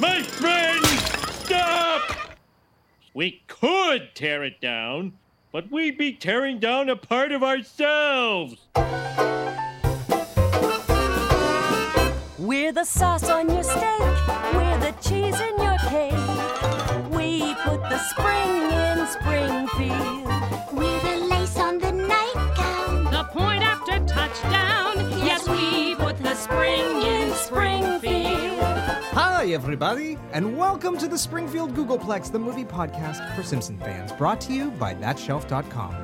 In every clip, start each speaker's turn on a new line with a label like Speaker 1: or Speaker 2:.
Speaker 1: My friend, stop! We could tear it down, but we'd be tearing down a part of ourselves.
Speaker 2: We're the sauce on your steak. We're the cheese in your cake. We put the spring in Springfield.
Speaker 3: We're the lace on the nightgown.
Speaker 4: The point after touchdown. Yes, we put the spring in Springfield.
Speaker 5: Hi, everybody, and welcome to the Springfield Googleplex, the movie podcast for Simpson fans, brought to you by ThatShelf.com.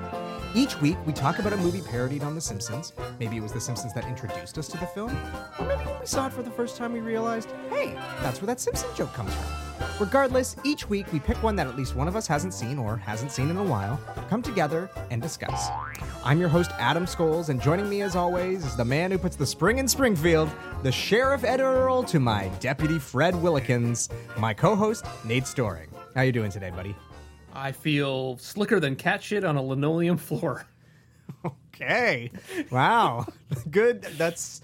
Speaker 5: Each week, we talk about a movie parodied on The Simpsons. Maybe it was The Simpsons that introduced us to the film, or maybe when we saw it for the first time, we realized, hey, that's where that Simpson joke comes from. Regardless, each week we pick one that at least one of us hasn't seen or hasn't seen in a while, come together and discuss. I'm your host, Adam Scholes, and joining me as always is the man who puts the spring in Springfield, the Sheriff Ed Earl to my deputy Fred Willikins, my co-host, Nate Storing. How you doing today, buddy?
Speaker 6: I feel slicker than cat shit on a linoleum floor.
Speaker 5: Okay. Wow. Good. That's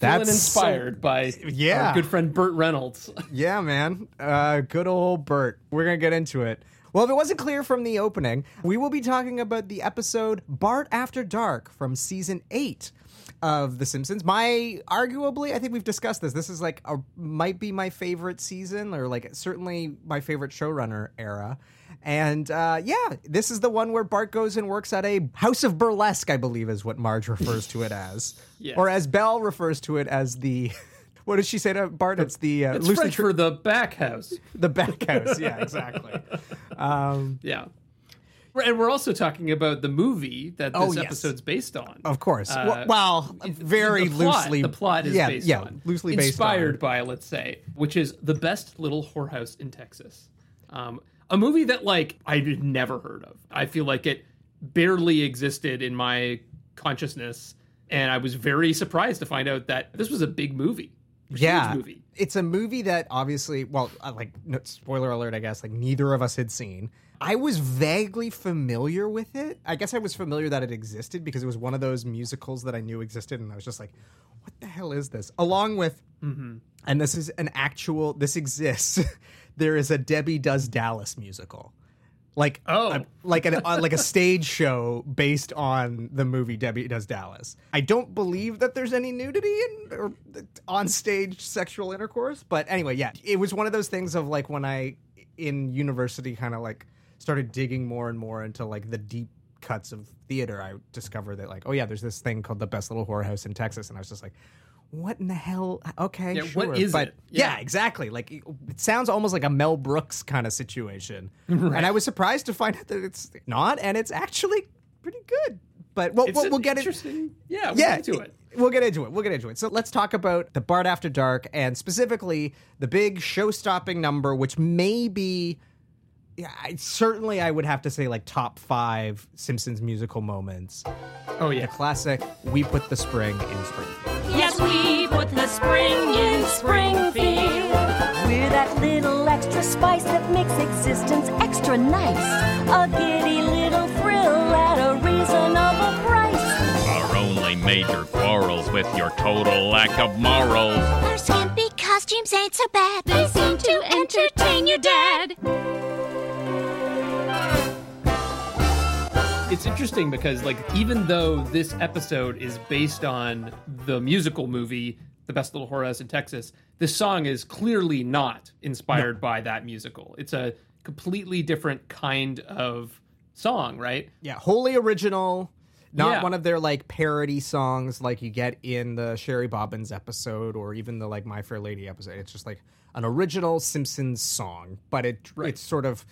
Speaker 6: Feeling
Speaker 5: that's
Speaker 6: inspired by
Speaker 5: Yeah.
Speaker 6: our good friend Burt Reynolds.
Speaker 5: Yeah, man. Uh, good old Burt. We're going to get into it. Well, if it wasn't clear from the opening, we will be talking about the episode Bart After Dark from season 8 of The Simpsons. My arguably, I think we've discussed this. This is like a might be my favorite season or like certainly my favorite showrunner era. And uh, yeah, this is the one where Bart goes and works at a house of burlesque, I believe is what Marge refers to it as.
Speaker 6: Yes.
Speaker 5: Or as Belle refers to it as the what does she say to Bart? It's the uh,
Speaker 6: It's
Speaker 5: loosely
Speaker 6: French
Speaker 5: tr-
Speaker 6: for the back house.
Speaker 5: the back house. Yeah, exactly. Um,
Speaker 6: Yeah. And we're also talking about the movie that this
Speaker 5: Oh, yes.
Speaker 6: episode's based on.
Speaker 5: of course.
Speaker 6: Uh,
Speaker 5: well, very
Speaker 6: the plot,
Speaker 5: loosely.
Speaker 6: The plot is
Speaker 5: yeah,
Speaker 6: based
Speaker 5: yeah,
Speaker 6: on.
Speaker 5: loosely based
Speaker 6: Inspired by, let's say, which is The Best Little Whorehouse in Texas. Um, a movie that, like, I'd never heard of. I feel like it barely existed in my consciousness. And I was very surprised to find out that this was a big movie.
Speaker 5: Yeah,
Speaker 6: movie.
Speaker 5: it's a movie that obviously, well, uh, like no, spoiler alert, I guess, like neither of us had seen. I was vaguely familiar with it. I guess I was familiar that it existed because it was one of those musicals that I knew existed, and I was just like, "What the hell is this?" Along with,
Speaker 6: Mm-hmm.
Speaker 5: and this is an actual. This exists. there is a Debbie Does Dallas musical. Like
Speaker 6: Oh.
Speaker 5: a, like an uh, like a stage show based on the movie Debbie Does Dallas. I don't believe that there's any nudity in or on stage sexual intercourse, but anyway, yeah, it was one of those things of like when I in university kind of like started digging more and more into like the deep cuts of theater. I discovered that like oh yeah, there's this thing called the Best Little Whorehouse in Texas, and I was just like. What in the hell? Okay,
Speaker 6: Yeah,
Speaker 5: sure.
Speaker 6: what is
Speaker 5: but
Speaker 6: it?
Speaker 5: Yeah.
Speaker 6: Yeah.
Speaker 5: exactly. Like it, sounds almost like a Mel Brooks kind of situation, and I was surprised to find out that it's not, and it's actually pretty good. But we'll, we'll, we'll get it.
Speaker 6: Yeah, we'll
Speaker 5: Yeah,
Speaker 6: get into it.
Speaker 5: We'll get into it. We'll get into it. So let's talk about the Bart After Dark, and specifically the big show-stopping number, which may be. Yeah, I, certainly I would have to say like top five Simpsons musical moments.
Speaker 6: Oh,
Speaker 5: The
Speaker 6: yeah.
Speaker 5: classic "We Put the Spring in Springfield."
Speaker 4: Yes, we put the spring in Springfield.
Speaker 2: We're that little extra spice that makes existence extra nice. A giddy little thrill at a reasonable price.
Speaker 1: Our only major quarrels with your total lack of morals.
Speaker 3: Our skimpy costumes ain't so bad.
Speaker 4: They seem to entertain your dad.
Speaker 6: Interesting because, like, even though this episode is based on the musical movie "The Best Little Whorehouse in Texas," this song is clearly not inspired by that musical. It's a completely different kind of song, right?
Speaker 5: Yeah, wholly original. Not
Speaker 6: Yeah.
Speaker 5: one of their like parody songs like you get in the Shary Bobbins episode or even the like My Fair Lady episode. It's just like an original Simpsons song, but it
Speaker 6: Right.
Speaker 5: it's sort of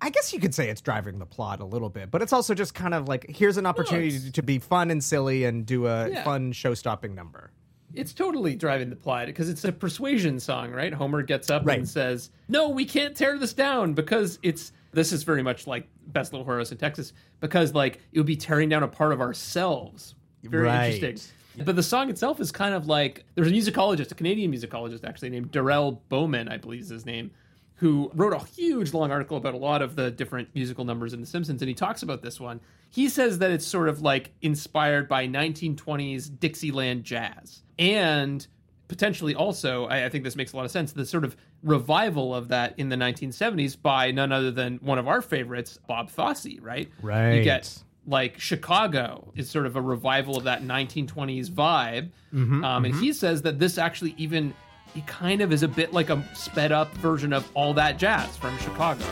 Speaker 5: I guess you could say it's driving the plot a little bit, but it's also just kind of like here's an opportunity
Speaker 6: it's-
Speaker 5: to be fun and silly and do a
Speaker 6: Yeah.
Speaker 5: fun show-stopping number.
Speaker 6: It's totally driving the plot because it's a persuasion song, right? Homer gets up
Speaker 5: Right.
Speaker 6: and says, "No, we can't tear this down because it's this is very much like Best Little Whorehouse in Texas because like it would be tearing down a part of ourselves." Very
Speaker 5: Right.
Speaker 6: interesting. But the song itself is kind of like there's a musicologist, a Canadian musicologist actually named Durrell Bowman, I believe is his name, who wrote a huge long article about a lot of the different musical numbers in The Simpsons, and he talks about this one. He says that it's sort of like inspired by 1920s Dixieland jazz. And potentially also, I, I think this makes a lot of sense, the sort of revival of that in the 1970s by none other than one of our favorites, Bob Fosse, right?
Speaker 5: Right.
Speaker 6: You get like Chicago is sort of a revival of that 1920s vibe.
Speaker 5: Mm-hmm,
Speaker 6: um, and he says that this actually even he kind of is a bit like a sped up version of all that jazz from Chicago.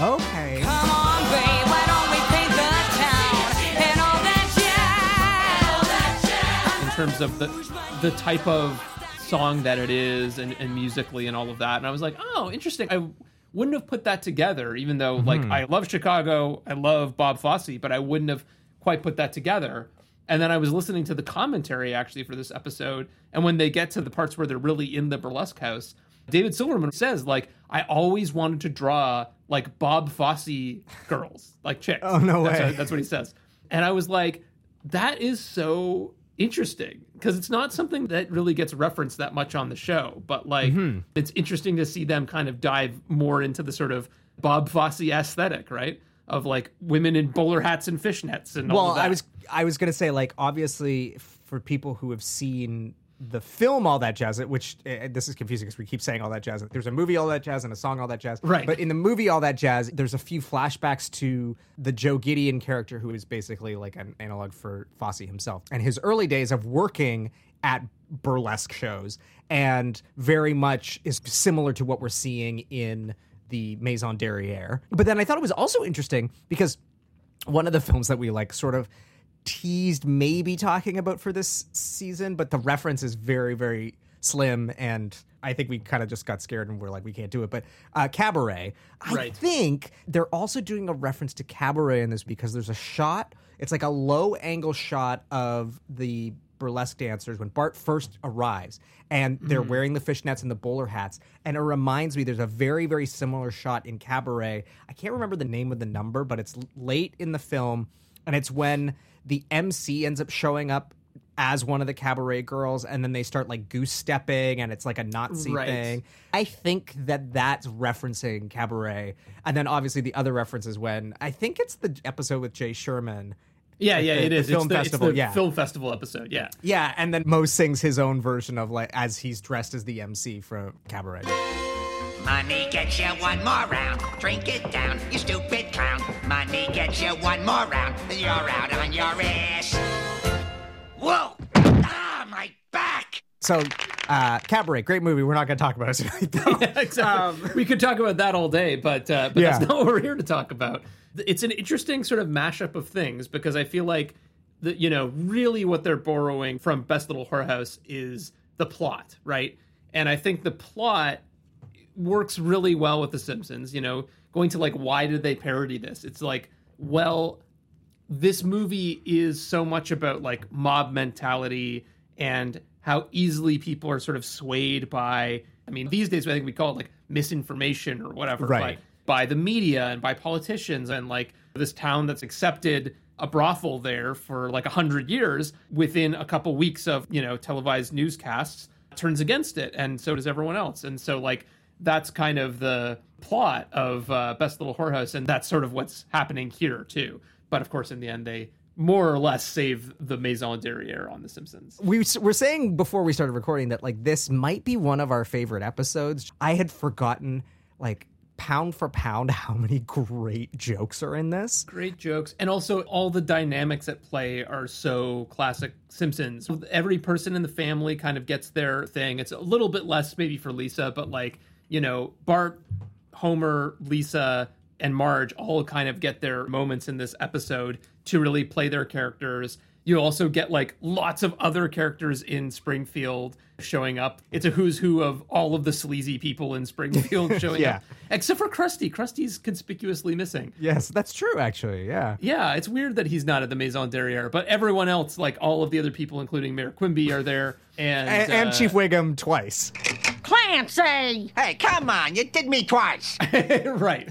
Speaker 5: Okay.
Speaker 7: Come on, babe, why don't we paint the town and all that jazz?
Speaker 6: in terms of the the type of song that it is and, and musically and all of that. And I was like, oh, interesting. I wouldn't have put that together, even though like mm-hmm. I love Chicago, I love Bob Fosse, but I wouldn't have quite put that together. And then I was listening to the commentary actually for this episode, and when they get to the parts where they're really in the burlesque house, David Silverman says like I always wanted to draw like Bob Fosse girls, like chicks.
Speaker 5: Oh, no
Speaker 6: That's
Speaker 5: way.
Speaker 6: what- that's what he says. And I was like, that is so interesting because it's not something that really gets referenced that much on the show. But like,
Speaker 5: Mm-hmm.
Speaker 6: it's interesting to see them kind of dive more into the sort of Bob Fosse aesthetic, right? Of like women in bowler hats and fishnets and all
Speaker 5: Well. I was I was gonna say like obviously for people who have seen the film All That Jazz, which uh, this is confusing because we keep saying All That Jazz. There's a movie All That Jazz and a song All That Jazz.
Speaker 6: Right.
Speaker 5: But in the movie All That Jazz, there's a few flashbacks to the Joe Gideon character, who is basically like an analog for Fosse himself, and his early days of working at burlesque shows, and very much is similar to what we're seeing in the Maison Derriere. But then I thought it was also interesting because one of the films that we like sort of teased maybe talking about for this season, but the reference is very, very slim and I think we kind of just got scared and we're like, we can't do it. But uh, Cabaret, I
Speaker 6: Right.
Speaker 5: think they're also doing a reference to Cabaret in this because there's a shot, it's like a low angle shot of the burlesque dancers when Bart first arrives and they're wearing the fishnets and the bowler hats. And it reminds me, there's a very, very similar shot in Cabaret. I can't remember the name of the number, but it's late in the film. And it's when the MC ends up showing up as one of the cabaret girls and then they start like goose stepping and it's like a Nazi
Speaker 6: Right.
Speaker 5: thing. I think that that's referencing cabaret. And then obviously the other reference is when I think it's the episode with Jay Sherman.
Speaker 6: yeah, yeah,
Speaker 5: the-
Speaker 6: it
Speaker 5: the film
Speaker 6: it's the,
Speaker 5: festival,
Speaker 6: it's the
Speaker 5: yeah.
Speaker 6: film festival episode. Yeah.
Speaker 5: Yeah, and then Moe sings his own version of like as he's dressed as the MC from Cabaret.
Speaker 8: Money gets you one more round. Drink it down, you stupid clown. Money gets you one more round. Then you're out on your ass. Whoa! Ah, my back!
Speaker 5: So, uh, Cabaret, great movie. We're not going to talk about it tonight, though.
Speaker 6: exactly. we could talk about that all day, but uh, but
Speaker 5: Um, Yeah.
Speaker 6: that's not what we're here to talk about. It's an interesting sort of mashup of things because I feel like the you know really what they're borrowing from Best Little Whorehouse is the plot, right? And I think the plot works really well with The Simpsons. You know, going to like why did they parody this? It's like well this movie is so much about like mob mentality and how easily people are sort of swayed by I mean these days I think we call it like misinformation or whatever
Speaker 5: Right.
Speaker 6: but by the media and by politicians and like this town that's accepted a brothel there for like a hundred years within a couple weeks of you know televised newscasts turns against it and so does everyone else and so like that's kind of the plot of uh, best little whorehouse and that's sort of what's happening here too but of course in the end they more or less save the maison derriere on the simpsons
Speaker 5: we were saying before we started recording that like this might be one of our favorite episodes. I had forgotten like pound for pound how many great jokes are in this.
Speaker 6: great jokes and also all the dynamics at play are so classic simpsons every person in the family kind of gets their thing it's a little bit less maybe for lisa but like you know bart homer lisa and marge all kind of get their moments in this episode to really play their characters. You also get like lots of other characters in springfield showing up it's a who's who of all of the sleazy people in springfield showing
Speaker 5: Yeah.
Speaker 6: up except for krusty krusty's conspicuously missing
Speaker 5: Yes, that's true actually. Yeah.
Speaker 6: yeah, it's weird that he's not at the Maison Derriere, but everyone else, like all of the other people, including Mayor Quimby, are there, and
Speaker 5: And, and
Speaker 6: uh,
Speaker 5: Chief Wiggum twice.
Speaker 8: Clancy! Hey, come on, you did me twice.
Speaker 6: right.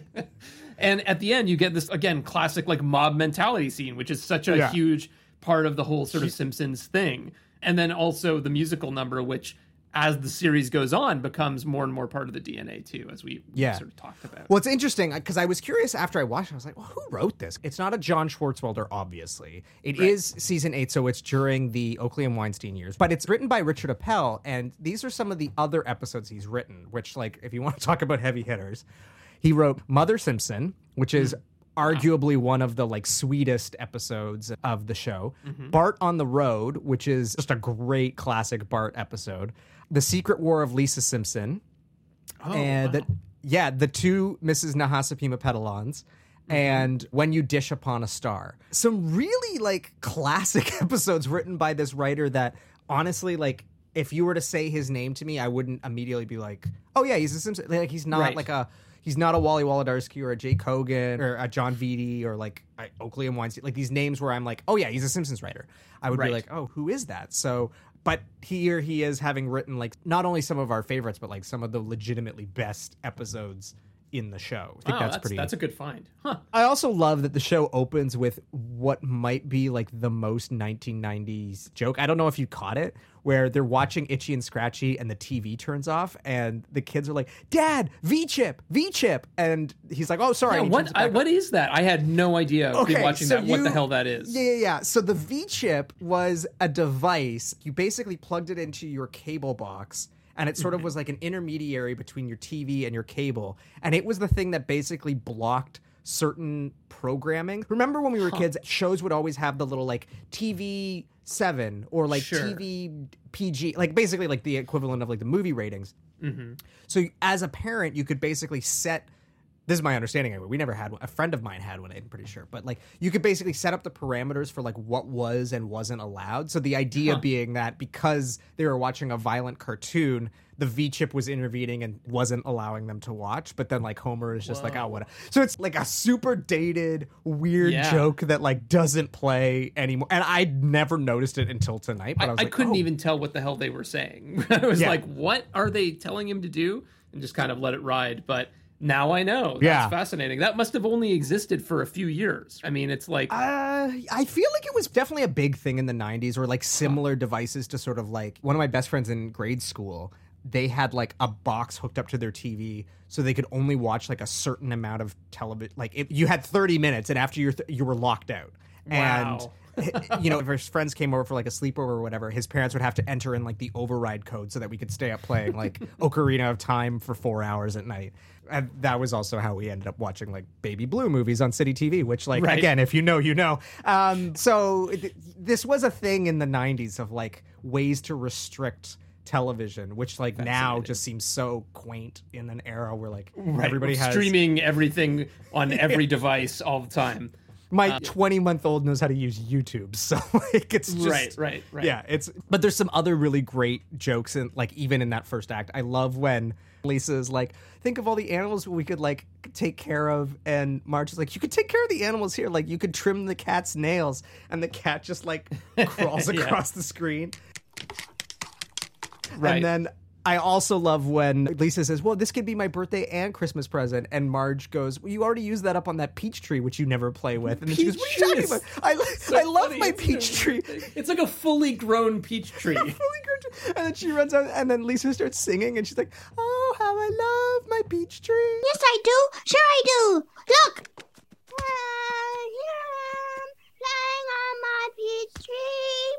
Speaker 6: And at the end, you get this again classic like mob mentality scene, which is such a
Speaker 5: Yeah.
Speaker 6: huge part of the whole sort of Simpsons thing. And then also the musical number, which as the series goes on, becomes more and more part of the DNA too, as we
Speaker 5: Yeah.
Speaker 6: sort of talked about.
Speaker 5: Well, it's interesting because I was curious after I watched it. I was like, well, who wrote this? It's not a John Swartzwelder, obviously. It is season eight, so it's during the Oakley and Weinstein years. But it's written by Richard Appel, and these are some of the other episodes he's written, which, like, if you want to talk about heavy hitters, he wrote Mother Simpson, which is mm. Arguably one of the like sweetest episodes of the show. Mm-hmm. Bart on the Road, which is just a great classic Bart episode. The Secret War of Lisa Simpson, oh, and the, yeah, the two Mrs. Nahasapeemapetilons. Mm-hmm. And when you dish upon a star, some really like classic episodes written by this writer that honestly, like, if you were to say his name to me, I wouldn't immediately be like, "Oh yeah, he's a Simpson." Like, he's not
Speaker 6: Right.
Speaker 5: like a he's not a Wally Wolodarsky or a Jay Kogen or a Jon Vitti or like a Oakley and Weinstein. Like these names where I'm like, "Oh yeah, he's a Simpsons writer." I would
Speaker 6: Right.
Speaker 5: be like, "Oh, who is that?" So, but here he is having written like not only some of our favorites, but like some of the legitimately best episodes in the show. I think
Speaker 6: Wow,
Speaker 5: that's,
Speaker 6: that's,
Speaker 5: pretty.
Speaker 6: that's a good find. Huh.
Speaker 5: I also love that the show opens with what might be like the most 1990s joke. I don't know if you caught it, where they're watching Itchy and Scratchy and the TV turns off, and the kids are like, "Dad, V chip, V chip," and he's like, "Oh, sorry."
Speaker 6: Yeah, what I,
Speaker 5: back
Speaker 6: what
Speaker 5: on.
Speaker 6: is that? I had no idea
Speaker 5: Okay,
Speaker 6: watching
Speaker 5: so
Speaker 6: that what the hell that is.
Speaker 5: Yeah, yeah, yeah. So the V chip was a device. You basically plugged it into your cable box, and it sort of was like an intermediary between your TV and your cable. And it was the thing that basically blocked certain programming. Remember when we were kids, shows would always have the little like TV seven or like
Speaker 6: Sure.
Speaker 5: TV PG, like basically like the equivalent of like the movie ratings. Mm-hmm. So as a parent, you could basically set. This is my understanding. Anyway, we never had one. A friend of mine had one. I'm pretty sure, but like you could basically set up the parameters for like what was and wasn't allowed. So the idea being that because they were watching a violent cartoon, the V chip was intervening and wasn't allowing them to watch. But then like Homer is just like, oh, what? So it's like a super dated, weird
Speaker 6: Yeah.
Speaker 5: joke that like doesn't play anymore. And I never noticed it until tonight. But I,
Speaker 6: I, I
Speaker 5: like,
Speaker 6: couldn't
Speaker 5: oh.
Speaker 6: even tell what the hell they were saying. I was
Speaker 5: Yeah.
Speaker 6: like, what are they telling him to do? And just kind of let it ride. But now I know. That's
Speaker 5: Yeah.
Speaker 6: fascinating. That must have only existed for a few years. I mean, it's like
Speaker 5: Uh, I feel like it was definitely a big thing in the 90s or like similar devices to sort of like one of my best friends in grade school. They had like a box hooked up to their TV so they could only watch like a certain amount of television. Like if you had 30 minutes and after you're th- you were locked out.
Speaker 6: Wow.
Speaker 5: And you know, if his friends came over for like a sleepover or whatever, his parents would have to enter in like the override code so that we could stay up playing like Ocarina of Time for four hours at night. And that was also how we ended up watching like Baby Blue movies on Citytv, which like
Speaker 6: Right.
Speaker 5: again, if you know, you know. Um, so th- this was a thing in the '90s of like ways to restrict television, which like now just seems so quaint in an era where like everybody has
Speaker 6: streaming everything on every device all the time.
Speaker 5: My uh, 20 month old knows how to use YouTube, so like it's just
Speaker 6: Right, right, right.
Speaker 5: Yeah, it's but there's some other really great jokes in like even in that first act. I love when Lisa's like, think of all the animals we could like take care of, and Marge is like, you could take care of the animals here, like you could trim the cat's nails, and the cat just like crawls
Speaker 6: Yeah.
Speaker 5: across the screen.
Speaker 6: Right.
Speaker 5: And then I also love when Lisa says, "Well, this could be my birthday and Christmas present," and Marge goes, "Well, you already used that up on that peach tree, which you never play with." And then she goes, "What are you talking about? I,
Speaker 6: so
Speaker 5: I love
Speaker 6: funny.
Speaker 5: my
Speaker 6: It's
Speaker 5: peach tree."
Speaker 6: It's like a fully grown peach tree.
Speaker 5: Fully grown- and then she runs out, and then Lisa starts singing, and she's like, "Oh, how I love my peach tree."
Speaker 3: Yes, I do. Sure, I do. Look. Uh, here I am, flying on my peach tree.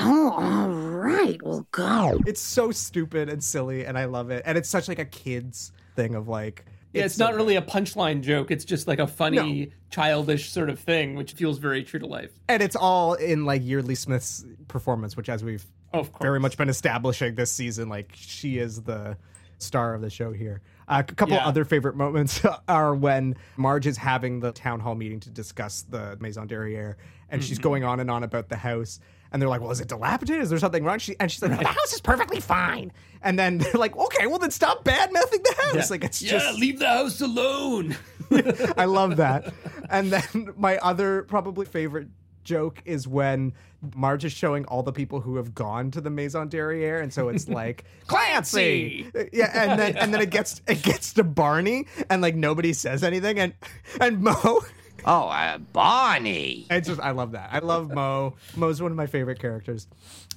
Speaker 3: Oh, all right. We'll go.
Speaker 5: It's so stupid and silly, and I love it. And it's such like a kids thing of like,
Speaker 6: Yeah, it's,
Speaker 5: so
Speaker 6: not
Speaker 5: good.
Speaker 6: really a punchline joke. It's just like a funny, childish sort of thing, which feels very true to life.
Speaker 5: and it's all in like Yeardley Smith's performance, which as we've
Speaker 6: Of
Speaker 5: very much been establishing this season, like she is the star of the show here. Uh, a couple
Speaker 6: Yeah.
Speaker 5: other favorite moments are when Marge is having the town hall meeting to discuss the Maison Derriere, and
Speaker 6: Mm-hmm.
Speaker 5: she's going on and on about the house. And they're like, "Well, is it dilapidated? Is there something wrong?" She and she's like, "The house is perfectly fine." And then they're like, "Okay, well then stop bad mouthing the house." Like it's
Speaker 6: yeah,
Speaker 5: just
Speaker 6: leave the house alone.
Speaker 5: I love that. And then my other probably favorite joke is when Marge is showing all the people who have gone to the Maison Derriere, and so it's like Clancy, uh, yeah, and then and then it gets it gets to Barney, and like nobody says anything, and and Moe.
Speaker 8: Oh, uh, Barney.
Speaker 5: It's just I love that. I love Moe. Moe's one of my favorite characters.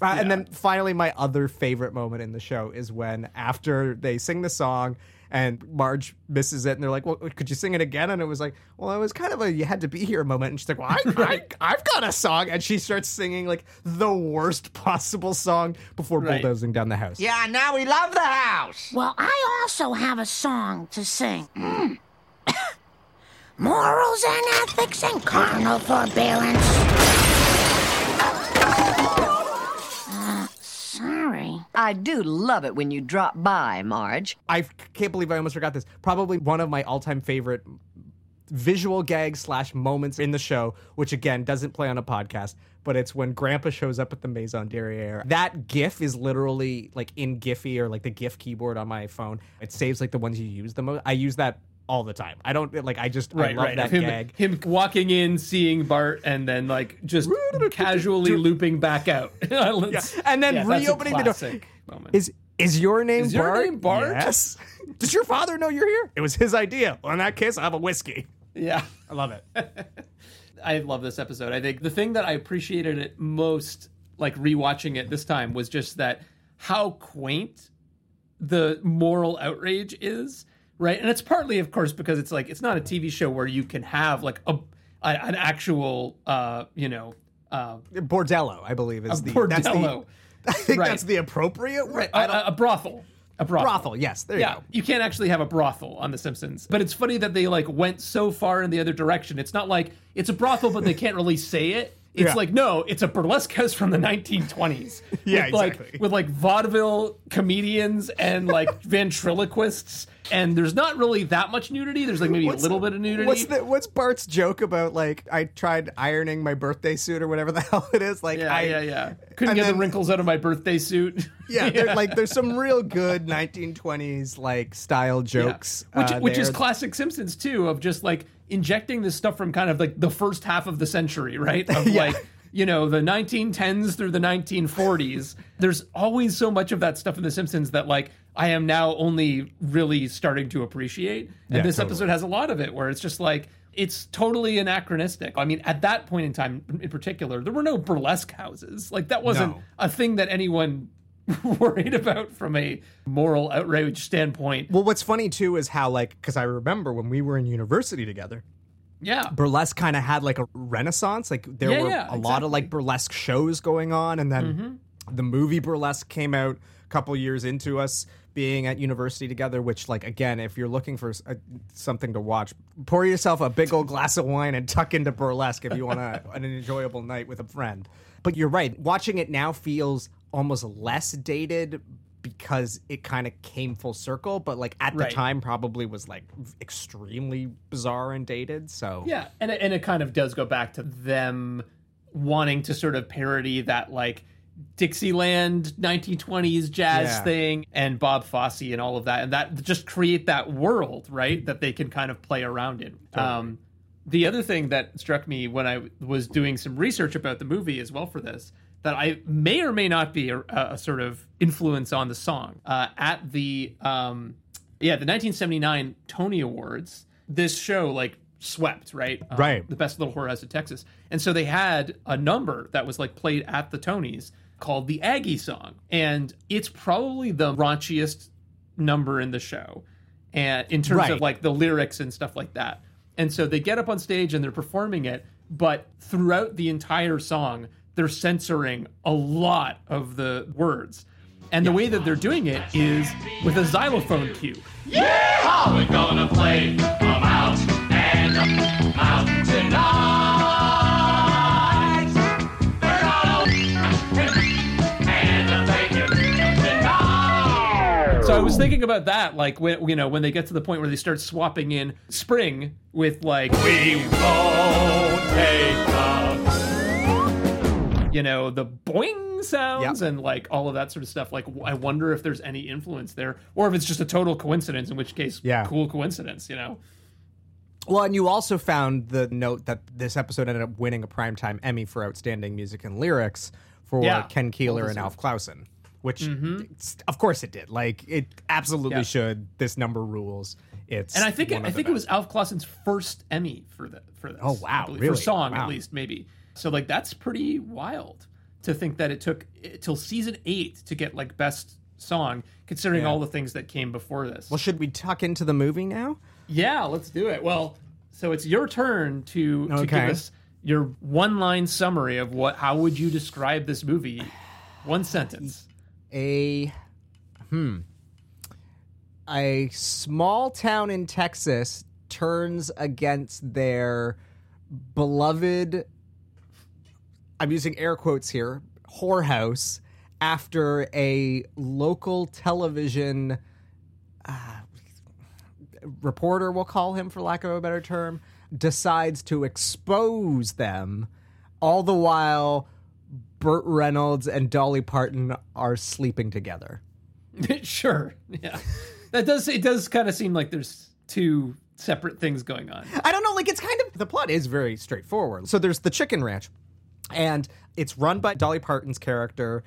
Speaker 5: Uh, And then finally, my other favorite moment in the show is when after they sing the song and Marge misses it, and they're like, "Well, could you sing it again?" And it was like, "Well, it was kind of a you had to be here moment." And she's like, "Well, I, I, I've got a song," and she starts singing like the worst possible song before
Speaker 6: Right.
Speaker 5: bulldozing down the house.
Speaker 8: Yeah, now we love the house.
Speaker 3: Well, I also have a song to sing. Mm. Morals and ethics and carnal forbearance. Uh, sorry.
Speaker 9: I do love it when you drop by, Marge.
Speaker 5: I can't believe I almost forgot this. Probably one of my all-time favorite visual gags slash moments in the show, which again doesn't play on a podcast, but it's when Grandpa shows up at the Maison Derriere. That GIF is literally like in Giphy or like the GIF keyboard on my phone. It saves like the ones you use the most. I use that all the time. I don't like. I just I
Speaker 6: Right,
Speaker 5: love
Speaker 6: right.
Speaker 5: that
Speaker 6: him,
Speaker 5: gag.
Speaker 6: him walking in, seeing Bart, and then like just casually looping back out.
Speaker 5: Yeah. And then
Speaker 6: Yeah,
Speaker 5: reopening the door.
Speaker 6: moment.
Speaker 5: Is is your name
Speaker 6: Is your
Speaker 5: Bart?
Speaker 6: name Bart?
Speaker 5: Yes. Does your father know you're here? It was his idea. Well, in that case, I have a whiskey.
Speaker 6: yeah.
Speaker 5: I love it.
Speaker 6: I love this episode. I think the thing that I appreciated it most, like rewatching it this time, was just that how quaint the moral outrage is, right? And it's partly, of course, because it's like it's not a TV show where you can have like a, a an actual, uh, you know, uh,
Speaker 5: Bordello, I believe, is the That's the,
Speaker 6: bordello.
Speaker 5: I think
Speaker 6: Right.
Speaker 5: that's the appropriate word.
Speaker 6: a, a- a brothel, a brothel.
Speaker 5: brothel. Yes, there you
Speaker 6: Yeah,
Speaker 5: go.
Speaker 6: you can't actually have a brothel on The Simpsons. But it's funny that they like went so far in the other direction. It's not like it's a brothel, but they can't really say it. It's
Speaker 5: Yeah.
Speaker 6: like no, it's a burlesque house from the 1920s.
Speaker 5: Yeah,
Speaker 6: with, like,
Speaker 5: exactly.
Speaker 6: With like vaudeville comedians and like ventriloquists, and there's not really that much nudity. There's like maybe a little bit of nudity.
Speaker 5: What's the what's Bart's joke about? Like I tried ironing my birthday suit or whatever the hell it is. Like
Speaker 6: yeah,
Speaker 5: I,
Speaker 6: yeah, yeah. Couldn't get the wrinkles out of my birthday suit.
Speaker 5: Yeah, there- like there's some real good 1920s like style jokes,
Speaker 6: Yeah. which
Speaker 5: uh,
Speaker 6: which is classic Simpsons too, of just like injecting this stuff from kind of like the first half of the century, right? Of
Speaker 5: Yeah.
Speaker 6: like you know the 1910s through the 1940s. There's always so much of that stuff in the Simpsons that like I am now only really starting to appreciate, and
Speaker 5: Yeah,
Speaker 6: this
Speaker 5: totally.
Speaker 6: episode has a lot of it where it's just like. It's totally anachronistic. I mean, at that point in time, in particular, there were no burlesque houses. Like that wasn't
Speaker 5: No.
Speaker 6: a thing that anyone worried about from a moral outrage standpoint.
Speaker 5: Well, what's funny too is how like because I remember when we were in university together,
Speaker 6: Yeah,
Speaker 5: burlesque kind of had like a renaissance. Like there
Speaker 6: Yeah,
Speaker 5: were
Speaker 6: yeah,
Speaker 5: a lot of.
Speaker 6: Mm-hmm.
Speaker 5: like burlesque shows going on, and then the movie Burlesque came out a couple years into us being at university together. Which, like, again, if you're looking for a, something to watch, pour yourself a big old glass of wine and tuck into Burlesque if you want a, an enjoyable night with a friend. But you're right, watching it now feels almost less dated. Because it kind of came full circle, but like at the
Speaker 6: Right.
Speaker 5: time, probably was like extremely bizarre and dated. So
Speaker 6: Yeah, and it, and it kind of does go back to them wanting to sort of parody that like Dixieland 1920s jazz
Speaker 5: Yeah.
Speaker 6: thing and Bob Fosse and all of that, and that just create that world, right? That they can kind of play around in. Um, the other thing that struck me when I was doing some research about the movie as well for this that I may or may not be a, a sort of influence on the song uh, at the um, yeah the 1979 Tony Awards. This show like swept right Um,
Speaker 5: Right.
Speaker 6: the best little whorehouse of Texas, and so they had a number that was like played at the Tonys called the Aggie song, and it's probably the raunchiest number in the show, and in terms
Speaker 5: Right.
Speaker 6: of like the lyrics and stuff like that. And so they get up on stage and they're performing it, but throughout the entire song, they're censoring a lot of the words. And the way that they're doing it is with a xylophone cue.
Speaker 10: How we gonna play a mouse and a mouse tonight? Burn all and a bacon tonight.
Speaker 6: So I was thinking about that, like when you know when they get to the point where they start swapping in spring with like
Speaker 10: We won't take a
Speaker 6: you know the boing sounds
Speaker 5: Yep.
Speaker 6: and like all of that sort of stuff. Like I wonder if there's any influence there, or if it's just a total coincidence. In which case,
Speaker 5: Yeah.
Speaker 6: cool coincidence. You know.
Speaker 5: Well, and you also found the note that this episode ended up winning a primetime Emmy for outstanding music and lyrics for
Speaker 6: Yeah.
Speaker 5: Ken Keeler and Alf Clausen. which mm-hmm. it's- of course it did. Like it absolutely
Speaker 6: Yeah.
Speaker 5: should. This number rules. It's
Speaker 6: And I think it, I think it was. Alf Clausen's first Emmy for the for this.
Speaker 5: Oh, wow, really?
Speaker 6: For song
Speaker 5: Wow.
Speaker 6: at least, maybe. So like that's pretty wild to think that it took till season eight to get like best song, considering
Speaker 5: Yeah.
Speaker 6: all the things that came before this.
Speaker 5: Well, should we tuck into the movie now?
Speaker 6: Yeah, let's do it. Well, so it's your turn to, to give us your one line summary of what how would you describe this movie? One sentence.
Speaker 5: a hmm a small town in Texas turns against their beloved I'm using air quotes here whorehouse after a local television uh, reporter we'll call him for lack of a better term decides to expose them all the while Burt Reynolds and Dolly Parton are sleeping together.
Speaker 6: sure. Yeah. That does it does kind of seem like there's two separate things going on.
Speaker 5: I don't know, like it's kind of the plot is very straightforward. So there's the chicken ranch, and it's run by Dolly Parton's character.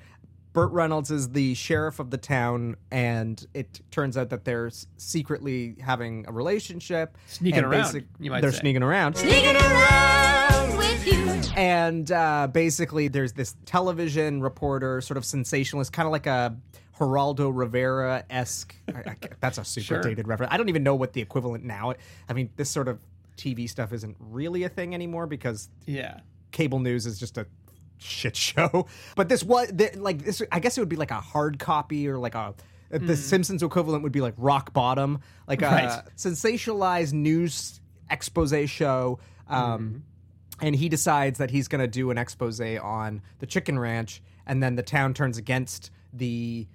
Speaker 5: Burt Reynolds is the sheriff of the town, and it turns out that they're secretly having a relationship.
Speaker 6: Sneaking around,
Speaker 5: basic-
Speaker 6: you might
Speaker 5: They're
Speaker 6: say.
Speaker 5: sneaking around.
Speaker 3: Sneaking around with you.
Speaker 5: And uh, basically, there's this television reporter, sort of sensationalist, kind of like a Geraldo Rivera esque. That's a super
Speaker 6: Sure.
Speaker 5: dated reference. I don't even know what the equivalent now. I mean, this sort of TV stuff isn't really a thing anymore because
Speaker 6: Yeah.
Speaker 5: Cable news is just a shit show. But this was like this. I guess it would be like a hard copy or like a. Uh, the hmm. Simpsons equivalent would be like Rock Bottom, like a
Speaker 6: Right.
Speaker 5: sensationalized news expose show. Um, hmm. And he decides that he's going to do an expose on the chicken ranch, and then the town turns against the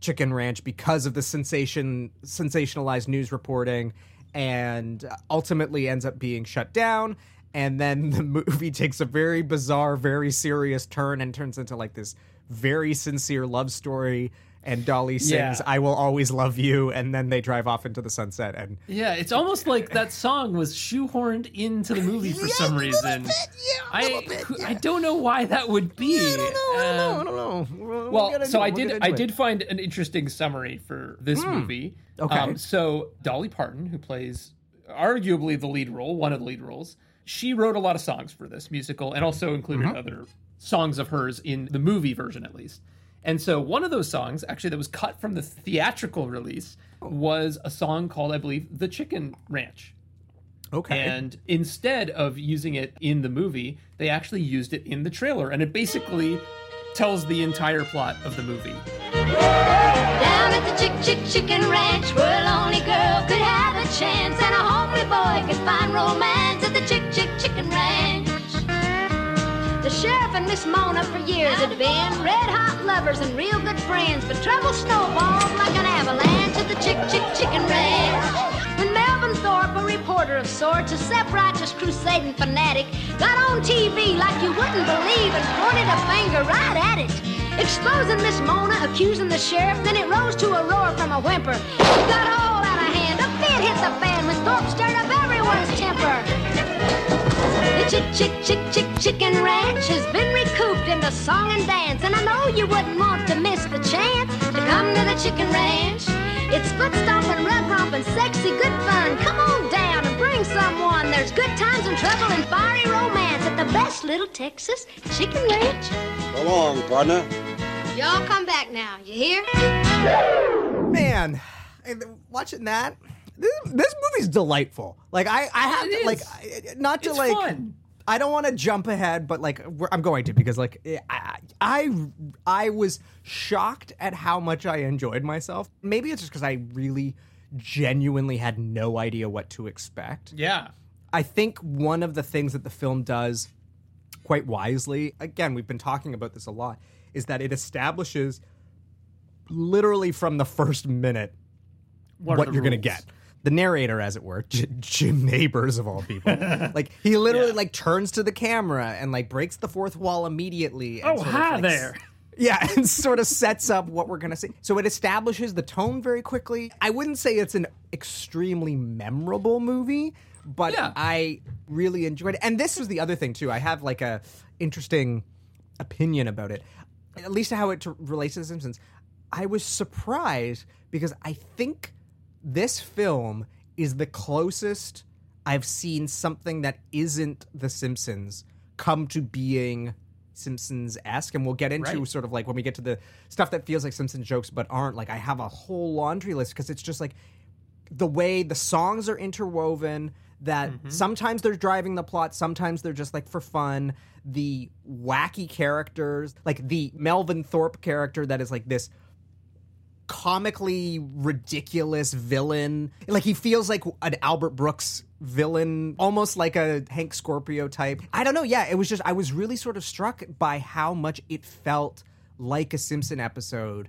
Speaker 5: chicken ranch because of the sensation sensationalized news reporting and ultimately ends up being shut down and then the movie takes a very bizarre very serious turn and turns into like this very sincere love story and Dolly sings
Speaker 6: Yeah.
Speaker 5: I will always love you and then they drive off into the sunset and
Speaker 6: Yeah, it's almost like that song was shoehorned into the movie for some reason. Bit, yeah, I I don't know why that would be.
Speaker 5: I don't know, I don't know, I
Speaker 6: Um,
Speaker 5: don't know. We'll- we'll
Speaker 6: well,
Speaker 5: get into
Speaker 6: so I did. I
Speaker 5: it.
Speaker 6: did find an interesting summary for this movie. Um,
Speaker 5: Okay.
Speaker 6: so Dolly Parton, who plays arguably the lead role, one of the lead roles, she wrote a lot of songs for this musical, and also included
Speaker 5: Mm-hmm.
Speaker 6: other songs of hers in the movie version, at least. And so one of those songs, actually, that was cut from the theatrical release,
Speaker 5: Oh.
Speaker 6: was a song called, I believe, "The Chicken Ranch."
Speaker 5: okay
Speaker 6: And instead of using it in the movie, they actually used it in the trailer. And it basically tells the entire plot of the movie.
Speaker 3: Down at the Chick Chick Chicken Ranch, where a lonely girl could have a chance, and a homely boy could find romance at the Chick Chick Chicken Ranch. The sheriff and Miss Mona for years had been red hot lovers and real good friends, but trouble snowballed like an avalanche at the Chick Chick Chicken Ranch. When Melvin Thorpe, a reporter of sorts, a self-righteous crusading fanatic, got on TV like you wouldn't believe and pointed a finger right at it. Exposing Miss Mona, accusing the sheriff, then it rose to a roar from a whimper. It got all out of hand. A fit hit the fan when Thorpe stirred up everyone's temper. The chick, chick, chick, chick, chicken ranch has been recouped into song and dance, and I know you wouldn't want to miss the chance to come to the chicken ranch. It's foot stomping, rug romping, sexy, good fun. Come on down and bring someone. There's good times and trouble and fiery romance at the best little Texas chicken ranch.
Speaker 11: So long, partner.
Speaker 3: Y'all come back now, you hear?
Speaker 5: man and watching that this, this movie's delightful like i i have
Speaker 6: It
Speaker 5: to like
Speaker 6: is.
Speaker 5: I- not to
Speaker 6: It's
Speaker 5: like
Speaker 6: fun.
Speaker 5: i don't want to jump ahead but like we're, i'm going to because like eh, I, I i was shocked at how much i enjoyed myself maybe it's just because i really genuinely had no idea what to expect
Speaker 6: Yeah.
Speaker 5: I think one of the things that the film does quite wisely, again, we've been talking about this a lot, is that it establishes literally from the first minute
Speaker 6: What
Speaker 5: what, you're going to get. The narrator, as it were, J- Jim Nabors of all people, like he literally
Speaker 6: Yeah.
Speaker 5: like turns to the camera and like breaks the fourth wall immediately. And
Speaker 6: Oh,
Speaker 5: sort of,
Speaker 6: hi
Speaker 5: like,
Speaker 6: there.
Speaker 5: yeah, and sort of sets up what we're going to see. So it establishes the tone very quickly. I wouldn't say it's an extremely memorable movie, but
Speaker 6: Yeah.
Speaker 5: I really enjoyed it. And this was the other thing too. I have like a interesting opinion about it. At least how it t- relates to The Simpsons, I was surprised because I think this film is the closest I've seen something that isn't The Simpsons come to being Simpsons esque. And we'll get into
Speaker 6: Right.
Speaker 5: sort of like when we get to the stuff that feels like Simpsons jokes but aren't. Like, I have a whole laundry list because it's just like the way the songs are interwoven that
Speaker 6: Mm-hmm.
Speaker 5: sometimes they're driving the plot sometimes they're just like for fun. The wacky characters like the melvin thorpe character that is like this comically ridiculous villain. Like he feels like an albert brooks villain almost like a hank scorpio type. I don't know yeah it was just i was really sort of struck by how much it felt like a simpson episode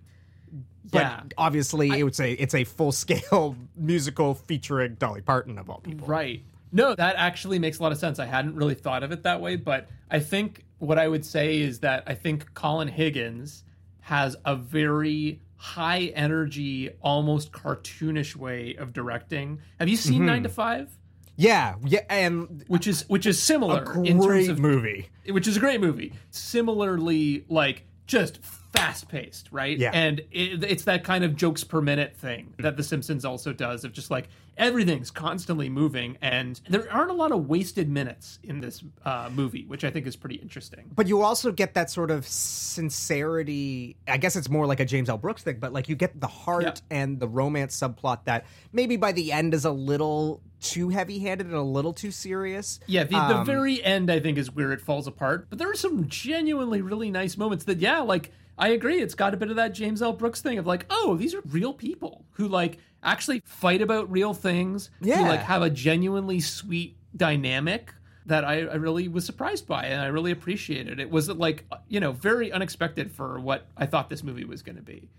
Speaker 5: but
Speaker 6: Yeah.
Speaker 5: obviously it would say it's a full scale musical featuring Dolly Parton of all people.
Speaker 6: Right. No, that actually makes a lot of sense. I hadn't really thought of it that way, but I think what I would say is that I think Colin Higgins has a very high energy, almost cartoonish way of directing. Have you seen
Speaker 5: Mm-hmm.
Speaker 6: 9 to 5?
Speaker 5: Yeah, yeah, and
Speaker 6: Which is which is similar
Speaker 5: a
Speaker 6: in terms of
Speaker 5: movie.
Speaker 6: which is a great movie. Similarly, like just fast paced, right?
Speaker 5: Yeah.
Speaker 6: And it, it's that kind of jokes per minute thing that The Simpsons also does of just like everything's constantly moving, and there aren't a lot of wasted minutes in this uh, movie, which I think is pretty interesting.
Speaker 5: But you also get that sort of sincerity. I guess it's more like a James L. Brooks thing, but like you get the heart
Speaker 6: Yeah.
Speaker 5: and the romance subplot that maybe by the end is a little too heavy handed and a little too serious.
Speaker 6: Yeah, the, the
Speaker 5: Um,
Speaker 6: very end I think is where it falls apart. But there are some genuinely really nice moments that, yeah, like I agree, it's got a bit of that James L. Brooks thing of like, oh, these are real people who like actually fight about real things.
Speaker 5: Yeah.
Speaker 6: who like have a genuinely sweet dynamic that I, I really was surprised by and I really appreciated. It was like you know very unexpected for what I thought this movie was going to be.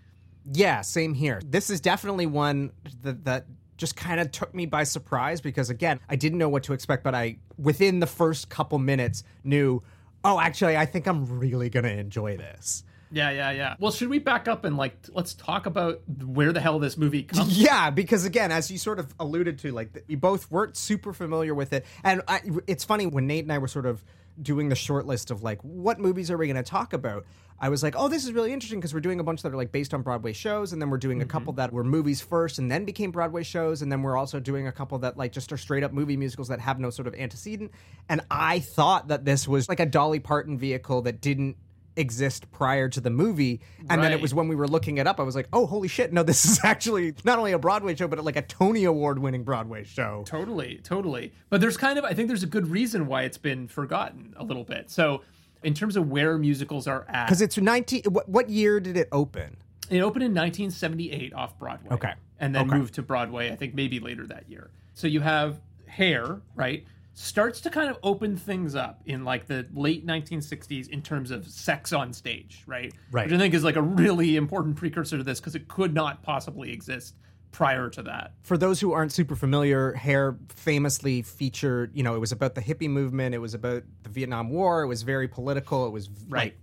Speaker 5: Yeah, same here. This is definitely one that, that just kind of took me by surprise because again, I didn't know what to expect, but I within the first couple minutes knew, oh, actually, I think I'm really gonna enjoy this.
Speaker 6: Yeah, yeah, yeah. Well, should we back up and like let's talk about where the hell this movie comes?
Speaker 5: Yeah, because again, as you sort of alluded to, like we both weren't super familiar with it, and I, it's funny when Nate and I were sort of doing the short list of like what movies are we going to talk about. I was like, oh, this is really interesting because we're doing a bunch that are like based on Broadway shows, and then we're doing a couple mm-hmm. that were movies first and then became Broadway shows, and then we're also doing a couple that like just are straight up movie musicals that have no sort of antecedent. And I thought that this was like a Dolly Parton vehicle that didn't exist prior to the movie and then it was when we were looking it up i was like oh holy shit no this is actually not only a broadway show but like a tony award winning broadway show
Speaker 6: Totally, totally. But there's kind of, I think there's a good reason why it's been forgotten a little bit. So, in terms of where musicals are at,
Speaker 5: because it's 19 what, what year did it open
Speaker 6: it opened in 1978 off Broadway.
Speaker 5: Okay.
Speaker 6: And then
Speaker 5: Okay.
Speaker 6: moved to Broadway, I think maybe later that year. So you have Hair, right? Starts to kind of open things up in like the late 1960s in terms of sex on stage, right?
Speaker 5: Right.
Speaker 6: Which I think is like a really important precursor to this because it could not possibly exist prior to that.
Speaker 5: for those who aren't super familiar hair famously featured you know it was about the hippie movement it was about the vietnam war it was very political it was
Speaker 6: Right.
Speaker 5: like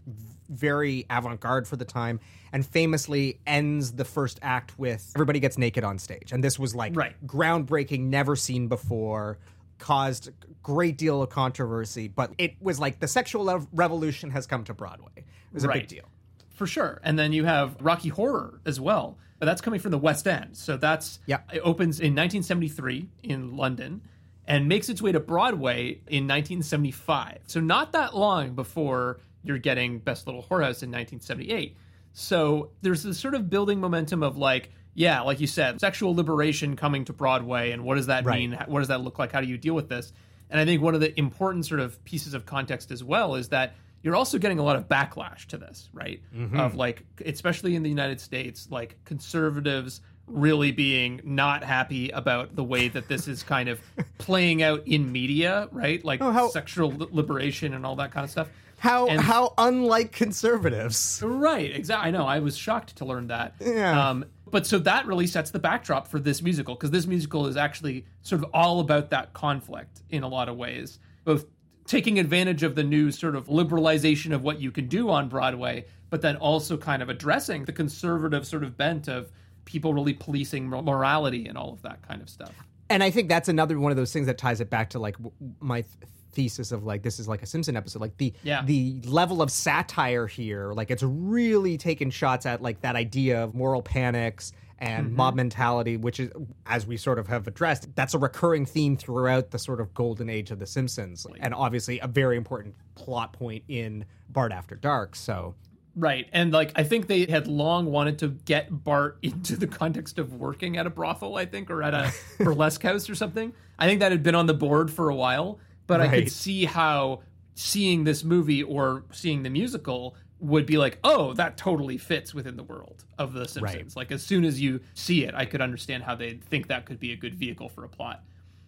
Speaker 5: very avant-garde for the time and famously ends the first act with everybody gets naked on stage and this was like
Speaker 6: Right.
Speaker 5: groundbreaking never seen before caused a great deal of controversy but it was like the sexual revolution has come to broadway it was a big deal
Speaker 6: For sure. And then you have Rocky Horror as well. But that's coming from the West End. So that's
Speaker 5: Yeah.
Speaker 6: it opens in 1973 in London and makes its way to Broadway in 1975. So not that long before you're getting Best Little Whorehouse in 1978. So there's this sort of building momentum of like, yeah, like you said, sexual liberation coming to Broadway and what does that
Speaker 5: Right.
Speaker 6: mean? What does that look like? How do you deal with this? And I think one of the important sort of pieces of context as well is that you're also getting a lot of backlash to this, right? Of like, especially in the United States, like conservatives really being not happy about the way that this is kind of playing out in media, right? Like
Speaker 5: Oh, how-
Speaker 6: sexual liberation and all that kind of stuff.
Speaker 5: how
Speaker 6: And-
Speaker 5: how unlike conservatives
Speaker 6: Right, exactly. I know. I was shocked to learn that.
Speaker 5: Yeah.
Speaker 6: Um, but so that really sets the backdrop for this musical because this musical is actually sort of all about that conflict in a lot of ways, both taking advantage of the new sort of liberalization of what you can do on Broadway, but then also kind of addressing the conservative sort of bent of people really policing morality and all of that kind of stuff.
Speaker 5: and I think that's another one of those things that ties it back to like my thesis of like this is like a Simpson episode. Like the
Speaker 6: Yeah.
Speaker 5: the level of satire here, like it's really taking shots at like that idea of moral panics and mm-hmm. mob mentality, which is as we sort of have addressed, that's a recurring theme throughout the sort of golden age of the Simpsons. And obviously a very important plot point in Bart After Dark. So
Speaker 6: Right. And like I think they had long wanted to get Bart into the context of working at a brothel, I think, or at a burlesque house or something. I think that had been on the board for a while, but I could see how seeing this movie or seeing the musical would be like, oh, that totally fits within the world of The Simpsons. Like as soon as you see it, I could understand how they'd think that could be a good vehicle for a plot.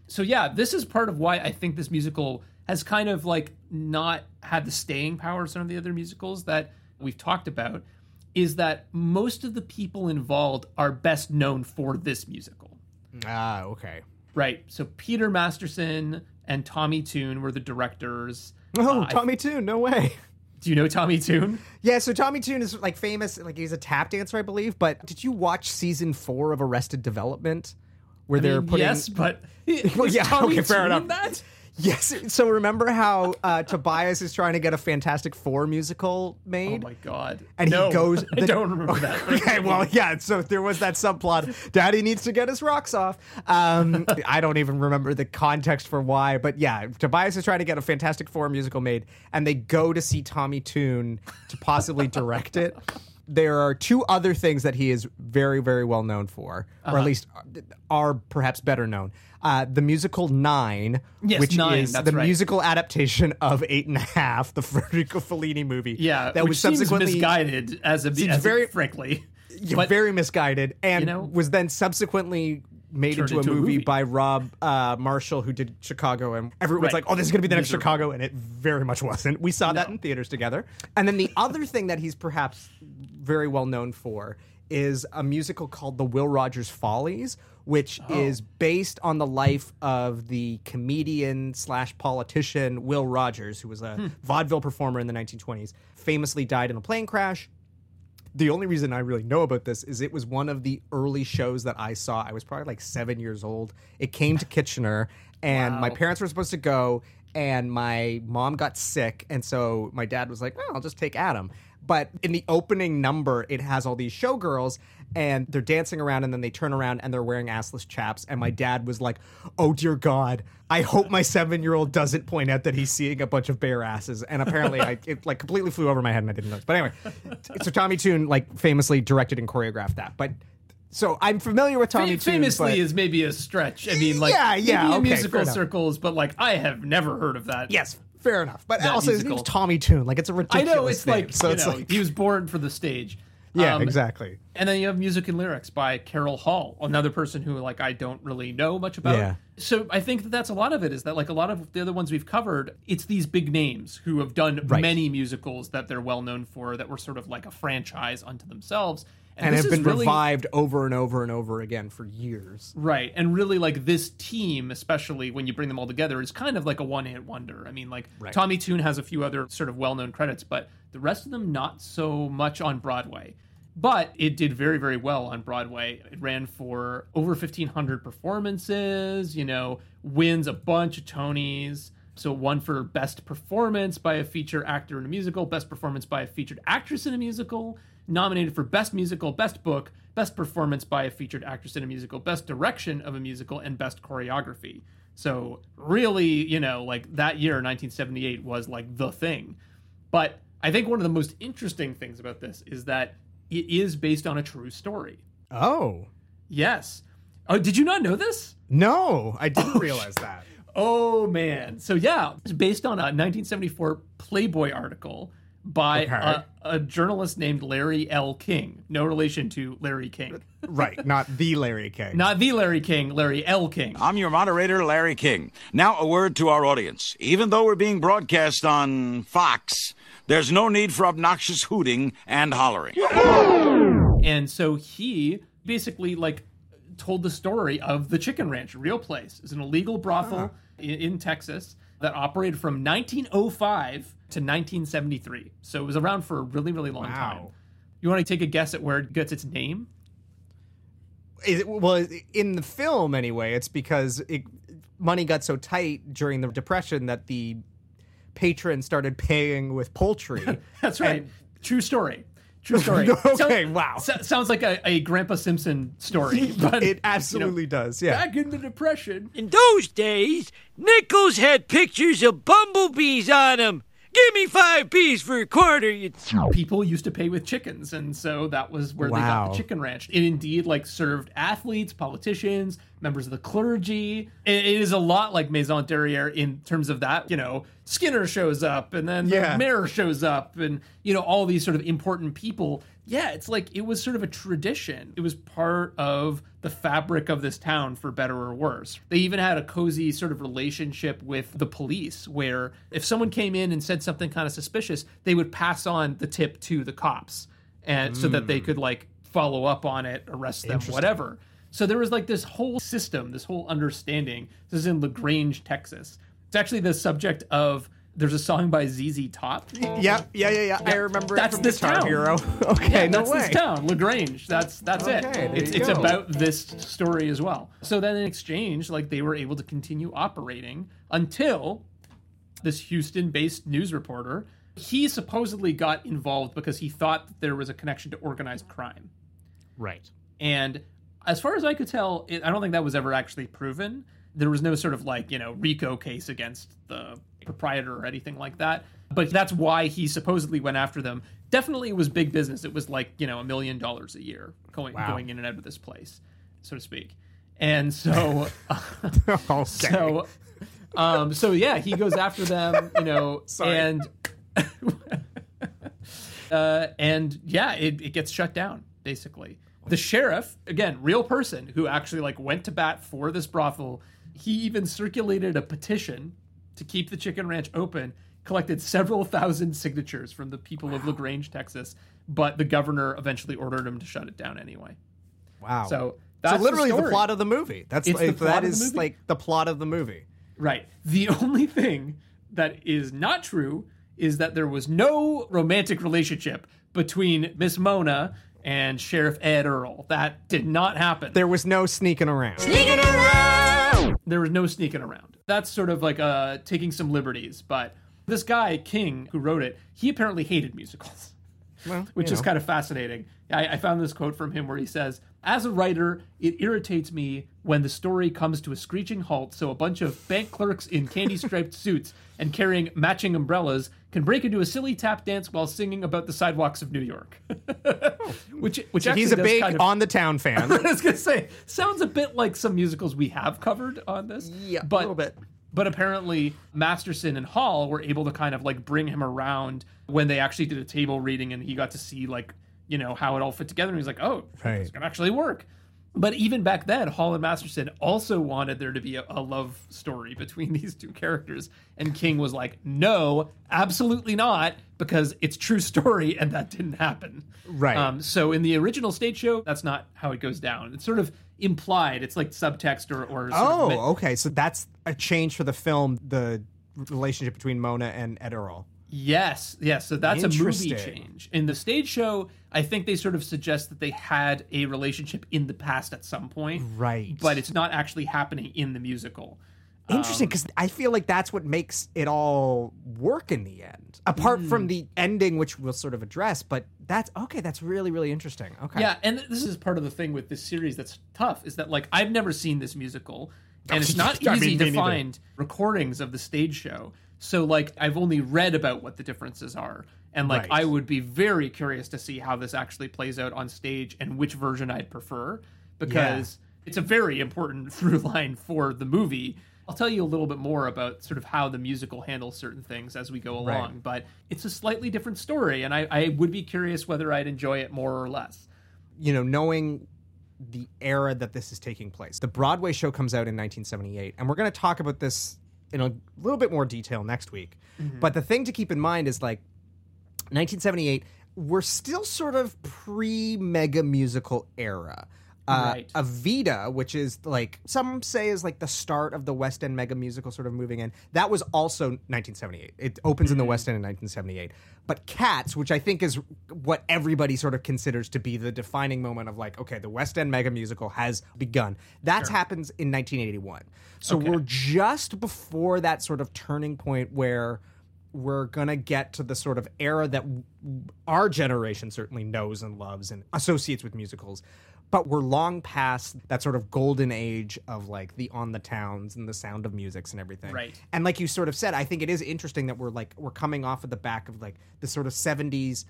Speaker 6: So yeah, this is part of why I think this musical has kind of like not had the staying power of some of the other musicals that we've talked about is that most of the people involved are best known for this musical.
Speaker 5: ah, okay.
Speaker 6: Right. So Peter Masterson and Tommy Tune were the directors.
Speaker 5: Oh,
Speaker 6: Uh,
Speaker 5: Tommy Tune, no way.
Speaker 6: Do you know Tommy Tune?
Speaker 5: Yeah, so Tommy Tune is like famous, like he's a tap dancer, I believe. But did you watch season four of Arrested Development, where
Speaker 6: I
Speaker 5: they're
Speaker 6: mean,
Speaker 5: putting?
Speaker 6: yes, but
Speaker 5: Well, yeah,
Speaker 6: Tommy
Speaker 5: okay, fair
Speaker 6: Toon
Speaker 5: enough.
Speaker 6: That?
Speaker 5: Yes. So remember how uh, Tobias is trying to get a Fantastic Four musical made?
Speaker 6: Oh my god!
Speaker 5: And
Speaker 6: no,
Speaker 5: he goes.
Speaker 6: I don't remember that.
Speaker 5: Okay, well, yeah. So there was that subplot. Daddy needs to get his rocks off. Um, I don't even remember the context for why, but yeah, Tobias is trying to get a Fantastic Four musical made, and they go to see Tommy Tune to possibly direct it. There are two other things that he is very, very well known for, or
Speaker 6: Uh-huh.
Speaker 5: at least are perhaps better known. Uh, the musical Nine,
Speaker 6: Yes,
Speaker 5: which
Speaker 6: Nine,
Speaker 5: is the
Speaker 6: right.
Speaker 5: musical adaptation of Eight and a Half, the Federico Fellini movie.
Speaker 6: Yeah,
Speaker 5: that was subsequently
Speaker 6: misguided as a
Speaker 5: Seems
Speaker 6: as
Speaker 5: very-
Speaker 6: very frankly. But-
Speaker 5: very misguided, and
Speaker 6: You know-
Speaker 5: was then subsequently made
Speaker 6: Turned
Speaker 5: into a
Speaker 6: into a
Speaker 5: movie,
Speaker 6: movie.
Speaker 5: by Rob uh, Marshall, who did Chicago, and everyone's
Speaker 6: Right.
Speaker 5: like, "Oh, this is going to be the next
Speaker 6: Miserable.
Speaker 5: Chicago," and it very much wasn't. We saw that in theaters together. And then the other thing that he's perhaps very well known for is a musical called The Will Rogers Follies, which
Speaker 6: Oh.
Speaker 5: is based on the life of the comedian slash politician Will Rogers, who was a
Speaker 6: Hmm.
Speaker 5: vaudeville performer in the 1920s, famously died in a plane crash the only reason I really know about this is it was one of the early shows that I saw. I was probably like seven years old. It came to Kitchener, and my parents were supposed to go, and my mom got sick, and so my dad was like, "Well, I'll just take Adam." But in the opening number, it has all these showgirls, and they're dancing around, and then they turn around and they're wearing assless chaps. And my dad was like, "Oh dear God, I hope my seven-year-old doesn't point out that he's seeing a bunch of bare asses." And apparently, I it like completely flew over my head, and I didn't notice. But anyway, so Tommy Tune like famously directed and choreographed that. But so I'm familiar with Tommy Tune.
Speaker 6: famously
Speaker 5: but-
Speaker 6: is maybe a stretch. I mean, like
Speaker 5: Yeah, yeah,
Speaker 6: maybe in
Speaker 5: okay, fair
Speaker 6: musical circles, but like I have never heard of that.
Speaker 5: yes, fair enough. But
Speaker 6: That
Speaker 5: also, his
Speaker 6: musical.
Speaker 5: name's Tommy Tune. Like it's a
Speaker 6: I
Speaker 5: ridiculous.
Speaker 6: know it's
Speaker 5: name.
Speaker 6: like
Speaker 5: so
Speaker 6: you
Speaker 5: it's
Speaker 6: know
Speaker 5: like
Speaker 6: he was born for the stage.
Speaker 5: yeah,
Speaker 6: Um,
Speaker 5: exactly.
Speaker 6: And then you have music and lyrics by Carol Hall, another person who like I don't really know much about.
Speaker 5: Yeah.
Speaker 6: So I think that that's a lot of it. Is that like a lot of the other ones we've covered? It's these big names who have done
Speaker 5: Right.
Speaker 6: many musicals that they're well known for, that were sort of like a franchise unto themselves,
Speaker 5: and have been
Speaker 6: really-
Speaker 5: revived over and over and over again for years.
Speaker 6: Right. And really, like, this team, especially when you bring them all together, is kind of like a one hit wonder. I mean, like,
Speaker 5: Right.
Speaker 6: Tommy Tune has a few other sort of well known credits, but the rest of them not so much on Broadway. But it did very, very well on Broadway. It ran for over 1,500 performances, you know, wins a bunch of Tonys. So, one for Best Performance by a feature actor in a musical, Best Performance by a featured actress in a musical, nominated for Best Musical, Best Book, Best Performance by a featured actress in a musical, Best Direction of a musical, and Best Choreography. So, really, you know, like that year, 1978, was like the thing. But I think one of the most interesting things about this is that it is based on a true story.
Speaker 5: Oh
Speaker 6: Yes. Oh, did you not know this?
Speaker 5: no, I didn't oh, realize that.
Speaker 6: Oh man. So yeah, it's based on a 1974 Playboy article by
Speaker 5: Okay.
Speaker 6: a, a journalist named Larry L. King. No relation to Larry King.
Speaker 5: Right, not the Larry King.
Speaker 6: Not the Larry King, Larry L. King.
Speaker 11: I'm your moderator, Larry King. Now, a word to our audience. Even though we're being broadcast on Fox, there's no need for obnoxious hooting and hollering.
Speaker 6: And so he basically like told the story of the Chicken Ranch, real place. It's an illegal brothel uh-huh. in, in Texas that operated from 1905 to 1973. So it was around for a really, really long time.
Speaker 5: Wow.
Speaker 6: You want to take a guess at where it gets its name?
Speaker 5: Is it, well, in the film anyway, it's because it, money got so tight during the depression that the patrons started paying with poultry.
Speaker 6: That's right. True story. True story.
Speaker 5: Okay,
Speaker 6: Sound-
Speaker 5: wow.
Speaker 6: so- sounds like a, a Grandpa Simpson story, but
Speaker 5: it absolutely does. Yeah.
Speaker 6: back in the depression.
Speaker 12: In those days, nickels had pictures of bumblebees on them. Give me five peas for a quarter, you.
Speaker 6: people used to pay with chickens and so that was where they got the chicken ranch it indeed like served athletes politicians members of the clergy it, it is a lot like maison derriere in terms of that you know skinner shows up and then
Speaker 5: Yeah.
Speaker 6: the mayor shows up and you know all these sort of important people yeah it's like it was sort of a tradition. It was part of the fabric of this town for better or worse. They even had a cozy sort of relationship with the police where if someone came in and said something kind of suspicious they would pass on the tip to the cops and so that they hmm. could like follow up on it arrest them whatever. So there was like this whole system this whole understanding. This is in lagrange texas. It's actually the subject of there's a song by ZZ Top.
Speaker 5: Yeah, yeah, yeah, yeah. I remember
Speaker 6: That's
Speaker 5: it from
Speaker 6: this
Speaker 5: Guitar
Speaker 6: town.
Speaker 5: Hero. Okay,
Speaker 6: Yeah,
Speaker 5: no
Speaker 6: that's
Speaker 5: way.
Speaker 6: this town, Lagrange. That's that's
Speaker 5: Okay,
Speaker 6: it.
Speaker 5: there
Speaker 6: It's
Speaker 5: you
Speaker 6: it's
Speaker 5: go.
Speaker 6: about this story as well. So then in exchange, like they were able to continue operating until this Houston-based news reporter, he supposedly got involved because he thought that there was a connection to organized crime.
Speaker 5: Right.
Speaker 6: And as far as I could tell, it, I don't think that was ever actually proven. There was no sort of like, you know, RICO case against the proprietor or anything like that. But that's why he supposedly went after them. Definitely it was big business. It was like, you know, a million dollars a year going
Speaker 5: Wow.
Speaker 6: going in and out of this place, so to speak. And so
Speaker 5: Okay.
Speaker 6: so um so yeah, he goes after them, you know, and uh, and yeah, it, it gets shut down basically. The sheriff, again, real person who actually like went to bat for this brothel. He even circulated a petition to keep the chicken ranch open. Collected several thousand signatures from the people of Lagrange, Texas, but the governor eventually ordered him to shut it down anyway.
Speaker 5: Wow.
Speaker 6: So that's
Speaker 5: so literally
Speaker 6: the,
Speaker 5: the, plot of the movie. That's
Speaker 6: It's the
Speaker 5: like,
Speaker 6: plot
Speaker 5: that
Speaker 6: the movie.
Speaker 5: like the plot of the movie.
Speaker 6: Right. The only thing that is not true is that there was no romantic relationship between Miss Mona and Sheriff Ed Earl. That did not happen.
Speaker 5: There was no sneaking around.
Speaker 6: Sneaking around. There was no sneaking around. That's sort of like uh, taking some liberties. But this guy King, who wrote it, he apparently hated musicals,
Speaker 5: Well,
Speaker 6: which is
Speaker 5: know.
Speaker 6: kind of fascinating. I, I found this quote from him where he says, "As a writer, it irritates me when the story comes to a screeching halt. So a bunch of bank clerks in candy-striped suits and carrying matching umbrellas can break into a silly tap dance while singing about the sidewalks of New York." which, which
Speaker 5: So he's a big
Speaker 6: kind of-
Speaker 5: on the town fan.
Speaker 6: I was gonna say, sounds a bit like some musicals we have covered on this.
Speaker 5: Yeah,
Speaker 6: but,
Speaker 5: a little bit.
Speaker 6: But apparently, Masterson and Hall were able to kind of like bring him around when they actually did a table reading, and he got to see like you know how it all fit together. And he's like, oh,
Speaker 5: Right.
Speaker 6: it's gonna actually work. But even back then, Hall and Masterson also wanted there to be a, a love story between these two characters, and King was like, "No, absolutely not," because it's true story, and that didn't happen.
Speaker 5: Right.
Speaker 6: Um, so in the original stage show, that's not how it goes down. It's sort of implied. It's like subtext or or.
Speaker 5: Oh,
Speaker 6: of
Speaker 5: okay. So that's a change for the film. The relationship between Mona and Ed Earl.
Speaker 6: Yes, yes. So that's a movie change. In the stage show, I think they sort of suggest that they had a relationship in the past at some point,
Speaker 5: Right.
Speaker 6: but it's not actually happening in the musical.
Speaker 5: Interesting,
Speaker 6: Um,
Speaker 5: because I feel like that's what makes it all work in the end. Apart from
Speaker 6: Hmm.
Speaker 5: the ending, which we'll sort of address, but that's okay. That's really, really interesting. Okay.
Speaker 6: Yeah, and this is part of the thing with this series that's tough is that like I've never seen this musical, and it's not
Speaker 5: I mean,
Speaker 6: easy to find recordings of the stage show. So like I've only read about what the differences are, and like
Speaker 5: Right.
Speaker 6: I would be very curious to see how this actually plays out on stage and which version I'd prefer because it's a very important through line for the movie. I'll tell you a little bit more about sort of how the musical handles certain things as we go along,
Speaker 5: Right.
Speaker 6: but it's a slightly different story, and I, I would be curious whether I'd enjoy it more or less.
Speaker 5: you know, knowing the era that this is taking place. The Broadway show comes out in 1978, and we're going to talk about this in a little bit more detail next week. Mm-hmm. But the thing to keep in mind is like 1978, we're still sort of pre mega musical era. Uh,
Speaker 6: Right.
Speaker 5: Evita, which is like some say is like the start of the West End mega musical sort of moving in. That was also 1978. It opens in
Speaker 6: Mm-hmm.
Speaker 5: the West End in 1978. But Cats, which I think is what everybody sort of considers to be the defining moment of like, okay, the West End mega musical has begun. That happens in 1981. So
Speaker 6: Okay.
Speaker 5: we're just before that sort of turning point where we're gonna get to the sort of era that w- our generation certainly knows and loves and associates with musicals but we're long past that sort of golden age of like the on the towns and the sound of musics and everything
Speaker 6: Right.
Speaker 5: and like you sort of said i think it is interesting that we're like we're coming off of the back of like the sort of 70s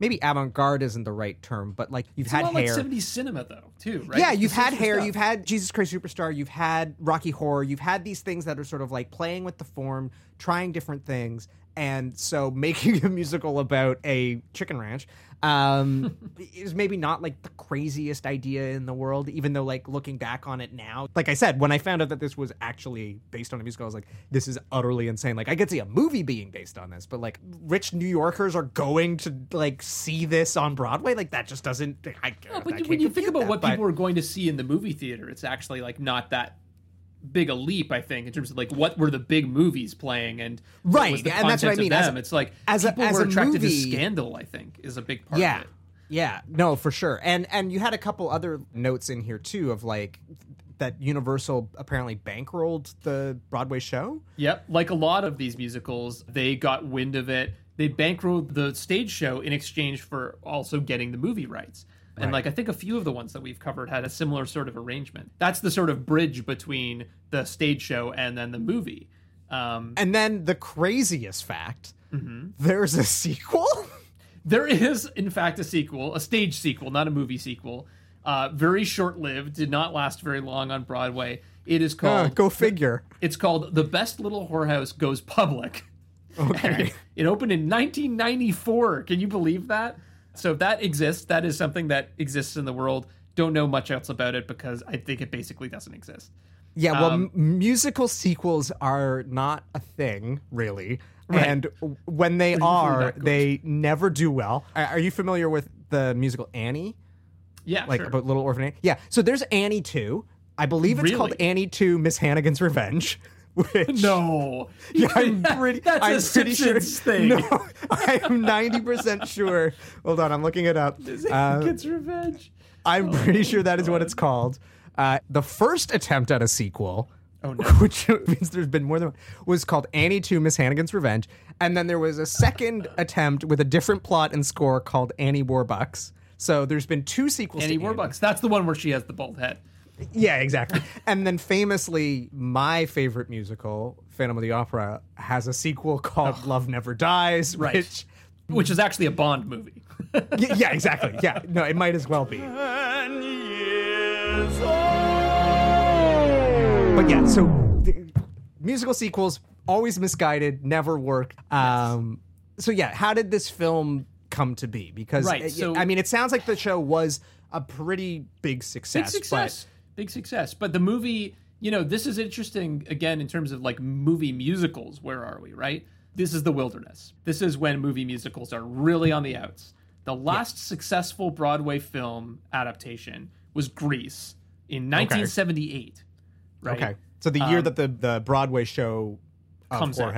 Speaker 5: maybe avant-garde isn't the right term but like you've
Speaker 6: It's
Speaker 5: had
Speaker 6: a lot
Speaker 5: hair
Speaker 6: like 70s cinema, though, too, right?
Speaker 5: yeah, you've had hair,
Speaker 6: stuff.
Speaker 5: you've had Jesus Christ Superstar, you've had Rocky Horror, you've had these things that are sort of like playing with the form, trying different things, and so making a musical about a chicken ranch um, is maybe not like the craziest idea in the world. Even though, like looking back on it now, like I said, when I found out that this was actually based on a musical, I was like, this is utterly insane. Like I could see a movie being based on this, but like rich New Yorkers are going to like see this on Broadway, like that just doesn't. I,
Speaker 6: No, but
Speaker 5: I
Speaker 6: when you think about
Speaker 5: that,
Speaker 6: what
Speaker 5: but-
Speaker 6: people are going to see in the movie theater, it's actually like not that big a leap. I think in terms of like what were the big movies playing and
Speaker 5: Right, and that's what I mean. As a-
Speaker 6: it's like
Speaker 5: as a-
Speaker 6: people
Speaker 5: as
Speaker 6: were
Speaker 5: a
Speaker 6: attracted
Speaker 5: movie-
Speaker 6: to Scandal. I think is a big part
Speaker 5: yeah
Speaker 6: of it.
Speaker 5: yeah no for sure and and you had a couple other notes in here too of like that universal apparently bankrolled the broadway show
Speaker 6: Yep, like a lot of these musicals, they got wind of it. They bankrolled the stage show in exchange for also getting the movie rights. And
Speaker 5: Right.
Speaker 6: like I think a few of the ones that we've covered had a similar sort of arrangement. That's the sort of bridge between the stage show and then the movie. Um,
Speaker 5: and then the craziest fact
Speaker 6: Mm-hmm.
Speaker 5: there's a sequel
Speaker 6: There is, in fact, a sequel, a stage sequel, not a movie sequel. Uh, very short lived, did not last very long on Broadway. It is
Speaker 5: Uh,
Speaker 6: called
Speaker 5: go figure
Speaker 6: It's called The Best Little Whorehouse Goes Public.
Speaker 5: Okay.
Speaker 6: it opened in 1994. Can you believe that? So if that exists, that is something that exists in the world. Don't know much else about it because I think it basically doesn't exist.
Speaker 5: yeah well
Speaker 6: Um,
Speaker 5: m- musical sequels are not a thing really
Speaker 6: Right.
Speaker 5: and when they are they never do well are are you familiar with the musical annie
Speaker 6: Yeah,
Speaker 5: like
Speaker 6: sure.
Speaker 5: about Little Orphan Annie. Yeah. So there's Annie 2. I believe it's
Speaker 6: Really?
Speaker 5: called Annie 2 Miss Hannigan's Revenge. Which,
Speaker 6: no,
Speaker 5: yeah, I'm pretty.
Speaker 6: That's a
Speaker 5: I'm pretty sure.
Speaker 6: Thing.
Speaker 5: No, I am 90 percent sure. Hold on, I'm looking it up. Uh,
Speaker 6: Gets revenge.
Speaker 5: I'm pretty sure that is what it's called. Uh, the first attempt at a sequel,
Speaker 6: Oh, no.
Speaker 5: which means there's been more than one, was called Annie 2 Miss Hannigan's Revenge. And then there was a second attempt with a different plot and score called Annie Warbucks. So there's been two sequels
Speaker 6: Annie
Speaker 5: to Annie.
Speaker 6: Warbucks. That's the one where she has the bald head.
Speaker 5: Yeah, exactly. and then famously, my favorite musical, Phantom of the Opera, has a sequel called Love Never Dies,
Speaker 6: Right.
Speaker 5: which
Speaker 6: Which is actually a Bond movie.
Speaker 5: Y- yeah, exactly. Yeah, no, it might as well be. But yeah, so the musical sequels always misguided, never work. Um, so yeah, how did this film come to be? Because
Speaker 6: Right,
Speaker 5: uh,
Speaker 6: so-
Speaker 5: I mean, it sounds like the show was a pretty big success.
Speaker 6: Big success. Big success. But the movie, you know, this is interesting again in terms of like movie musicals. Where are we, right? This is the wilderness. This is when movie musicals are really on the outs. The last successful Broadway film adaptation was Grease in 1978.
Speaker 5: But,
Speaker 6: Right?
Speaker 5: okay, so the year
Speaker 6: Um,
Speaker 5: that the the Broadway show of
Speaker 6: comes out.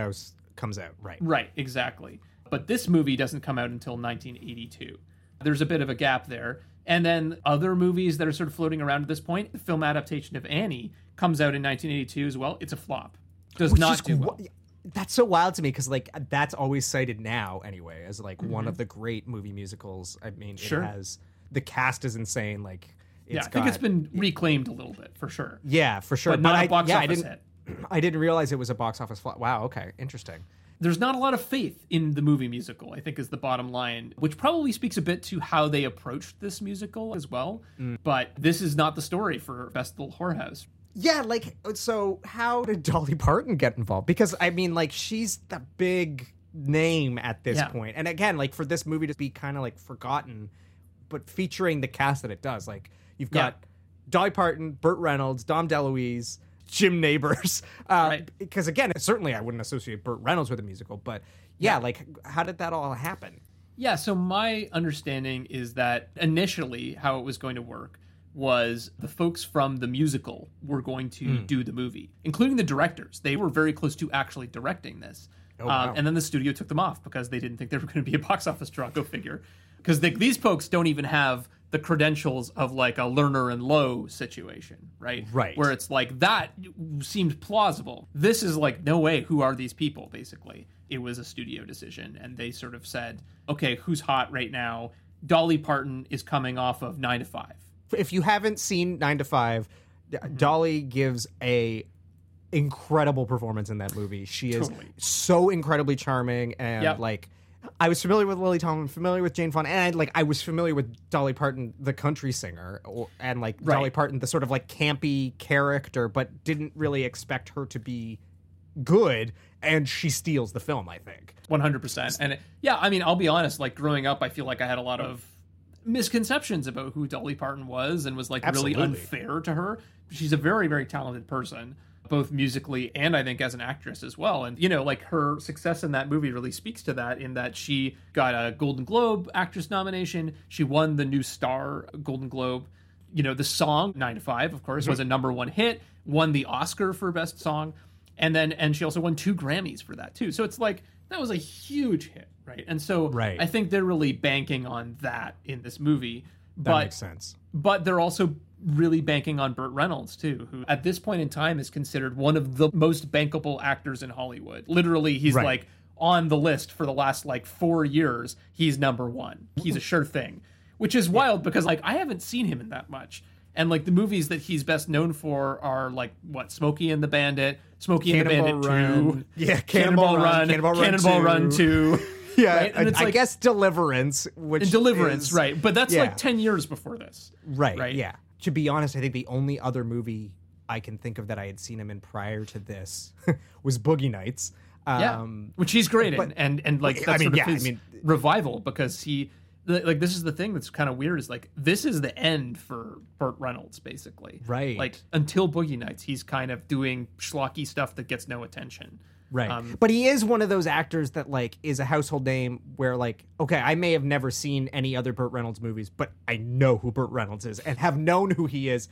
Speaker 5: Comes out, right?
Speaker 6: Right, exactly. But this movie doesn't come out until 1982. There's a bit of a gap there. And then other movies that are sort of floating around at this point, the film adaptation of Annie comes out in 1982 as well. It's a flop. Does
Speaker 5: Which
Speaker 6: not do well.
Speaker 5: wh- That's so wild to me because like that's always cited now anyway as like one
Speaker 6: Mhm.
Speaker 5: of the great movie musicals. I mean,
Speaker 6: Sure.
Speaker 5: it has the cast is insane. Like, it's
Speaker 6: yeah, I think it's been reclaimed a little bit for sure.
Speaker 5: yeah for sure,
Speaker 6: but not a
Speaker 5: I,
Speaker 6: box
Speaker 5: yeah,
Speaker 6: office
Speaker 5: I didn't,
Speaker 6: hit.
Speaker 5: I didn't realize it was a box office flop. Wow, okay, interesting.
Speaker 6: There's not a lot of faith in the movie musical, I think is the bottom line, which probably speaks a bit to how they approached this musical as well.
Speaker 5: Mm.
Speaker 6: But this is not the story for Best Little Whorehouse.
Speaker 5: Yeah, like so how did Dolly Parton get involved? Because I mean like she's the big name at this
Speaker 6: Yeah.
Speaker 5: point. And again, like for this movie to be kind of like forgotten, but featuring the cast that it does. Like you've got Dolly Parton, Burt Reynolds, Dom DeLuise, Jim Nabors. Uh, Because again, certainly I wouldn't associate Burt Reynolds with a musical, but yeah, like how did that all happen?
Speaker 6: Yeah, so my understanding is that initially how it was going to work was the folks from the musical were going to
Speaker 5: Hmm.
Speaker 6: do the movie, including the directors. They were very close to actually directing this.
Speaker 5: Oh, wow.
Speaker 6: Um, and then the studio took them off because they didn't think they were going to be a box office draw. Go figure. Because these folks don't even have the credentials of like a Lerner and Loewe situation, right?
Speaker 5: Right.
Speaker 6: Where it's like that seemed plausible. This is like, no way. Who are these people? Basically, it was a studio decision, and they sort of said, okay, who's hot right now? Dolly Parton is coming off of Nine to Five.
Speaker 5: If you haven't seen Nine to Five,
Speaker 6: Mm-hmm.
Speaker 5: Dolly gives a incredible performance in that movie. She is
Speaker 6: Totally.
Speaker 5: so incredibly charming and
Speaker 6: Yep.
Speaker 5: like. I was familiar with Lily Tomlin, familiar with Jane Fonda, and like I was familiar with Dolly Parton, the country singer, or, and like
Speaker 6: Right.
Speaker 5: Dolly Parton, the sort of like campy character, but didn't really expect her to be good, and she steals the film. I think.
Speaker 6: One hundred percent. And it, yeah, I mean, I'll be honest. Like growing up, I feel like I had a lot of misconceptions about who Dolly Parton was, and was like
Speaker 5: Absolutely.
Speaker 6: really unfair to her. She's a very, very talented person, both musically and I think as an actress as well. And you know, like her success in that movie really speaks to that. In that she got a Golden Globe actress nomination, she won the New Star Golden Globe. You know, the song Nine to Five, of course, was mm-hmm. a number one hit. Won the Oscar for best song and then and she also won two Grammys for that too. So it's like that was a huge hit, right? And so
Speaker 5: Right.
Speaker 6: I think they're really banking on that in this movie.
Speaker 5: That
Speaker 6: but
Speaker 5: makes sense.
Speaker 6: but they're also really banking on Burt Reynolds too, who at this point in time is considered one of the most bankable actors in Hollywood. Literally, he's
Speaker 5: Right.
Speaker 6: like on the list for the last like 4 years. He's number 1. He's a sure thing. Which is wild because like I haven't seen him in that much. And like the movies that he's best known for are like what Smokey and the Bandit, Smokey and the Bandit
Speaker 5: Run.
Speaker 6: 2,
Speaker 5: Yeah,
Speaker 6: Cannonball,
Speaker 5: Cannonball Run,
Speaker 6: Run,
Speaker 5: Cannonball Run
Speaker 6: Cannonball
Speaker 5: 2.
Speaker 6: Run 2.
Speaker 5: Yeah,
Speaker 6: right? And
Speaker 5: I,
Speaker 6: it's
Speaker 5: I guess Deliverance, which
Speaker 6: and Deliverance,
Speaker 5: is-
Speaker 6: right? But that's
Speaker 5: yeah.
Speaker 6: like 10 years before this.
Speaker 5: Right,
Speaker 6: Right.
Speaker 5: Yeah. To be honest, I think the only other movie I can think of that I had seen him in prior to this was Boogie Nights.
Speaker 6: yeah,
Speaker 5: Um,
Speaker 6: which he's great
Speaker 5: but-
Speaker 6: in, and and like
Speaker 5: I mean,
Speaker 6: sort of
Speaker 5: yeah, I mean-
Speaker 6: revival because he like this is the thing that's kind of weird is like this is the end for Burt Reynolds basically,
Speaker 5: Right.
Speaker 6: Like until Boogie Nights, he's kind of doing schlocky stuff that gets no attention,
Speaker 5: Right.
Speaker 6: Um,
Speaker 5: but he is one of those actors that like is a household name where like okay, I may have never seen any other Burt Reynolds movies, but I know who Burt Reynolds is and have known who he is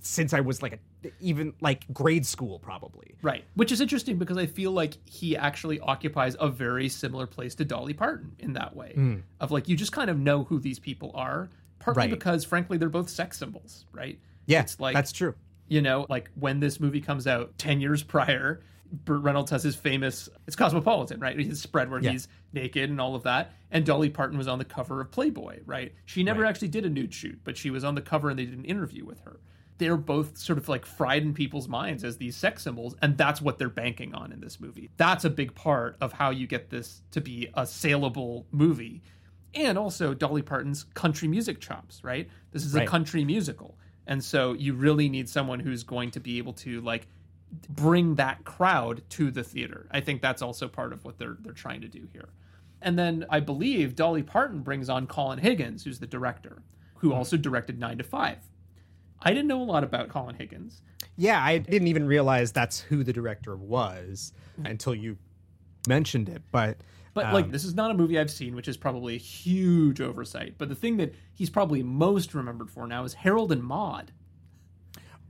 Speaker 5: since I was like a, even like grade school probably.
Speaker 6: Right. Which is interesting because I feel like he actually occupies a very similar place to Dolly Parton in that way. Of like you just kind of know who these people are, partly
Speaker 5: Right.
Speaker 6: because frankly they're both sex symbols, right?
Speaker 5: Yeah,
Speaker 6: It's like
Speaker 5: that's true.
Speaker 6: you know, like when this movie comes out 10 years prior, Burt Reynolds has his famous it's Cosmopolitan, right? His spread where
Speaker 5: Yeah.
Speaker 6: he's naked and all of that. And Dolly Parton was on the cover of Playboy, right? She never
Speaker 5: Right.
Speaker 6: actually did a nude shoot, but she was on the cover and they did an interview with her. They're both sort of like fried in people's minds as these sex symbols, and that's what they're banking on in this movie. That's a big part of how you get this to be a saleable movie. And also Dolly Parton's country music chops, right? This is a country musical. And so you really need someone who's going to be able to like bring that crowd to the theater. I think that's also part of what they're they're trying to do here. And then I believe Dolly Parton brings on Colin Higgins, who's the director, who also directed 9 to 5. I didn't know a lot about Colin Higgins.
Speaker 5: Yeah, I didn't even realize that's who the director was until you mentioned it, but
Speaker 6: But
Speaker 5: um,
Speaker 6: like this is not a movie I've seen, which is probably a huge oversight. But the thing that he's probably most remembered for now is Harold and Maude.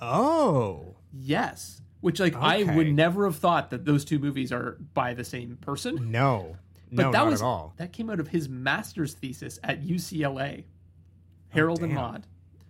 Speaker 5: Oh.
Speaker 6: Yes. Which like I would never have thought that those two movies are by the same person.
Speaker 5: No.
Speaker 6: But
Speaker 5: no,
Speaker 6: that
Speaker 5: not
Speaker 6: was
Speaker 5: at all.
Speaker 6: that came out of his master's thesis at UCLA. Harold and oh,
Speaker 5: damn.
Speaker 6: Maude.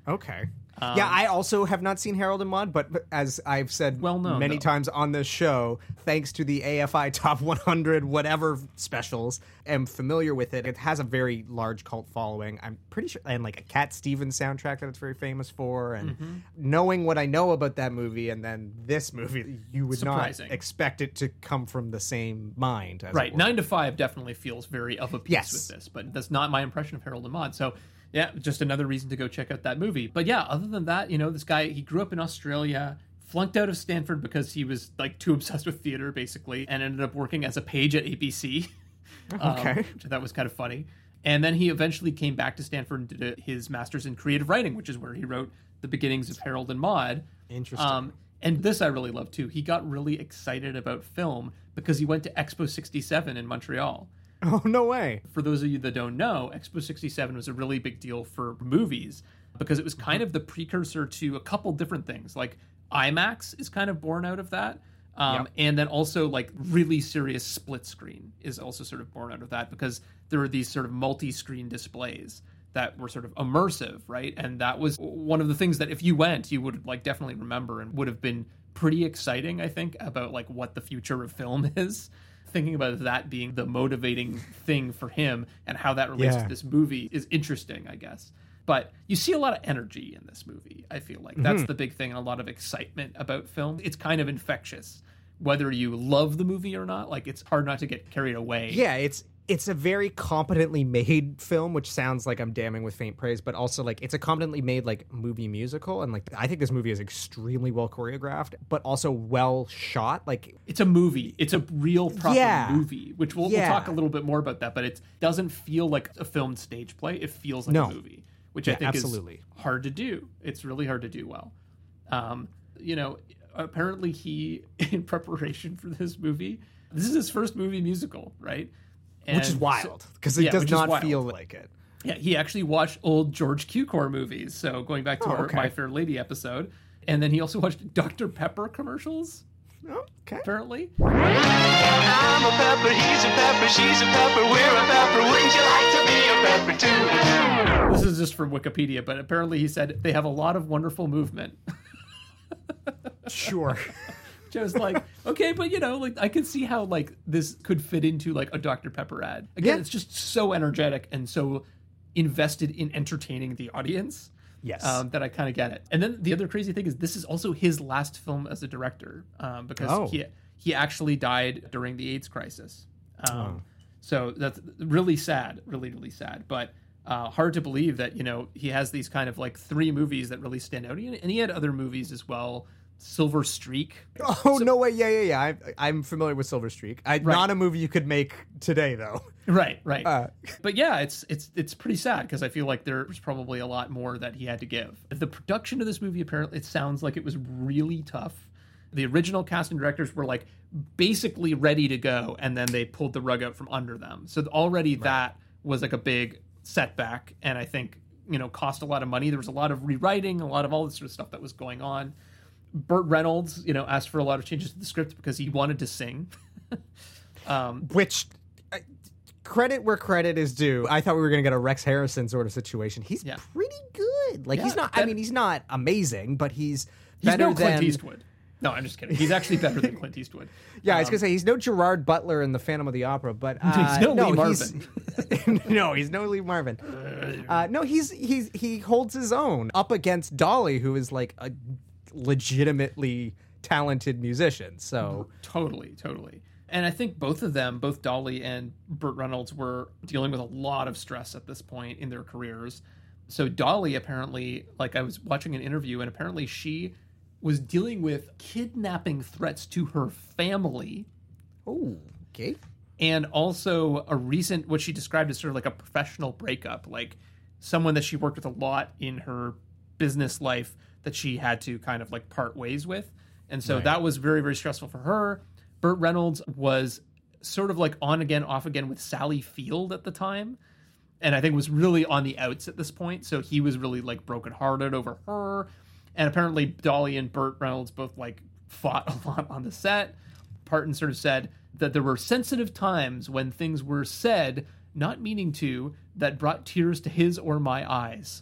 Speaker 5: Okay.
Speaker 6: Um,
Speaker 5: yeah, I also have not seen Harold and Maude, but but as I've said
Speaker 6: Well known,
Speaker 5: many times on this show, thanks to the AFI Top 100 whatever specials, am familiar with it. It has a very large cult following. I'm pretty sure, and like a Cat Stevens soundtrack that it's very famous for. And
Speaker 6: Mm-hmm.
Speaker 5: knowing what I know about that movie and then this movie, you would
Speaker 6: Surprising.
Speaker 5: not expect it to come from the same mind. As
Speaker 6: Right. Nine to five definitely feels very of a piece
Speaker 5: Yes.
Speaker 6: with this, but that's not my impression of Harold and Maude. So yeah, just another reason to go check out that movie. But yeah, other than that, you know, this guy he grew up in Australia, flunked out of Stanford because he was like too obsessed with theater, basically, and ended up working as a page at ABC. um,
Speaker 5: Okay.
Speaker 6: which I thought was kind of funny. And then he eventually came back to Stanford and did his master's in creative writing, which is where he wrote the beginnings of Harold and Maude.
Speaker 5: Interesting.
Speaker 6: Um, and this I really love too. He got really excited about film because he went to Expo 67 in Montreal.
Speaker 5: Oh, no way.
Speaker 6: For those of you that don't know, Expo 67 was a really big deal for movies because it was kind of the precursor to a couple different things. Like IMAX is kind of born out of that. Um,
Speaker 5: Yep.
Speaker 6: And then also like really serious split screen is also sort of born out of that because there are these sort of multi-screen displays that were sort of immersive, right? And that was one of the things that if you went, you would like definitely remember and would have been pretty exciting, I think, about like what the future of film is. Thinking about that being the motivating thing for him and how that relates
Speaker 5: Yeah.
Speaker 6: to this movie is interesting, I guess. But you see a lot of energy in this movie, I feel like. That's
Speaker 5: Mhm.
Speaker 6: the big thing, and a lot of excitement about film. It's kind of infectious. Whether you love the movie or not, like it's hard not to get carried away.
Speaker 5: Yeah, it's it's a very competently made film, which sounds like I'm damning with faint praise, but also like it's a competently made like movie musical, and like I think this movie is extremely well choreographed, but also well shot. Like
Speaker 6: it's a movie. It's a real proper
Speaker 5: Yeah.
Speaker 6: movie, which we'll,
Speaker 5: Yeah.
Speaker 6: we'll talk a little bit more about that. But it doesn't feel like a filmed stage play. It feels like
Speaker 5: No.
Speaker 6: a movie, which I
Speaker 5: Yeah,
Speaker 6: think
Speaker 5: absolutely.
Speaker 6: is hard to do. It's really hard to do well. Um, you know, apparently he, in preparation for this movie, this is his first movie musical, right?
Speaker 5: Which is
Speaker 6: And
Speaker 5: wild,
Speaker 6: so-
Speaker 5: 'cause it
Speaker 6: yeah,
Speaker 5: does not feel like it.
Speaker 6: Yeah, he actually watched old George Cukor movies. So going back to
Speaker 5: Oh,
Speaker 6: our
Speaker 5: okay.
Speaker 6: My Fair Lady episode, and then he also watched Dr Pepper commercials.
Speaker 5: Oh, okay.
Speaker 6: Apparently.
Speaker 10: I'm a pepper, he's a pepper, she's a pepper, we're a pepper. Wouldn't you like to be a pepper too?
Speaker 6: This is just from Wikipedia, but apparently he said they have a lot of wonderful movement.
Speaker 5: Sure.
Speaker 6: Was like, okay, but you know, like I can see how like this could fit into like a Dr. Pepper ad. Again,
Speaker 5: Yeah.
Speaker 6: it's just so energetic and so invested in entertaining the audience.
Speaker 5: Yes.
Speaker 6: Um, that I kind of get it. And then the other crazy thing is this is also his last film as a director um, because
Speaker 5: Oh.
Speaker 6: he he actually died during the AIDS crisis. Um,
Speaker 5: Oh.
Speaker 6: So that's really sad, really really sad. But uh, hard to believe that you know he has these kind of like three movies that really stand out, and he had other movies as well. Silver Streak.
Speaker 5: Oh no way! Yeah, yeah, yeah. I, I'm familiar with Silver Streak. I, Not a movie you could make today, though.
Speaker 6: Right, right.
Speaker 5: Uh,
Speaker 6: but yeah, it's it's it's pretty sad because I feel like there's probably a lot more that he had to give. The production of this movie apparently it sounds like it was really tough. The original cast and directors were like basically ready to go, and then they pulled the rug out from under them. So already that was like a big setback, and I think you know cost a lot of money. There was a lot of rewriting, a lot of all this sort of stuff that was going on. Burt Reynolds, you know, asked for a lot of changes to the script because he wanted to sing. um,
Speaker 5: Which uh, credit where credit is due. I thought we were going to get a Rex Harrison sort of situation. He's pretty good. Like he's
Speaker 6: Yeah,
Speaker 5: not. I mean, he's not amazing, but he's
Speaker 6: He's
Speaker 5: better
Speaker 6: no Clint
Speaker 5: than.
Speaker 6: Eastwood. No, I'm just kidding. He's actually better than Clint Eastwood.
Speaker 5: Yeah, I was
Speaker 6: Um,
Speaker 5: gonna say he's no Gerard Butler in the Phantom of the Opera, but uh,
Speaker 6: He's no Lee
Speaker 5: he's- no, he's no Lee Marvin. Uh, no, he's he's he holds his own up against Dolly, who is like a legitimately talented musician. So
Speaker 6: Totally, totally. And I think both of them, both Dolly and Burt Reynolds, were dealing with a lot of stress at this point in their careers. So Dolly apparently, like I was watching an interview, and apparently she was dealing with kidnapping threats to her family.
Speaker 5: Oh, okay.
Speaker 6: And also a recent, what she described as sort of like a professional breakup, like someone that she worked with a lot in her business life that she had to kind of like part ways with. And so
Speaker 5: Right.
Speaker 6: that was very, very stressful for her. Burt Reynolds was sort of like on again, off again with Sally Field at the time. And I think was really on the outs at this point. So he was really like brokenhearted over her. And apparently Dolly and Burt Reynolds both like fought a lot on the set. Parton sort of said that there were sensitive times when things were said, not meaning to, that brought tears to his or my eyes.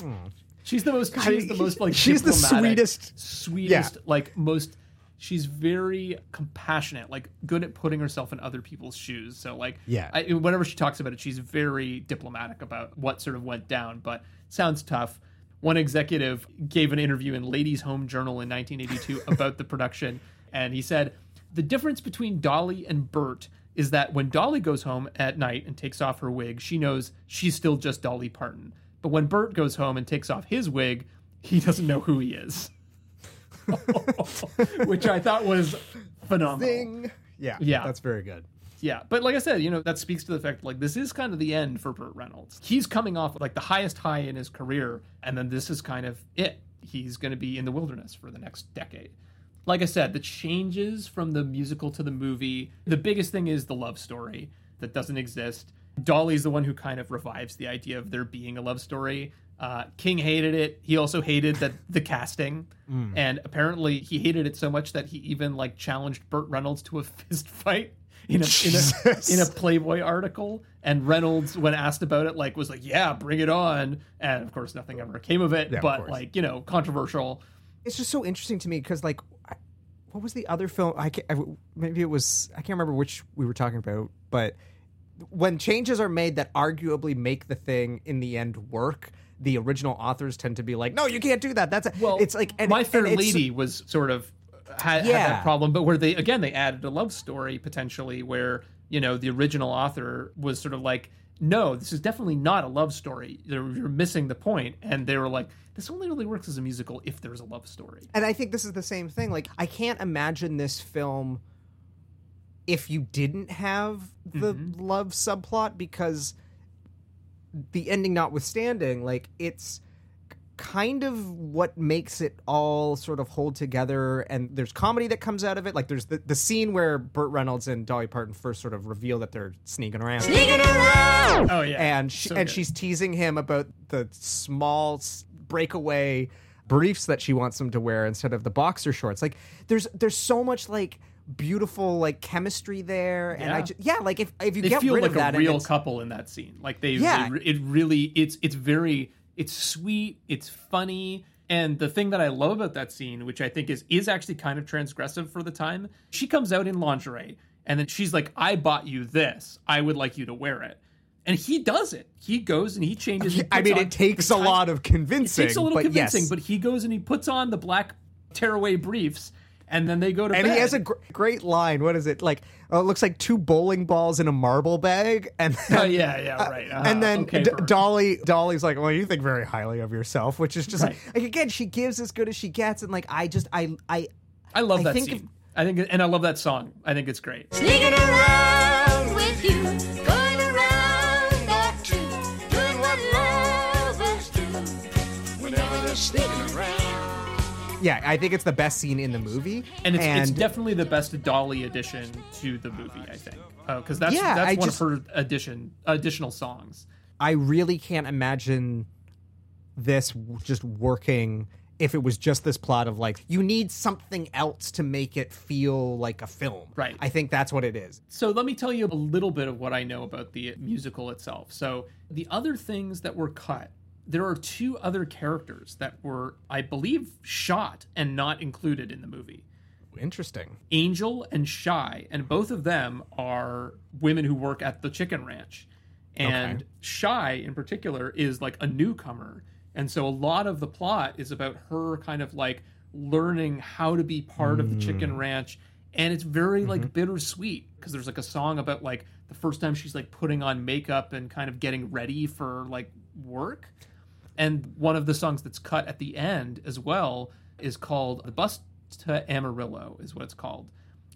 Speaker 6: Hmm. She's the most. She's the most like.
Speaker 5: she's the sweetest-
Speaker 6: Sweetest,
Speaker 5: Yeah.
Speaker 6: like most. She's very compassionate, like good at putting herself in other people's shoes. So like,
Speaker 5: Yeah.
Speaker 6: I, whenever she talks about it, she's very diplomatic about what sort of went down. But sounds tough. One executive gave an interview in Ladies' Home Journal in 1982 about the production, and he said the difference between Dolly and Burt is that when Dolly goes home at night and takes off her wig, she knows she's still just Dolly Parton. But when Burt goes home and takes off his wig, he doesn't know who he is. Which I thought was phenomenal.
Speaker 5: Yeah,
Speaker 6: Yeah.
Speaker 5: that's very good.
Speaker 6: Yeah, but like I said, you know, that speaks to the fact like this is kind of the end for Burt Reynolds. He's coming off like the highest high in his career, and then this is kind of it. He's going to be in the wilderness for the next decade. Like I said, the changes from the musical to the movie, the biggest thing is the love story that doesn't exist. Dolly's the one who kind of revives the idea of there being a love story. Uh, King hated it. He also hated that the casting,
Speaker 5: Mm.
Speaker 6: and apparently he hated it so much that he even like challenged Burt Reynolds to a fist fight in a in a, in a Playboy article. And Reynolds, when asked about it, like was like, "Yeah, bring it on." And of course, nothing ever came of it.
Speaker 5: Yeah,
Speaker 6: but
Speaker 5: course.
Speaker 6: like you know, controversial.
Speaker 5: it's just so interesting to me because like I- what was the other film i can't I, maybe it was i can't remember which we were talking about but when changes are made that arguably make the thing in the end work the original authors tend to be like no you can't do that that's a,
Speaker 6: Well,
Speaker 5: it's like and,
Speaker 6: My Fair
Speaker 5: and
Speaker 6: Lady was sort of had, had that problem, but where they again they added a love story potentially where you know the original author was sort of like, no, this is definitely not a love story. You're, you're missing the point, and they were like, this only really works as a musical if there's a love story.
Speaker 5: and i think this is the same thing like i can't imagine this film if you didn't have the
Speaker 6: Mm-hmm.
Speaker 5: love subplot because the ending notwithstanding like it's kind of what makes it all sort of hold together and there's comedy that comes out of it like there's the, the scene where Burt Reynolds and Dolly Parton first sort of reveal that they're sneaking around
Speaker 3: Sneaking around!
Speaker 6: Oh yeah,
Speaker 5: and she,
Speaker 6: So
Speaker 5: and
Speaker 6: good.
Speaker 5: she's teasing him about the small breakaway briefs that she wants him to wear instead of the boxer shorts. Like there's there's so much like beautiful like chemistry there, and I
Speaker 6: Yeah.
Speaker 5: just, yeah like if if you
Speaker 6: they
Speaker 5: get
Speaker 6: feel
Speaker 5: rid
Speaker 6: like
Speaker 5: of that,
Speaker 6: a real couple in that scene. Like they,
Speaker 5: Yeah.
Speaker 6: they- it really, it's it's very, it's sweet, it's funny, and the thing that I love about that scene, which I think is is actually kind of transgressive for the time, she comes out in lingerie, and then she's like, "I bought you this. I would like you to wear it." And he does it. He goes and he changes. he
Speaker 5: I mean,
Speaker 6: on
Speaker 5: it takes a lot of convincing.
Speaker 6: It takes a little
Speaker 5: but
Speaker 6: convincing,
Speaker 5: yes.
Speaker 6: but he goes and he puts on the black tearaway briefs, and then they go to
Speaker 5: and
Speaker 6: bed.
Speaker 5: he has a gr- great line. What is it like? Oh, it looks like two bowling balls in a marble bag, and then,
Speaker 6: Oh, yeah, yeah, right. Uh,
Speaker 5: and then
Speaker 6: okay,
Speaker 5: D- Dolly, Dolly's like, "Well, you think very highly of yourself," which is just
Speaker 6: Right.
Speaker 5: like, again, she gives as good as she gets, and like, I just, I, I,
Speaker 6: I love
Speaker 5: I
Speaker 6: that
Speaker 5: think
Speaker 6: scene.
Speaker 5: if-
Speaker 6: I think, and I love that song. I think it's great.
Speaker 3: Sneaking around
Speaker 5: yeah, I think it's the best scene in the movie,
Speaker 6: and it's, it's definitely the best Dolly addition to the movie. I think uh, because that's
Speaker 5: Yeah,
Speaker 6: that's
Speaker 5: I
Speaker 6: one
Speaker 5: just-
Speaker 6: of her addition additional songs.
Speaker 5: I really can't imagine this just working if it was just this plot of like you need something else to make it feel like a film.
Speaker 6: Right.
Speaker 5: I think that's what it is.
Speaker 6: So let me tell you a little bit of what I know about the musical itself. So the other things that were cut, there are two other characters that were, I believe, shot and not included in the movie.
Speaker 5: Interesting.
Speaker 6: Angel and Shy, and both of them are women who work at the chicken ranch. And
Speaker 5: Okay.
Speaker 6: Shy, in particular, is like a newcomer. And so a lot of the plot is about her kind of like learning how to be part of the chicken hmm. ranch. And it's very mm-hmm. like bittersweet because there's like a song about like the first time she's like putting on makeup and kind of getting ready for like work. And one of the songs that's cut at the end as well is called The Bus to Amarillo, is what it's called.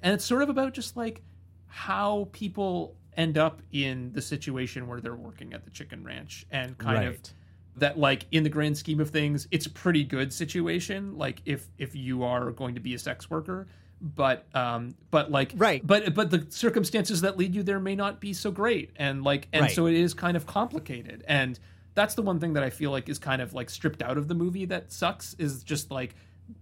Speaker 6: And it's sort of about just like how people end up in the situation where they're working at the chicken ranch and kind of that like in the grand scheme of things it's a pretty good situation like if if you are going to be a sex worker but um but like
Speaker 5: Right.
Speaker 6: but but the circumstances that lead you there may not be so great and like and
Speaker 5: Right.
Speaker 6: so it is kind of complicated and that's the one thing that i feel like is kind of like stripped out of the movie that sucks is just like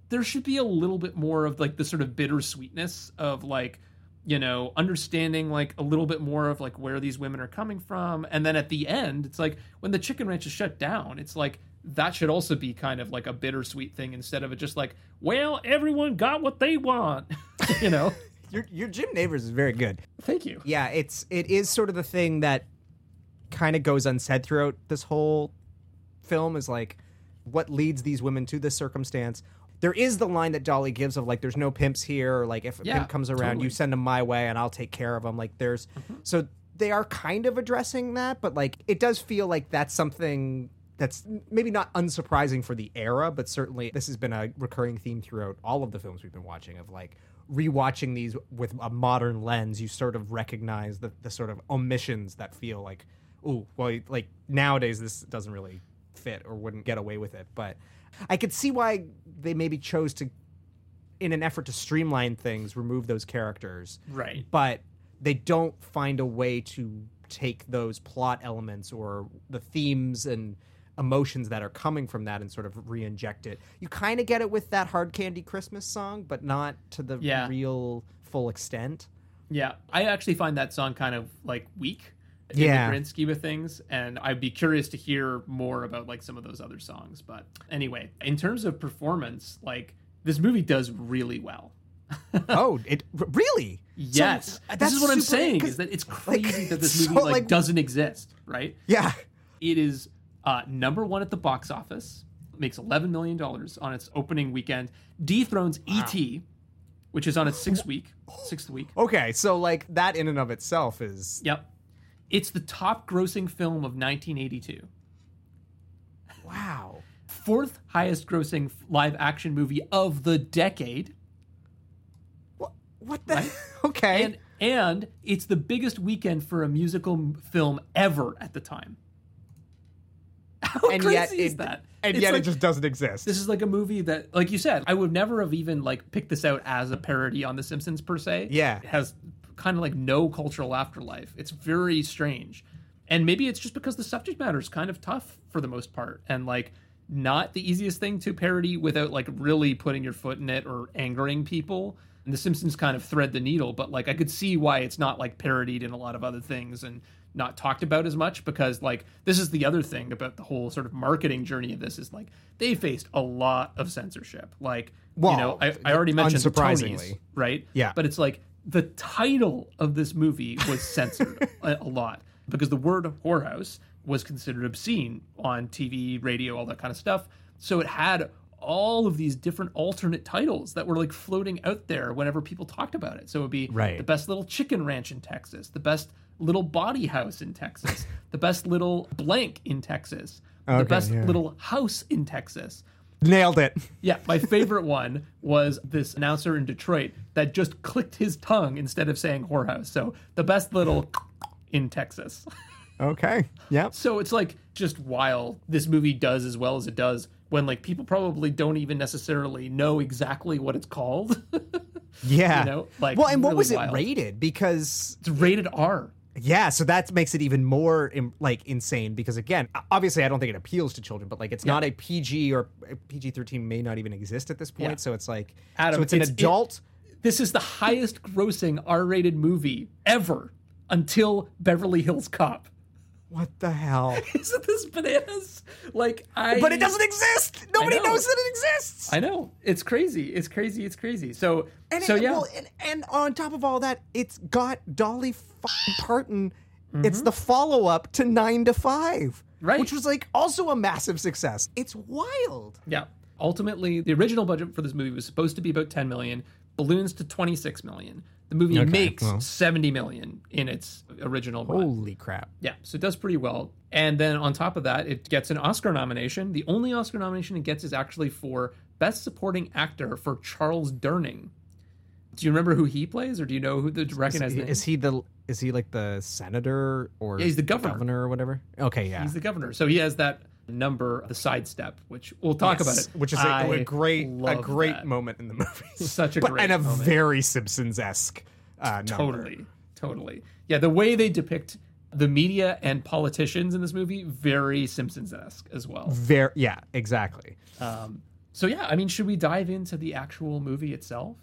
Speaker 6: there should be a little bit more of like the sort of bittersweetness of like you know understanding like a little bit more of like where these women are coming from. And then at the end it's like when the chicken ranch is shut down it's like that should also be kind of like a bittersweet thing instead of it just like well everyone got what they want you know?
Speaker 5: Your your Jim Nabors is very good.
Speaker 6: thank you.
Speaker 5: Yeah, it's it is sort of the thing that kind of goes unsaid throughout this whole film is like what leads these women to this circumstance. There is the line that Dolly gives of like, "There's no pimps here," or like, "If a
Speaker 6: Yeah,
Speaker 5: pimp comes around,
Speaker 6: totally. Mm-hmm.
Speaker 5: you send him my way, and I'll take care of him." Like, there's so they are kind of addressing that, but like, it does feel like that's something that's maybe not unsurprising for the era, but certainly this has been a recurring theme throughout all of the films we've been watching of like rewatching these with a modern lens, you sort of recognize the, the sort of omissions that feel like, ooh, well, like nowadays this doesn't really fit or wouldn't get away with it. But I could see why they maybe chose to, in an effort to streamline things, remove those characters.
Speaker 6: right
Speaker 5: But they don't find a way to take those plot elements or the themes and emotions that are coming from that and sort of re-inject it. You kind of get it with that Hard Candy Christmas song, but not to the
Speaker 6: Yeah.
Speaker 5: real full extent.
Speaker 6: Yeah, I actually find that song kind of like weak in
Speaker 5: Yeah.
Speaker 6: the grand scheme of things, and I'd be curious to hear more about like some of those other songs. But anyway, in terms of performance, like this movie does really well.
Speaker 5: oh, it really?
Speaker 6: Yes,
Speaker 5: So, uh,
Speaker 6: this is what I'm saying is that it's
Speaker 5: like,
Speaker 6: crazy that this
Speaker 5: so,
Speaker 6: movie like,
Speaker 5: like-
Speaker 6: doesn't exist, right?
Speaker 5: Yeah.
Speaker 6: It is uh, number one at the box office, makes 11 million dollars on its opening weekend, dethrones E.T., which is on its sixth week, sixth week.
Speaker 5: Okay, so like that in and of itself is
Speaker 6: Yep. It's the top grossing film of 1982.
Speaker 5: wow.
Speaker 6: Fourth highest grossing live action movie of the decade.
Speaker 5: What what the? Okay.
Speaker 6: And and it's the biggest weekend for a musical film ever at the time. How
Speaker 5: and
Speaker 6: crazy
Speaker 5: yet
Speaker 6: is that?
Speaker 5: And
Speaker 6: It's
Speaker 5: yet
Speaker 6: like-
Speaker 5: it just doesn't exist.
Speaker 6: This is like a movie that, like you said, I would never have even like picked this out as a parody on The Simpsons per se.
Speaker 5: Yeah.
Speaker 6: it has kind of like no cultural afterlife. It's very strange, and maybe it's just because the subject matter is kind of tough for the most part, and like not the easiest thing to parody without like really putting your foot in it or angering people. And The Simpsons kind of thread the needle, but like I could see why it's not like parodied in a lot of other things and not talked about as much because like this is the other thing about the whole sort of marketing journey of this is like they faced a lot of censorship. Like you know, I, I already mentioned the. Tonys, right?
Speaker 5: Yeah.
Speaker 6: But it's like the title of this movie was censored a, a lot because the word whorehouse was considered obscene on TV, radio, all that kind of stuff. So it had all of these different alternate titles that were like floating out there whenever people talked about it. So it would be
Speaker 5: Right.
Speaker 6: the best little chicken ranch in Texas, the best little body house in Texas, the best little blank in Texas, the best
Speaker 5: yeah.
Speaker 6: little house in Texas.
Speaker 5: Nailed it.
Speaker 6: Yeah, my favorite one was this announcer in Detroit that just clicked his tongue instead of saying whorehouse. So the best little in Texas.
Speaker 5: Okay. Yep.
Speaker 6: So it's like just while this movie does as well as it does when like people probably don't even necessarily know exactly what it's called.
Speaker 5: Yeah.
Speaker 6: You know, like,
Speaker 5: well, and what
Speaker 6: really
Speaker 5: was it
Speaker 6: wild.
Speaker 5: rated? Because
Speaker 6: it's rated R.
Speaker 5: Yeah, so that makes it even more like insane because again, obviously I don't think it appeals to children, but like it's not a PG or uh, PG thirteen may not even exist at this point.
Speaker 6: Yeah.
Speaker 5: So it's like
Speaker 6: Adam,
Speaker 5: so it's an
Speaker 6: it-
Speaker 5: adult.
Speaker 6: this is the highest grossing R rated movie ever until Beverly Hills Cop.
Speaker 5: What the hell?
Speaker 6: Isn't this bananas? Like I
Speaker 5: But it doesn't exist. Nobody
Speaker 6: know.
Speaker 5: knows that it exists.
Speaker 6: I know. It's crazy. It's crazy. It's crazy. So
Speaker 5: And
Speaker 6: so
Speaker 5: it,
Speaker 6: yeah.
Speaker 5: well, and, and on top of all that, it's got Dolly fucking Parton. Mm-hmm. It's the follow up to Nine to Five,
Speaker 6: Right.
Speaker 5: Which was like also a massive success. It's wild.
Speaker 6: Yeah. Ultimately, the original budget for this movie was supposed to be about 10 million, balloons to 26 million. The movie
Speaker 5: Okay,
Speaker 6: makes
Speaker 5: well.
Speaker 6: 70 million in its original run.
Speaker 5: Holy crap!
Speaker 6: Yeah, so it does pretty well. And then on top of that, it gets an Oscar nomination. The only Oscar nomination it gets is actually for Best Supporting Actor for Charles Durning. Do you remember who he plays, or do you know who the
Speaker 5: Is,
Speaker 6: recognize
Speaker 5: he- is he the is he like the senator or
Speaker 6: Yeah, he's the governor.
Speaker 5: or whatever? Okay, yeah.
Speaker 6: He's the governor, so he has that number, the sidestep, which we'll talk
Speaker 5: Yes,
Speaker 6: about it.
Speaker 5: which is a, a great a great
Speaker 6: that.
Speaker 5: moment in the movie.
Speaker 6: Such a
Speaker 5: but,
Speaker 6: great
Speaker 5: and a
Speaker 6: moment.
Speaker 5: very Simpsons esque uh.
Speaker 6: Totally, totally. Yeah, the way they depict the media and politicians in this movie very Simpsons esque as well.
Speaker 5: Very yeah, exactly.
Speaker 6: Um, so yeah, I mean, should we dive into the actual movie itself?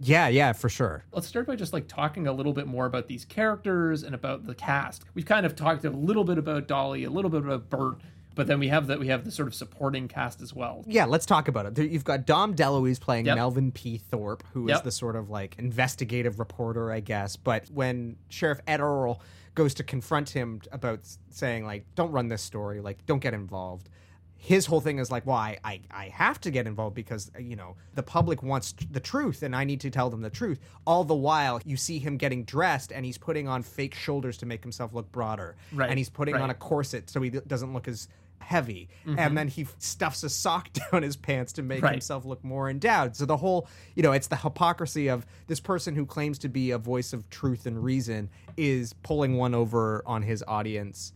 Speaker 5: Yeah, yeah, for sure.
Speaker 6: Let's start by just like talking a little bit more about these characters and about the cast. We've kind of talked a little bit about Dolly, a little bit about Burt, but then we have that we have the sort of supporting cast as well.
Speaker 5: Yeah, let's talk about it. There- You've got Dom DeLuise playing
Speaker 6: Yep.
Speaker 5: Melvin P. Thorpe, who is
Speaker 6: Yep.
Speaker 5: the sort of like investigative reporter, I guess. But when Sheriff Ed Earl goes to confront him about saying like, "Don't run this story," like, "Don't get involved," his whole thing is like, "Well, I, I, I have to get involved because uh, you know the public wants t- the truth, and I need to tell them the truth." All the while, you see him getting dressed, and he's putting on fake shoulders to make himself look broader,
Speaker 6: Right,
Speaker 5: and he's putting
Speaker 6: right.
Speaker 5: on a corset so he doesn't look as heavy
Speaker 6: Mhm.
Speaker 5: and then he f- stuffs a sock down his pants to make
Speaker 6: Right.
Speaker 5: himself look more endowed so the whole you know it's the hypocrisy of this person who claims to be a voice of truth and reason is pulling one over on his audience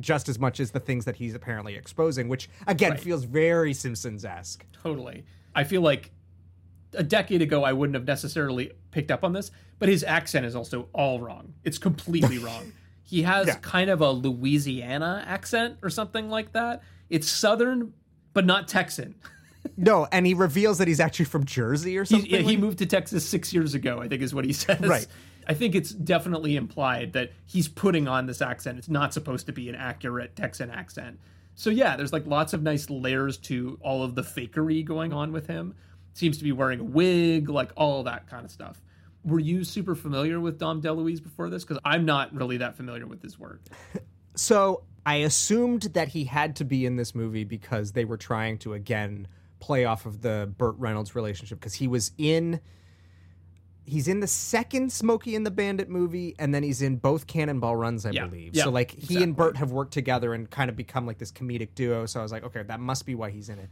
Speaker 5: just as much as the things that he's apparently exposing which again
Speaker 6: Right.
Speaker 5: feels very simpsons-esque
Speaker 6: Totally. I feel like a decade ago I wouldn't have necessarily picked up on this, but his accent is also all wrong. It's completely wrong. He has
Speaker 5: Yeah.
Speaker 6: kind of a Louisiana accent or something like that. It's southern, but not Texan.
Speaker 5: No, and he reveals that he's actually from Jersey or
Speaker 6: He,
Speaker 5: something.
Speaker 6: yeah, he moved to Texas six years ago, I think is what he says.
Speaker 5: Right.
Speaker 6: I think it's definitely implied that he's putting on this accent. It's not supposed to be an accurate Texan accent. So yeah, there's like lots of nice layers to all of the fakery going on with him. Seems to be wearing a wig, like all that kind of stuff. Were you super familiar with Dom DeLuise before this? Because I'm not really that familiar with his work.
Speaker 5: So I assumed that he had to be in this movie because they were trying to again play off of the Burt Reynolds relationship because he was in he's in the second Smokey and the Bandit movie and then he's in both Cannonball Runs I
Speaker 6: Yeah.
Speaker 5: believe.
Speaker 6: Yeah,
Speaker 5: so like he
Speaker 6: exactly.
Speaker 5: and Burt have worked together and kind of become like this comedic duo so I was like okay that must be why he's in it.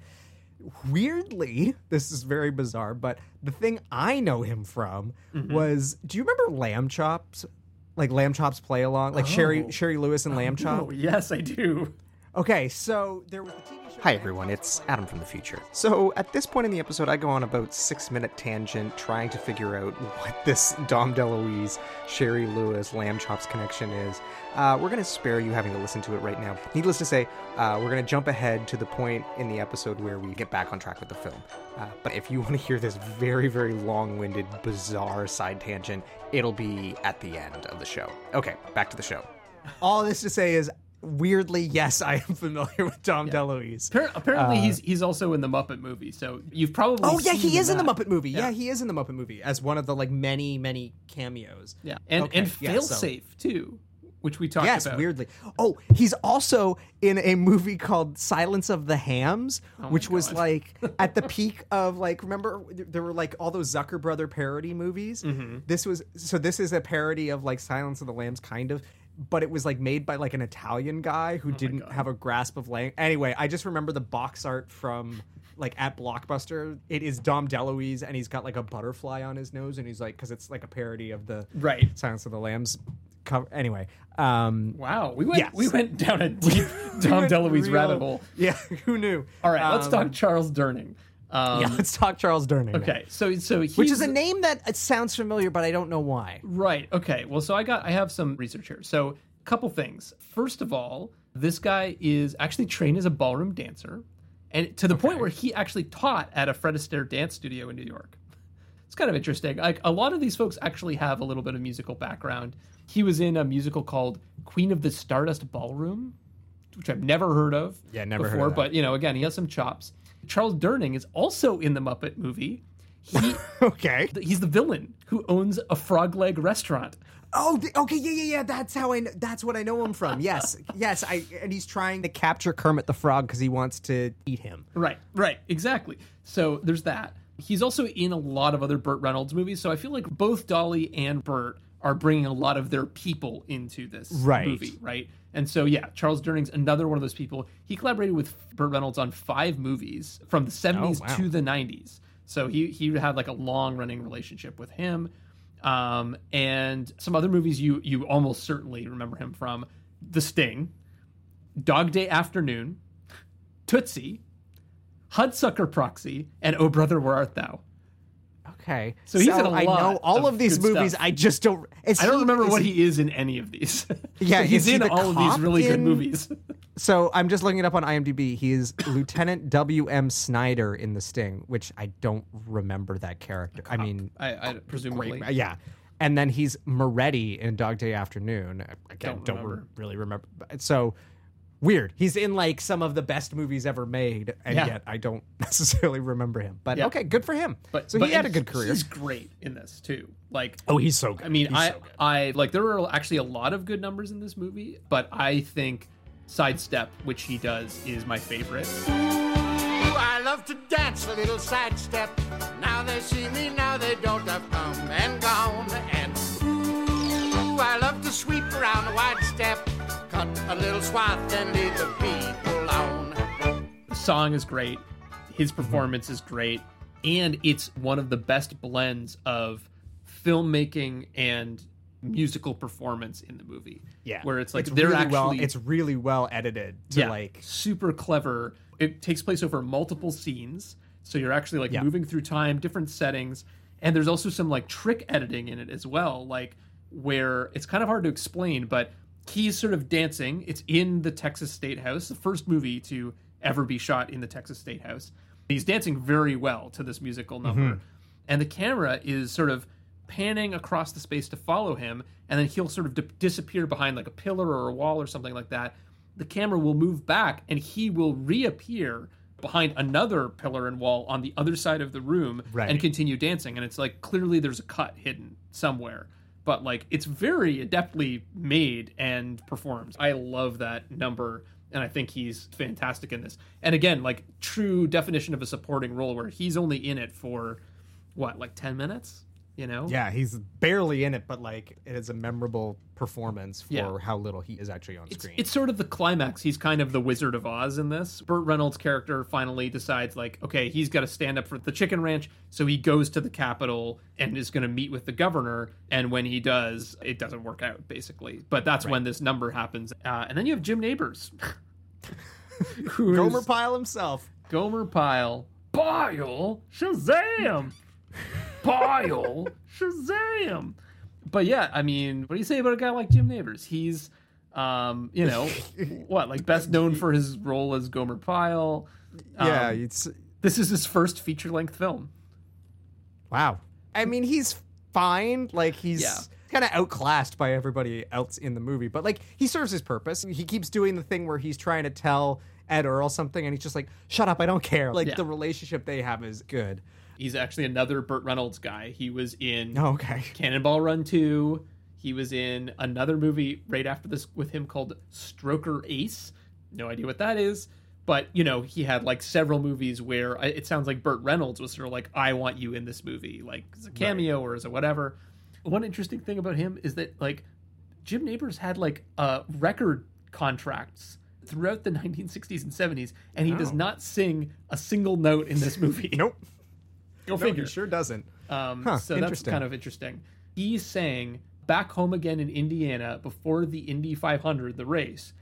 Speaker 5: Weirdly, this is very bizarre, but the thing I know him from
Speaker 6: Mm-hmm.
Speaker 5: was do you remember Lamb Chops? Like Lamb Chops play along, like Shari
Speaker 6: Oh.
Speaker 5: Shari Lewis and Lamb Chop.
Speaker 6: Oh, yes, I do.
Speaker 5: Okay, so there was the TV show. Hi everyone, it's Adam from the future. So at this point in the episode, I go on about six minute tangent trying to figure out what this Dom DeLuise, Shari Lewis, Lamb Chops connection is. Uh, we're gonna spare you having to listen to it right now. Needless to say, uh, we're gonna jump ahead to the point in the episode where we get back on track with the film. Uh, but if you want to hear this very, very long-winded, bizarre side tangent, it'll be at the end of the show. Okay, back to the show. All this to say is, weirdly, yes, I am familiar with Dom DeLuise.
Speaker 6: Appar- Apparently,
Speaker 5: Uh,
Speaker 6: he's he's also in the Muppet movie, so you've probably.
Speaker 5: Oh yeah, he is in the. Muppet movie. Yeah.
Speaker 6: Yeah.
Speaker 5: he is in the Muppet movie as one of the like many, many cameos.
Speaker 6: Yeah, and
Speaker 5: Okay,
Speaker 6: and
Speaker 5: yeah, so-
Speaker 6: too, which we talked
Speaker 5: yes,
Speaker 6: about.
Speaker 5: weirdly. Oh, he's also in a movie called Silence of the Hams,
Speaker 6: Oh
Speaker 5: which was like at the peak of like remember there were like all those Zucker brother parody movies.
Speaker 6: Mm-hmm.
Speaker 5: This was so this is a parody of like Silence of the Lambs kind of but it was like made by like an Italian guy
Speaker 6: Oh
Speaker 5: who didn't have a grasp of language. Anyway, I just remember the box art from like at Blockbuster. It is Dom DeLuise and he's got like a butterfly on his nose and he's like cuz it's like a parody of the
Speaker 6: Right.
Speaker 5: Silence of the Lambs cover. Anyway, um
Speaker 6: Wow, we went
Speaker 5: Yes.
Speaker 6: we went down a deep
Speaker 5: we Dom
Speaker 6: DeLuise
Speaker 5: real-
Speaker 6: rabbit hole.
Speaker 5: Yeah, who knew?
Speaker 6: All right, let's
Speaker 5: Um,
Speaker 6: talk Charles Durning. Um,
Speaker 5: yeah, let's talk Charles Durning. now.
Speaker 6: Okay, so so
Speaker 5: Which is a name that it sounds familiar, but I don't know why.
Speaker 6: Right. Okay. Well, so I got I have some research here. So, a couple things. First of all, this guy is actually trained as a ballroom dancer, and to the point where he actually taught at a Fred Astaire dance studio in New York. It's kind of interesting. Like a lot of these folks actually have a little bit of musical background. He was in a musical called Queen of the Stardust Ballroom, which I've never heard of.
Speaker 5: Yeah, never heard
Speaker 6: before. But you know, again, he has some chops. Charles Durning is also in the Muppet movie. He,
Speaker 5: okay.
Speaker 6: He's the villain who owns a frog leg restaurant.
Speaker 5: Oh, okay, yeah, yeah, yeah. That's how I. Know, that's what I know him from. Yes, yes. I and he's trying to capture Kermit the Frog because he wants to eat him.
Speaker 6: Right, right, exactly. So there's that. He's also in a lot of other Burt Reynolds movies. So I feel like both Dolly and Burt are bringing a lot of their people into this
Speaker 5: Right.
Speaker 6: movie, right? And so yeah, Charles Durning's another one of those people. He collaborated with Burt Reynolds on five movies from the 70s
Speaker 5: Oh, wow.
Speaker 6: to the 90s. So he he had like a long running relationship with him. Um, and some other movies you you almost certainly remember him from: The Sting, Dog Day Afternoon, Tootsie, Hudsucker Proxy, and Oh Brother Where Art Thou.
Speaker 5: Okay,
Speaker 6: So he's in a
Speaker 5: I
Speaker 6: lot
Speaker 5: know all
Speaker 6: of
Speaker 5: of, these
Speaker 6: good
Speaker 5: movies.
Speaker 6: stuff.
Speaker 5: I just don't. Is
Speaker 6: I don't
Speaker 5: he-
Speaker 6: remember
Speaker 5: is
Speaker 6: what he is in any of these.
Speaker 5: Yeah,
Speaker 6: But he's
Speaker 5: is he
Speaker 6: in
Speaker 5: the
Speaker 6: all of these
Speaker 5: cop
Speaker 6: really good
Speaker 5: in-
Speaker 6: movies.
Speaker 5: So I'm just looking it up on IMDb. He is Lieutenant W. M. Snyder in The Sting, which I don't remember that character. I mean,
Speaker 6: I, I presumably.
Speaker 5: great, yeah. And then he's Moretti in Dog Day Afternoon. Again,
Speaker 6: Don't
Speaker 5: don't,
Speaker 6: remember.
Speaker 5: re- really remember. So weird. He's in like some of the best movies ever made, and
Speaker 6: Yeah.
Speaker 5: yet I don't necessarily remember him. But
Speaker 6: Yeah.
Speaker 5: okay, good for him.
Speaker 6: But
Speaker 5: so
Speaker 6: but
Speaker 5: he had a good career.
Speaker 6: He's great in this too. Like
Speaker 5: Oh, he's so good.
Speaker 6: I mean,
Speaker 5: He's
Speaker 6: I
Speaker 5: so.
Speaker 6: I like there are actually a lot of good numbers in this movie, but I think Sidestep, which he does, is my favorite.
Speaker 13: Ooh, I love to dance a little sidestep. Now they see me, now they don't. I've come and gone. And ooh, I love to sweep around a wide step. Cut a little swath and leave the people alone.
Speaker 6: The song is great. His performance is great, and it's one of the best blends of filmmaking and musical performance in the movie.
Speaker 5: yeah,
Speaker 6: where it's like
Speaker 5: it's
Speaker 6: they're
Speaker 5: really
Speaker 6: actually
Speaker 5: well. It's really well edited. To
Speaker 6: yeah,
Speaker 5: like
Speaker 6: super clever. It takes place over multiple scenes, so you're actually like
Speaker 5: Yeah.
Speaker 6: moving through time, different settings, and there's also some like trick editing in it as well, like where it's kind of hard to explain, but he's sort of dancing. It's in the Texas State House, the first movie to ever be shot in the Texas State House. He's dancing very well to this musical number.
Speaker 5: Mhm.
Speaker 6: And the camera is sort of panning across the space to follow him, and then he'll sort of di- disappear behind like a pillar or a wall or something like that. The camera will move back, and he will reappear behind another pillar and wall on the other side of the room
Speaker 5: Right.
Speaker 6: and continue dancing. And it's like clearly there's a cut hidden somewhere, but like it's very adeptly made and performed. I love that number. And I think he's fantastic in this. And again, like true definition of a supporting role where he's only in it for what, like 10 minutes? You know?
Speaker 5: Yeah, he's barely in it, but like it is a memorable performance for
Speaker 6: Yeah.
Speaker 5: how little he is actually on screen.
Speaker 6: It's sort of the climax. He's kind of the Wizard of Oz in this. Burt Reynolds' character finally decides, like, okay, he's got to stand up for the chicken ranch. So he goes to the Capitol and is going to meet with the governor. And when he does, it doesn't work out, basically. But that's when this number happens. Uh, and then you have Jim Nabors.
Speaker 5: Gomer Pyle himself.
Speaker 6: Gomer Pyle. Pyle? Shazam! Pyle? Shazam! But yeah, I mean, what do you say about a guy like Jim Nabors? He's, um, you know, what, like best known for his role as Gomer Pyle.
Speaker 5: Yeah,
Speaker 6: Um,
Speaker 5: it's
Speaker 6: this is his first feature length film.
Speaker 5: wow. I mean, he's fine. Like he's
Speaker 6: Yeah.
Speaker 5: kind of outclassed by everybody else in the movie, but like he serves his purpose. He keeps doing the thing where he's trying to tell Ed Earl something, and he's just like, "Shut up, I don't care." Like
Speaker 6: Yeah.
Speaker 5: the relationship they have is good.
Speaker 6: He's actually another Burt Reynolds guy. He was in
Speaker 5: Oh, okay.
Speaker 6: Cannonball Run 2. He was in another movie right after this with him called Stroker Ace. No idea what that is. But, you know, he had like several movies where I- it sounds like Burt Reynolds was sort of like, I want you in this movie, like as a cameo or as a whatever. One interesting thing about him is that, like, Jim Nabors had like uh, record contracts throughout the 1960s and 70s, and he does
Speaker 5: Oh.
Speaker 6: not sing a single note in this movie.
Speaker 5: nope.
Speaker 6: Go
Speaker 5: No,
Speaker 6: figure.
Speaker 5: he sure doesn't.
Speaker 6: Um,
Speaker 5: Huh,
Speaker 6: so that's kind of interesting. He sang back home again in Indiana before the Indy 500, the race,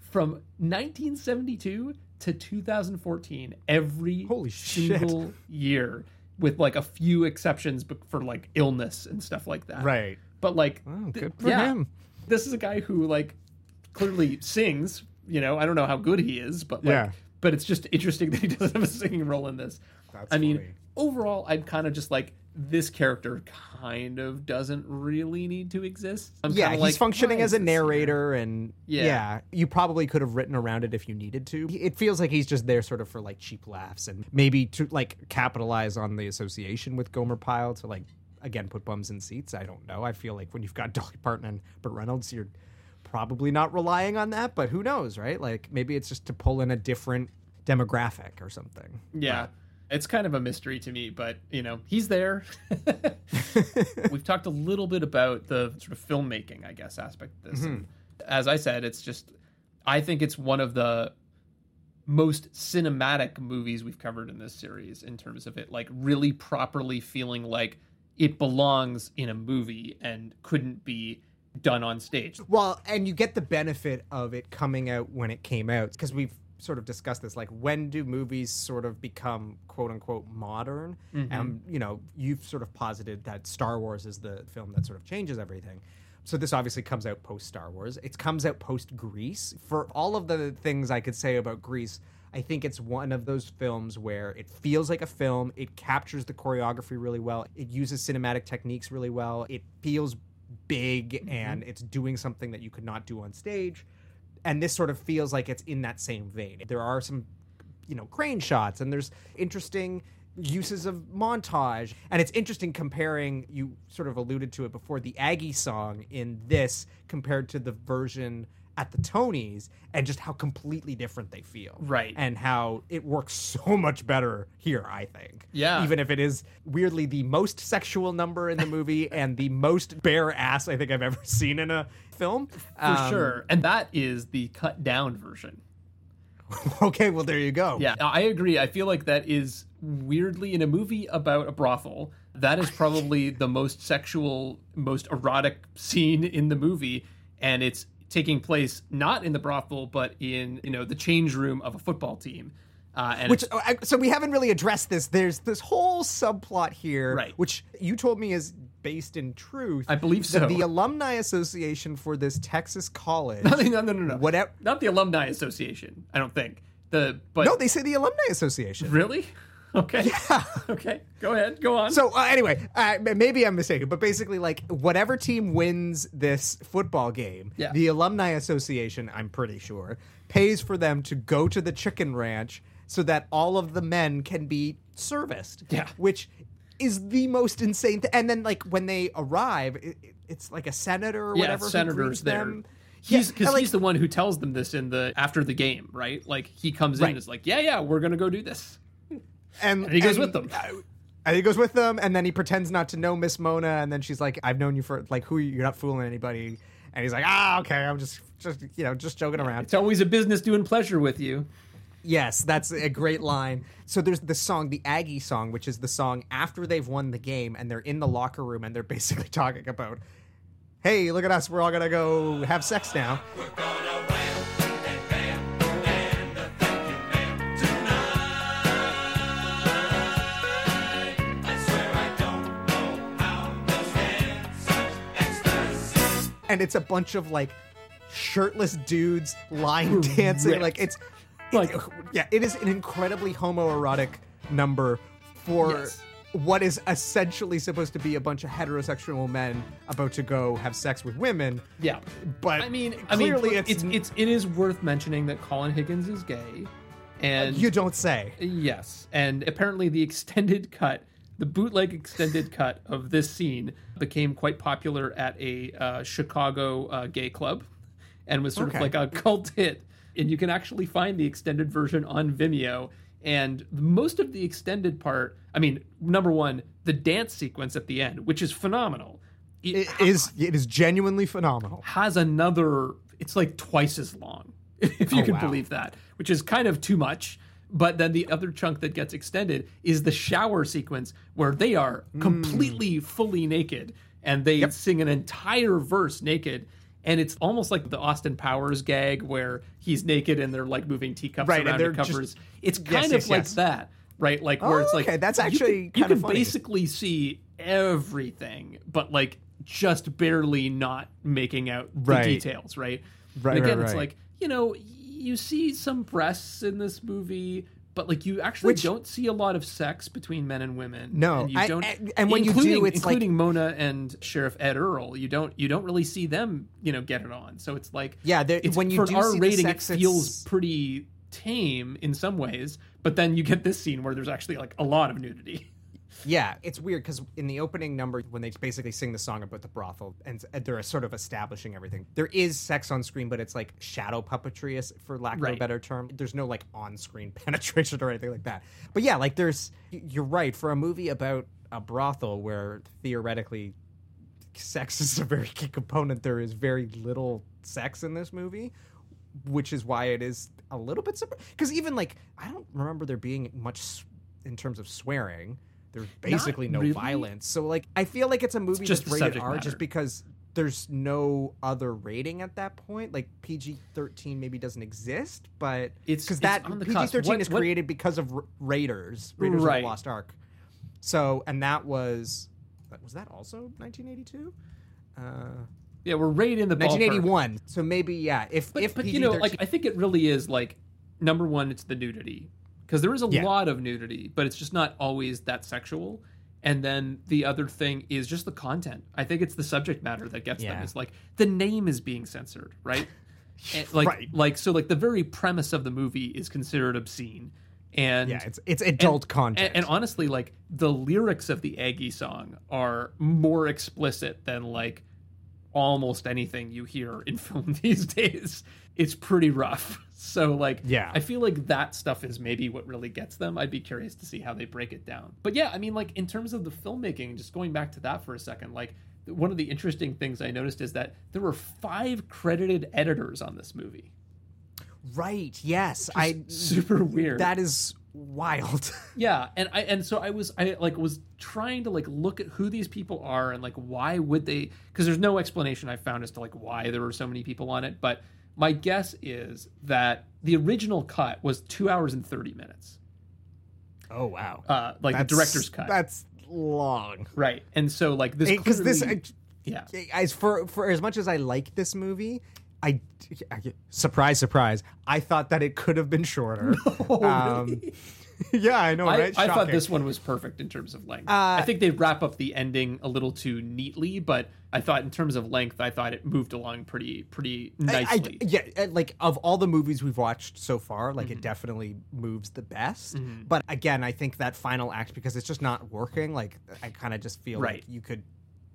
Speaker 6: from 1972 to 2014, every
Speaker 5: Holy shit.
Speaker 6: single year, with like a few exceptions but for like illness and stuff like that.
Speaker 5: Right.
Speaker 6: But like,
Speaker 5: Oh, good for
Speaker 6: yeah,
Speaker 5: him.
Speaker 6: This is a guy who like clearly sings. You know, I don't know how good he is, but like,
Speaker 5: Yeah.
Speaker 6: but it's just interesting that he doesn't have a singing role in this.
Speaker 5: That's
Speaker 6: I mean,
Speaker 5: funny.
Speaker 6: Overall, I'm kind of just like this character kind of doesn't really need to exist. I'm
Speaker 5: yeah, he's
Speaker 6: like,
Speaker 5: functioning as a narrator, and
Speaker 6: Yeah.
Speaker 5: yeah. you probably could have written around it if you needed to. It feels like he's just there, sort of for like cheap laughs, and maybe to like capitalize on the association with Gomer Pyle to like again put bums in seats. I don't know. I feel like when you've got Dolly Parton and Burt Reynolds, you're probably not relying on that, but who knows, right? Like maybe it's just to pull in a different demographic or something.
Speaker 6: Yeah. It's kind of a mystery to me, but you know, he's there. We've talked a little bit about the sort of filmmaking, I guess, aspect of this. And as I said, it's just I think it's one of the most cinematic movies we've covered in this series in terms of it like really properly feeling like it belongs in a movie and couldn't be done on stage.
Speaker 5: Well, and you get the benefit of it coming out when it came out because we've sort of discussed this. Like, when do movies sort of become quote unquote modern?
Speaker 6: Mhm.
Speaker 5: And you know, you've sort of posited that Star Wars is the film that sort of changes everything. So this obviously comes out post Star Wars. It comes out post Grease For all of the things I could say about Grease I think it's one of those films where it feels like a film. It captures the choreography really well. It uses cinematic techniques really well. It feels big and it's doing something that you could not do on stage. And this sort of feels like it's in that same vein. There are some, you know, crane shots and there's interesting uses of montage. And it's interesting comparing, you sort of alluded to it before, the Aggie song in this compared to the version at the Tonys and just how completely different they feel.
Speaker 6: Right.
Speaker 5: And how it works so much better here, I think.
Speaker 6: Yeah.
Speaker 5: Even if it is weirdly the most sexual number in the movie and the most bare ass I think I've ever seen in a film.
Speaker 6: For um, sure. And that is the cut down version.
Speaker 5: Okay, well there you go.
Speaker 6: Yeah, I agree. I feel like that is weirdly in a movie about a brothel. That is probably the most sexual, most erotic scene in the movie, and it's taking place not in the brothel, but in you know the change room of a football team. Uh, and
Speaker 5: Which I- so we haven't really addressed this. There's this whole subplot here,
Speaker 6: Right.
Speaker 5: which you told me is based in truth.
Speaker 6: I believe so.
Speaker 5: The Alumni Association for this Texas college.
Speaker 6: no, no, no, no, no.
Speaker 5: Whatever.
Speaker 6: Not the alumni association. I don't think the. But
Speaker 5: no, they say the Alumni Association.
Speaker 6: really. Okay. Yeah. Okay. Go ahead. Go on.
Speaker 5: So uh, anyway, uh, maybe I'm mistaken, but basically, like whatever team wins this football game,
Speaker 6: Yeah.
Speaker 5: the alumni association, I'm pretty sure, pays for them to go to the chicken ranch so that all of the men can be serviced.
Speaker 6: Yeah.
Speaker 5: which is the most insane. Th- and then, like when they arrive, it, it- it's like a senator or
Speaker 6: yeah,
Speaker 5: whatever.
Speaker 6: senator's there.
Speaker 5: them.
Speaker 6: He's because
Speaker 5: like-
Speaker 6: he's the one who tells them this in the after the game, right? Like he comes in
Speaker 5: Right.
Speaker 6: and is like, yeah, yeah, we're gonna go do this.
Speaker 5: And,
Speaker 6: And he goes
Speaker 5: and-
Speaker 6: with them.
Speaker 5: And he goes with them, and then he pretends not to know Miss Mona, and then she's like, "I've known you for like who? You're not fooling anybody." And he's like, "Ah, okay, I'm just, just you know, just joking around."
Speaker 6: It's always a business doing pleasure with you.
Speaker 5: Yes, that's a great line. So there's the song, the Aggie song, which is the song after they've won the game, and they're in the locker room, and they're basically talking about, "Hey, look at us, we're all gonna go have sex now." And it's a bunch of like shirtless dudes line dancing.
Speaker 6: Ripped.
Speaker 5: Like it's
Speaker 6: Like-
Speaker 5: like yeah, it is an incredibly homoerotic number for
Speaker 6: Yes.
Speaker 5: what is essentially supposed to be a bunch of heterosexual men about to go have sex with women.
Speaker 6: Yeah,
Speaker 5: But
Speaker 6: I mean, I mean,
Speaker 5: clearly
Speaker 6: it's, it's it is worth mentioning that Colin Higgins is gay, and
Speaker 5: you don't say.
Speaker 6: Yes, and apparently the extended cut, the bootleg extended cut of this scene became quite popular at a uh, Chicago uh, gay club, and was sort
Speaker 5: Okay.
Speaker 6: of like a cult hit. And you can actually find the extended version on Vimeo. And most of the extended part, I mean, number one, the dance sequence at the end, which is phenomenal.
Speaker 5: It is it is genuinely phenomenal.
Speaker 6: has another it's like twice as long if you
Speaker 5: Oh,
Speaker 6: can
Speaker 5: wow.
Speaker 6: believe that which is kind of too much but then the other chunk that gets extended is the shower sequence where they are
Speaker 5: Hmm.
Speaker 6: completely fully naked and they sing an entire verse naked and it's almost like the Austin Powers gag where he's naked and they're like moving teacups
Speaker 5: Right,
Speaker 6: around and covers.
Speaker 5: just-
Speaker 6: it's kind
Speaker 5: yes,
Speaker 6: of like
Speaker 5: yes.
Speaker 6: that, right? Like where
Speaker 5: Oh,
Speaker 6: it's like
Speaker 5: okay, that's
Speaker 6: you can-
Speaker 5: actually
Speaker 6: you can basically see everything, but like just barely not making out the
Speaker 5: Right.
Speaker 6: details, right?
Speaker 5: Right,
Speaker 6: And again,
Speaker 5: right,
Speaker 6: it's like you know you see some breasts in this movie. But like you actually
Speaker 5: Which-
Speaker 6: don't see a lot of sex between men and women.
Speaker 5: No,
Speaker 6: and you
Speaker 5: I-
Speaker 6: don't.
Speaker 5: and- and when you do,
Speaker 6: including-
Speaker 5: like-
Speaker 6: including Mona and Sheriff Ed Earl. You don't you don't really see them you know get it on. So it's like
Speaker 5: Yeah, there-
Speaker 6: it's,
Speaker 5: when you
Speaker 6: for
Speaker 5: do see
Speaker 6: R rating,
Speaker 5: sex,
Speaker 6: it feels
Speaker 5: it's-
Speaker 6: pretty tame in some ways. But then you get this scene where there's actually like a lot of nudity.
Speaker 5: Yeah, it's weird because in the opening number, when they basically sing the song about the brothel and they're sort of establishing everything, there is sex on screen, but it's like shadow puppetry, for lack of a better term. There's no like on screen penetration or anything like that. But yeah, like there's, you're right, for a movie about a brothel where theoretically sex is a very key component, there is very little sex in this movie, which is why it is a little bit because even like I don't remember there being much in terms of swearing. There's basically no
Speaker 6: really.
Speaker 5: violence, so like I feel like it's a movie
Speaker 6: just
Speaker 5: that's rated R
Speaker 6: matter.
Speaker 5: just because there's no other rating at that point. Like PG thirteen maybe doesn't exist, but
Speaker 6: It's-
Speaker 5: because that PG thirteen is
Speaker 6: what-
Speaker 5: created because of Ra- Raiders, Raiders of the Lost Ark. So and that was was that also 1982? Uh,
Speaker 6: Yeah, we're right in the ballpark.
Speaker 5: 1981. So maybe yeah. If
Speaker 6: But,
Speaker 5: if
Speaker 6: but
Speaker 5: PG-13,
Speaker 6: you know, like I think it really is like number one, it's the nudity because there is a
Speaker 5: Yeah.
Speaker 6: lot of nudity, but it's just not always that sexual. And then the other thing is just the content. I think it's the subject matter that gets them.
Speaker 5: Yeah.
Speaker 6: It's like the name is being censored, right? And, like,
Speaker 5: Right.
Speaker 6: like so, like the very premise of the movie is considered obscene, and
Speaker 5: Yeah, it's- it's adult
Speaker 6: and-
Speaker 5: content.
Speaker 6: And, and honestly, like the lyrics of the Aggie song are more explicit than like almost anything you hear in film these days. It's pretty rough. So like
Speaker 5: Yeah.
Speaker 6: I feel like that stuff is maybe what really gets them. I'd be curious to see how they break it down. But yeah, I mean like in terms of the filmmaking, just going back to that for a second, like one of the interesting things I noticed is that there were five credited editors on this movie.
Speaker 5: right, yes, I
Speaker 6: super weird.
Speaker 5: That is wild.
Speaker 6: Yeah, and I and so I was I like was trying to like look at who these people are and like why would they because there's no explanation I found as to like why there were so many people on it, but my guess is that the original cut was two hours and thirty minutes.
Speaker 5: oh wow.
Speaker 6: Uh, like
Speaker 5: That's-
Speaker 6: the director's cut.
Speaker 5: That's long.
Speaker 6: Right. And so like this
Speaker 5: because this
Speaker 6: clearly- yeah.
Speaker 5: as for for as much as I like this movie, I, I surprise surprise, I thought that it could have been shorter. um, yeah, I know,
Speaker 6: I,
Speaker 5: right?
Speaker 6: I thought this one was perfect in terms of length.
Speaker 5: Uh,
Speaker 6: I think they wrap up the ending a little too neatly, but I thought in terms of length, I thought it moved along pretty pretty
Speaker 5: I- I-
Speaker 6: nicely.
Speaker 5: yeah, uh, like of all the movies we've watched so far, like
Speaker 6: Mm-hmm.
Speaker 5: it definitely moves the best. But again, I think that final act because it's just not working. Like I kind of just feel
Speaker 6: Right.
Speaker 5: like you could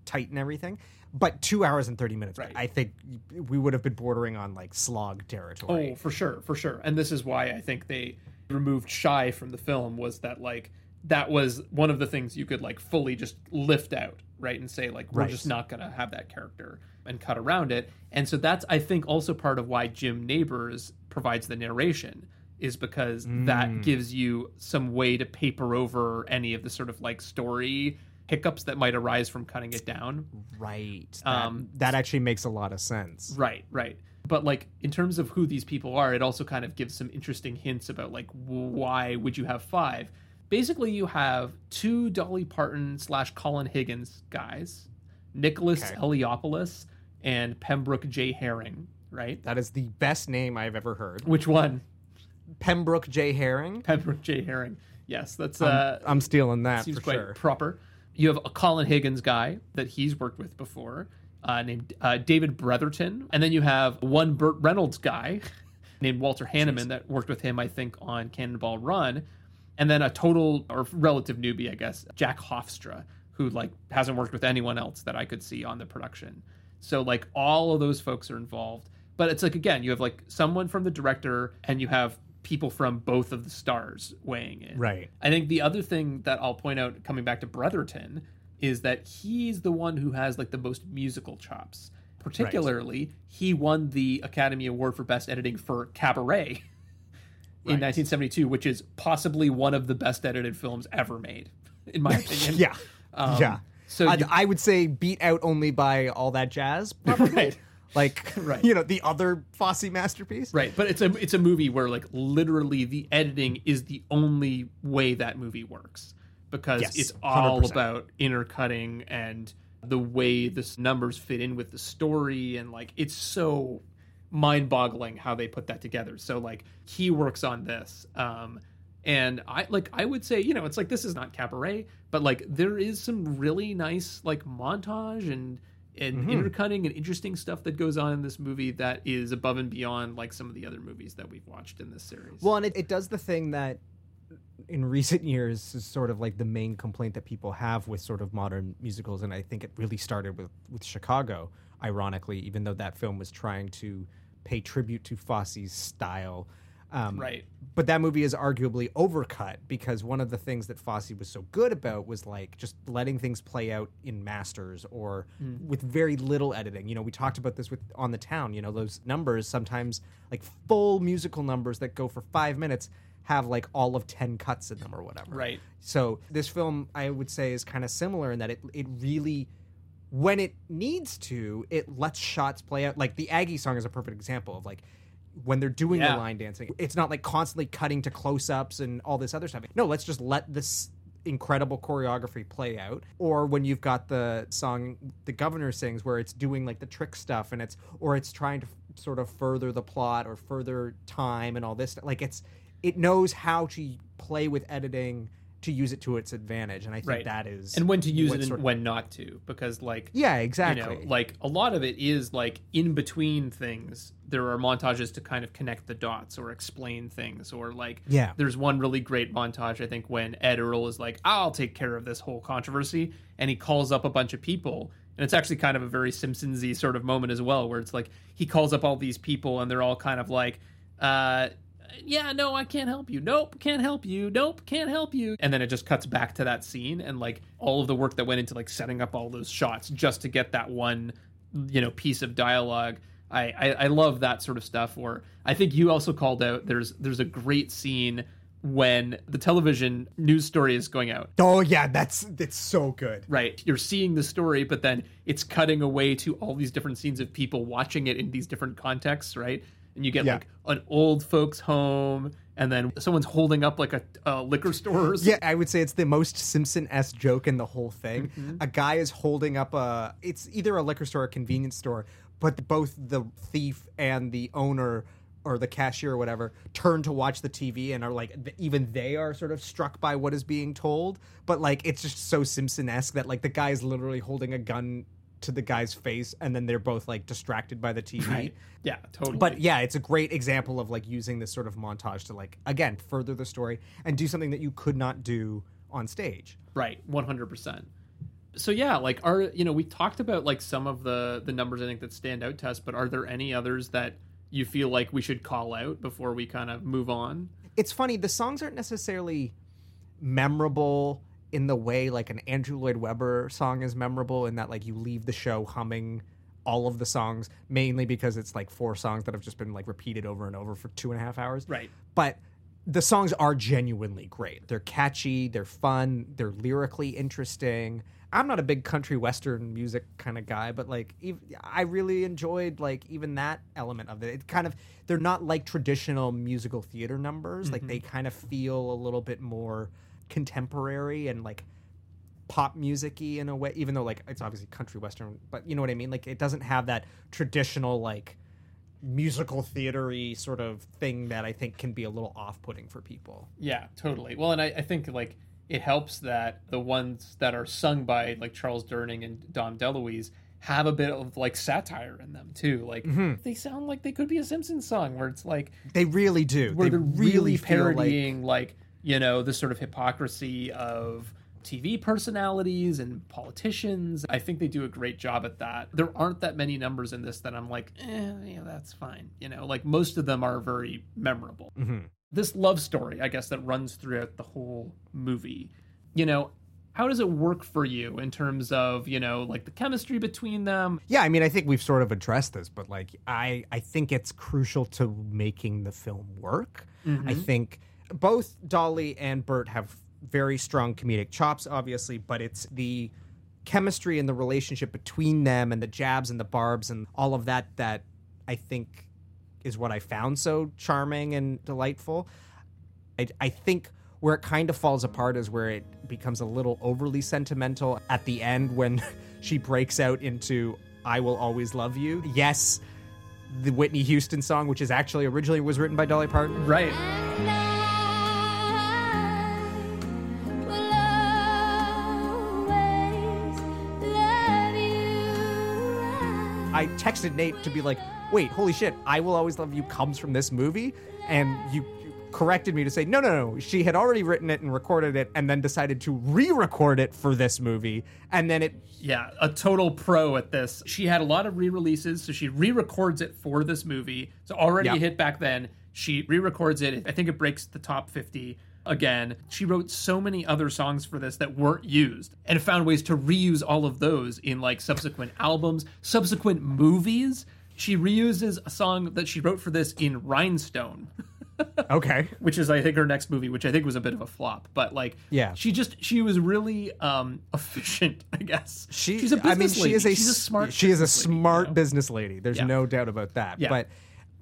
Speaker 5: tighten everything. But two hours and thirty minutes, right. I think we would have been bordering on like slog territory.
Speaker 6: Oh, for sure, for sure. And this is why I think they removed Shy from the film was that like that was one of the things you could like fully just lift out, right? And say like we're
Speaker 5: Right.
Speaker 6: just not going to have that character and cut around it. And so that's I think also part of why Jim Nabors provides the narration is because that
Speaker 5: Mm.
Speaker 6: gives you some way to paper over any of the sort of like story hiccups that might arise from cutting it down.
Speaker 5: Right. That,
Speaker 6: Um,
Speaker 5: that actually makes a lot of sense.
Speaker 6: Right, right. But like in terms of who these people are, it also kind of gives some interesting hints about like why would you have five? Basically, you have two Dolly Parton slash Colin Higgins guys, Nicholas
Speaker 5: Okay.
Speaker 6: Eliopoulos and Pembroke J. Herring. Right.
Speaker 5: That is the best name I've ever heard.
Speaker 6: Which one?
Speaker 5: Pembroke J. Herring.
Speaker 6: Pembroke J. Herring. Yes, that's
Speaker 5: I'm,
Speaker 6: uh,
Speaker 5: I'm stealing that
Speaker 6: seems
Speaker 5: for
Speaker 6: quite
Speaker 5: sure.
Speaker 6: proper. You have a Colin Higgins guy that he's worked with before, uh, named uh, David Bretherton, and then you have one Burt Reynolds guy named Walter Hanneman that worked with him, I think, on Cannonball Run, and then a total or relative newbie, I guess, Jack Hofstra, who like hasn't worked with anyone else that I could see on the production. So like all of those folks are involved, but it's like again, you have like someone from the director, and you have people from both of the stars weighing in.
Speaker 5: Right.
Speaker 6: I think the other thing that I'll point out coming back to Bretherton is that he's the one who has like the most musical chops. Particularly, he won the Academy Award for Best Editing for Cabaret in 1972, which is possibly one of the best edited films ever made, in my opinion.
Speaker 5: yeah.
Speaker 6: Um,
Speaker 5: yeah.
Speaker 6: So
Speaker 5: I,
Speaker 6: you-
Speaker 5: I would say beat out only by all that jazz.
Speaker 6: Right.
Speaker 5: Like,
Speaker 6: Right.
Speaker 5: you know, the other Fosse masterpiece.
Speaker 6: Right, but it's a it's a movie where like literally the editing is the only way that movie works because
Speaker 5: Yes,
Speaker 6: it's all
Speaker 5: 100%.
Speaker 6: about intercutting and the way the numbers fit in with the story and like it's so mind-boggling how they put that together. So like he works on this um and I like I would say, you know, it's like this is not cabaret, but like there is some really nice like montage and and
Speaker 5: Mhm.
Speaker 6: intercutting and interesting stuff that goes on in this movie that is above and beyond like some of the other movies that we've watched in this series.
Speaker 5: Well, and it, it does the thing that in recent years is sort of like the main complaint that people have with sort of modern musicals, and I think it really started with with Chicago. Ironically, even though that film was trying to pay tribute to Fosse's style, um,
Speaker 6: Right.
Speaker 5: But that movie is arguably overcut because one of the things that Fosse was so good about was like just letting things play out in masters or
Speaker 6: Mm.
Speaker 5: with very little editing. You know, we talked about this with on the town. You know, those numbers sometimes like full musical numbers that go for five minutes have like all of ten cuts in them or whatever.
Speaker 6: Right.
Speaker 5: So this film, I would say, is kind of similar in that it it really, when it needs to, it lets shots play out. Like the Aggie song is a perfect example of like when they're doing
Speaker 6: Yeah.
Speaker 5: the line dancing. It's not like constantly cutting to close ups and all this other stuff. No, let's just let this incredible choreography play out or when you've got the song the governor sings where it's doing like the trick stuff and it's or it's trying to f- sort of further the plot or further time and all this stuff. like it's it knows how to play with editing to use it to its advantage and i think
Speaker 6: right.
Speaker 5: that is
Speaker 6: and when to use it and
Speaker 5: of-
Speaker 6: when not to because like
Speaker 5: Yeah,
Speaker 6: you
Speaker 5: exactly.
Speaker 6: know, like a lot of it is like in between things there are montages to kind of connect the dots or explain things or like
Speaker 5: Yeah.
Speaker 6: there's one really great montage i think when ed earl is like i'll take care of this whole controversy and he calls up a bunch of people and it's actually kind of a very simpsonsy sort of moment as well where it's like he calls up all these people and they're all kind of like uh yeah, no, I can't help you. Nope, can't help you. Nope, can't help you. And then it just cuts back to that scene and like all of the work that went into like setting up all those shots just to get that one, you know, piece of dialogue. I, I, I love that sort of stuff. Or I think you also called out there's there's a great scene when the television news story is going out.
Speaker 5: oh yeah that's it's so good
Speaker 6: Right. You're seeing the story, but then it's cutting away to all these different scenes of people watching it in these different contexts, right? And you get
Speaker 5: Yeah.
Speaker 6: like an old folks home and then someone's holding up like a, a liquor store. Or.
Speaker 5: Yeah, I would say it's the most Simpson s joke in the whole thing.
Speaker 6: Mm-hmm.
Speaker 5: A guy is holding up a. It's either a liquor store or a convenience store, but both the thief and the owner or the cashier or whatever turn to watch the TV and are like, even they are sort of struck by what is being told. But like, it's just so Simpson esque that like the guy is literally holding a gun to the guy's face and then they're both like distracted by the TV.
Speaker 6: Right. Yeah, totally.
Speaker 5: But yeah, it's a great example of like using this sort of montage to like again further the story and do something that you could not do on stage.
Speaker 6: Right, one hundred percent. So yeah, like are you know we talked about like some of the the numbers I think that stand out to us, but are there any others that you feel like we should call out before we kind of move on?
Speaker 5: It's funny, the songs aren't necessarily memorable in the way like an Andrew Lloyd Webber song is memorable in that like you leave the show humming all of the songs mainly because it's like four songs that have just been like repeated over and over for two and a half hours.
Speaker 6: Right.
Speaker 5: But the songs are genuinely great. They're catchy, they're fun, they're lyrically interesting. I'm not a big country western music kind of guy, but like ev- I really enjoyed like even that element of it. It kind of they're not like traditional musical theater numbers. Like
Speaker 6: Mhm.
Speaker 5: they kind of feel a little bit more contemporary and like pop musicy in a way even though like it's obviously country western, but you know what I mean? Like it doesn't have that traditional like musical theatery sort of thing that I think can be a little off-putting for people.
Speaker 6: Yeah, totally. Well, and I, I think like it helps that the ones that are sung by like Charles Durning and Dom DeLuise have a bit of like satire in them too. Like
Speaker 5: Mhm.
Speaker 6: they sound like they could be a Simpsons song where it's like
Speaker 5: They really do.
Speaker 6: where
Speaker 5: they
Speaker 6: they're
Speaker 5: really
Speaker 6: really
Speaker 5: feel like-
Speaker 6: parodying like, you know the sort of hypocrisy of TV personalities and politicians. I think they do a great job at that. There aren't that many numbers in this that I'm like, eh, yeah, that's fine. You know, like most of them are very memorable.
Speaker 5: Mhm.
Speaker 6: This love story, I guess, that runs throughout the whole movie. You know, how does it work for you in terms of you know like the chemistry between them?
Speaker 5: Yeah, I mean, I think we've sort of addressed this, but like, I I think it's crucial to making the film work. I
Speaker 6: Mhm.
Speaker 5: think both Dolly and Burt have very strong comedic chops, obviously, but it's the chemistry and the relationship between them and the jabs and the barbs and all of that that I think is what I found so charming and delightful. I, I think where it kind of falls apart is where it becomes a little overly sentimental at the end when she breaks out into I will always love you. Yes, the Whitney Houston song, which is actually originally was written by Dolly Parton.
Speaker 6: Right.
Speaker 5: I texted Nate to be like, wait, holy shit, I Will Always Love You comes from this movie? And you corrected me to say, no, no, no. She had already written it and recorded it and then decided to re record it for this movie. And then it.
Speaker 6: Yeah, a total pro at this. She had a lot of re-releases, so she re-records it for this movie. So already
Speaker 5: Yeah.
Speaker 6: a hit back then. She re-records it. I think it breaks the top 50 again. She wrote so many other songs for this that weren't used and found ways to reuse all of those in like subsequent albums, subsequent movies. She reuses a song that she wrote for this in Rhinestone.
Speaker 5: Okay.
Speaker 6: which is I think her next movie, which I think was a bit of a flop. But like,
Speaker 5: Yeah.
Speaker 6: she just she was really um efficient, I guess.
Speaker 5: She,
Speaker 6: she's a
Speaker 5: I mean,
Speaker 6: business
Speaker 5: she
Speaker 6: lady.
Speaker 5: is a,
Speaker 6: she's a smart.
Speaker 5: She is a
Speaker 6: business lady,
Speaker 5: smart
Speaker 6: know?
Speaker 5: business lady. There's
Speaker 6: Yeah.
Speaker 5: no doubt about that.
Speaker 6: Yeah.
Speaker 5: But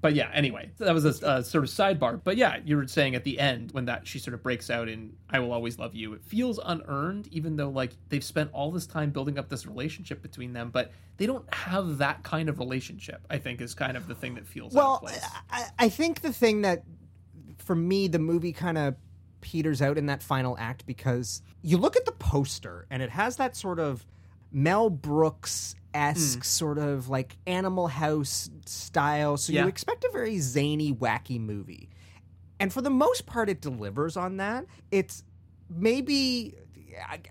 Speaker 6: But yeah, anyway, that was a, a sort of sidebar. But yeah, you were saying at the end when that she sort of breaks out in "I Will Always Love You," it feels unearned, even though like they've spent all this time building up this relationship between them, but they don't have that kind of relationship. I think is kind of the thing that feels
Speaker 5: well,
Speaker 6: place.
Speaker 5: I, I think the thing that for me the movie kind of peters out in that final act because you look at the poster and it has that sort of Mel Brooks Mm. esque sort of like Animal House style. So
Speaker 6: Yeah.
Speaker 5: you expect a very zany, wacky movie. And for the most part, it delivers on that. It's maybe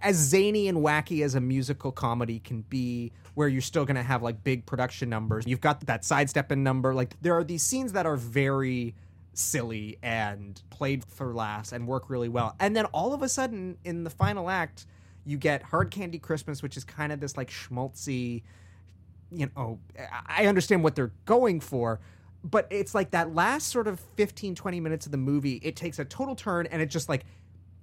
Speaker 5: as zany and wacky as a musical comedy can be, where you're still going to have like big production numbers. You've got that sidestepping number. Like there are these scenes that are very silly and played for laughs and work really well. And then all of a sudden, in the final act, you get Hard Candy Christmas, which is kind of this like schmaltzy, you know, I understand what they're going for, but it's like that last sort of 15, 20 minutes of the movie, it takes a total turn and it just like,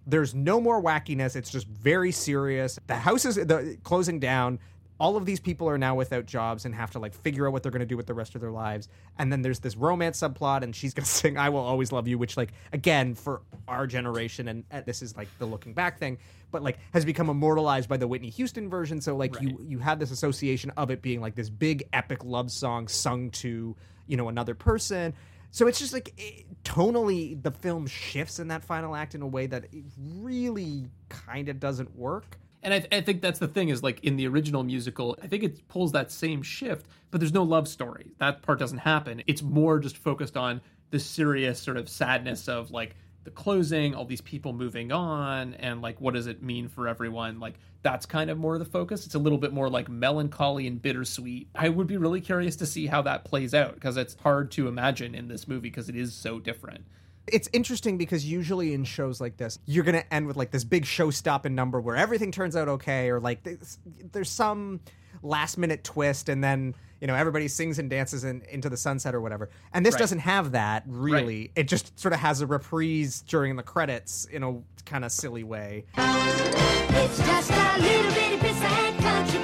Speaker 5: there's no more wackiness. It's just very serious. The house is the, closing down. All of these people are now without jobs and have to like figure out what they're going to do with the rest of their lives. And then there's this romance subplot and she's going to sing i will always love you which like again for our generation and, and this is like the looking back thing but like has become immortalized by the whitney houston version. So like you you have this association of it being like this big epic love song sung to you know another person. So it's just like it, tonally the film shifts in that final act in a way that it really kind of doesn't work
Speaker 6: And I, I think that's the thing is like in the original musical, I think it pulls that same shift, but there's no love story. That part doesn't happen. It's more just focused on the serious sort of sadness of like the closing, all these people moving on, and like what does it mean for everyone? Like that's kind of more the focus. It's a little bit more like melancholy and bittersweet. I would be really curious to see how that plays out because it's hard to imagine in this movie because it is so different.
Speaker 5: It's interesting because usually in shows like this, you're going to end with like this big show stopping number where everything turns out okay, or like there's, there's some last minute twist, and then you know everybody sings and dances in, into the sunset or whatever. And this
Speaker 6: Right.
Speaker 5: doesn't have that really. It just sort of has a reprise during the credits in a kind of silly way.
Speaker 3: It's just a little bitty piece of country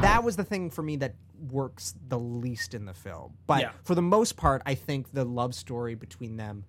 Speaker 5: that was the thing for me that works the least in the film. But
Speaker 6: Yeah.
Speaker 5: for the most part, I think the love story between them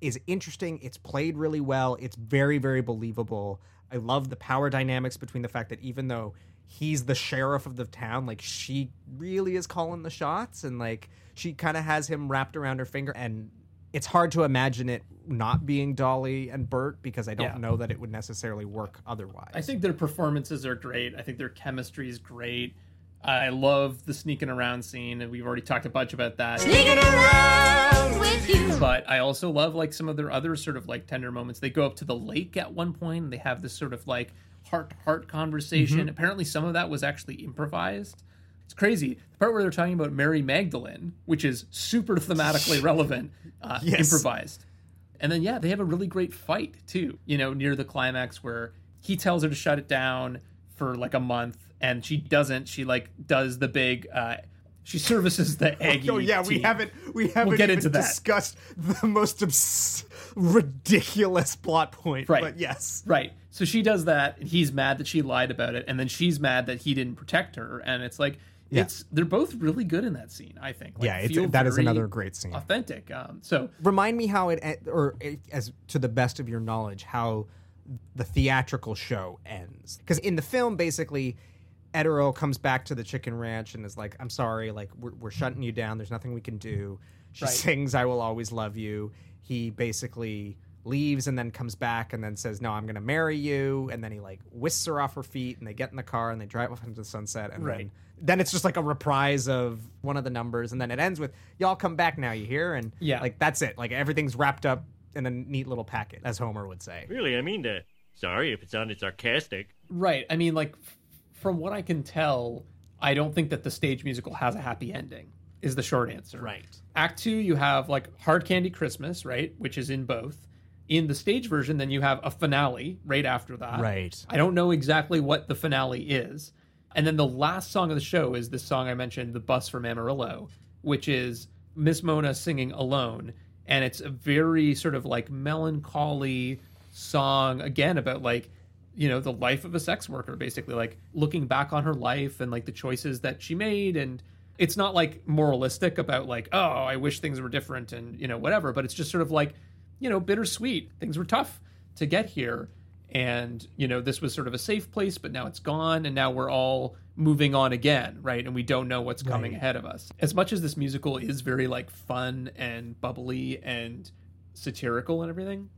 Speaker 5: is interesting. It's played really well. It's very, very believable. I love the power dynamics between the fact that even though he's the sheriff of the town, like she really is calling the shots and like she kind of has him wrapped around her finger and it's hard to imagine it not being Dolly and Burt because I don't
Speaker 6: Yeah.
Speaker 5: know that it would necessarily work otherwise.
Speaker 6: I think their performances are great. I think their chemistry is great. I love the sneaking around scene, and we've already talked a bunch about that.
Speaker 3: Sneaking around with you.
Speaker 6: But I also love like some of their other sort of like tender moments. They go up to the lake at one point, and they have this sort of like heart to heart conversation.
Speaker 5: Mhm.
Speaker 6: Apparently, some of that was actually improvised. It's crazy. The part where they're talking about Mary Magdalene, which is super thematically relevant, uh,
Speaker 5: Yes.
Speaker 6: improvised. And then yeah, they have a really great fight too. You know, near the climax where he tells her to shut it down for like a month, and she doesn't. She like does the big. uh She services the Aggie.
Speaker 5: Oh yeah, we haven't we haven't
Speaker 6: get
Speaker 5: even
Speaker 6: into that.
Speaker 5: discussed the most abs- ridiculous plot point.
Speaker 6: Right.
Speaker 5: But yes.
Speaker 6: Right. So she does that, and he's mad that she lied about it, and then she's mad that he didn't protect her, and it's like
Speaker 5: Yeah.
Speaker 6: it's they're both really good in that scene. I think. Like,
Speaker 5: Yeah, it's- that is another great scene.
Speaker 6: Authentic. Um, so
Speaker 5: Remind me how it or eh, as to the best of your knowledge how the theatrical show ends. Because in the film, basically, Ed Earl comes back to the chicken ranch and is like, "I'm sorry, like we're, we're shutting you down. There's nothing we can do." She
Speaker 6: Right.
Speaker 5: sings "I Will Always Love You." He basically leaves and then comes back and then says, "No, I'm going to marry you." And then he like whisks her off her feet and they get in the car and they drive off into the sunset. And
Speaker 6: Right.
Speaker 5: then then it's just like a reprise of one of the numbers and then it ends with y'all come back now you hear and
Speaker 6: Yeah.
Speaker 5: like that's it like everything's wrapped up in a neat little packet as homer would say
Speaker 1: Really, I mean to. Sorry if it sounded sarcastic.
Speaker 6: right. I mean, like f- from what I can tell, I don't think that the stage musical has a happy ending. Is the short answer.
Speaker 5: Right.
Speaker 6: Act two, you have like Hard Candy Christmas, right, which is in both. In the stage version, then you have a finale right after that.
Speaker 5: Right.
Speaker 6: I don't know exactly what the finale is. And then the last song of the show is this song I mentioned, The Bus from Amarillo, which is Miss Mona singing alone. And it's a very sort of like melancholy song, again, about like, you know, the life of a sex worker, basically, like looking back on her life and like the choices that she made. And it's not like moralistic about like, oh, I wish things were different and, you know, whatever. But it's just sort of like, you know, bittersweet. Things were tough to get here and you know this was sort of a safe place but now it's gone and now we're all moving on again right and we don't know what's coming
Speaker 5: Right.
Speaker 6: ahead of us as much as this musical is very like fun and bubbly and satirical and everything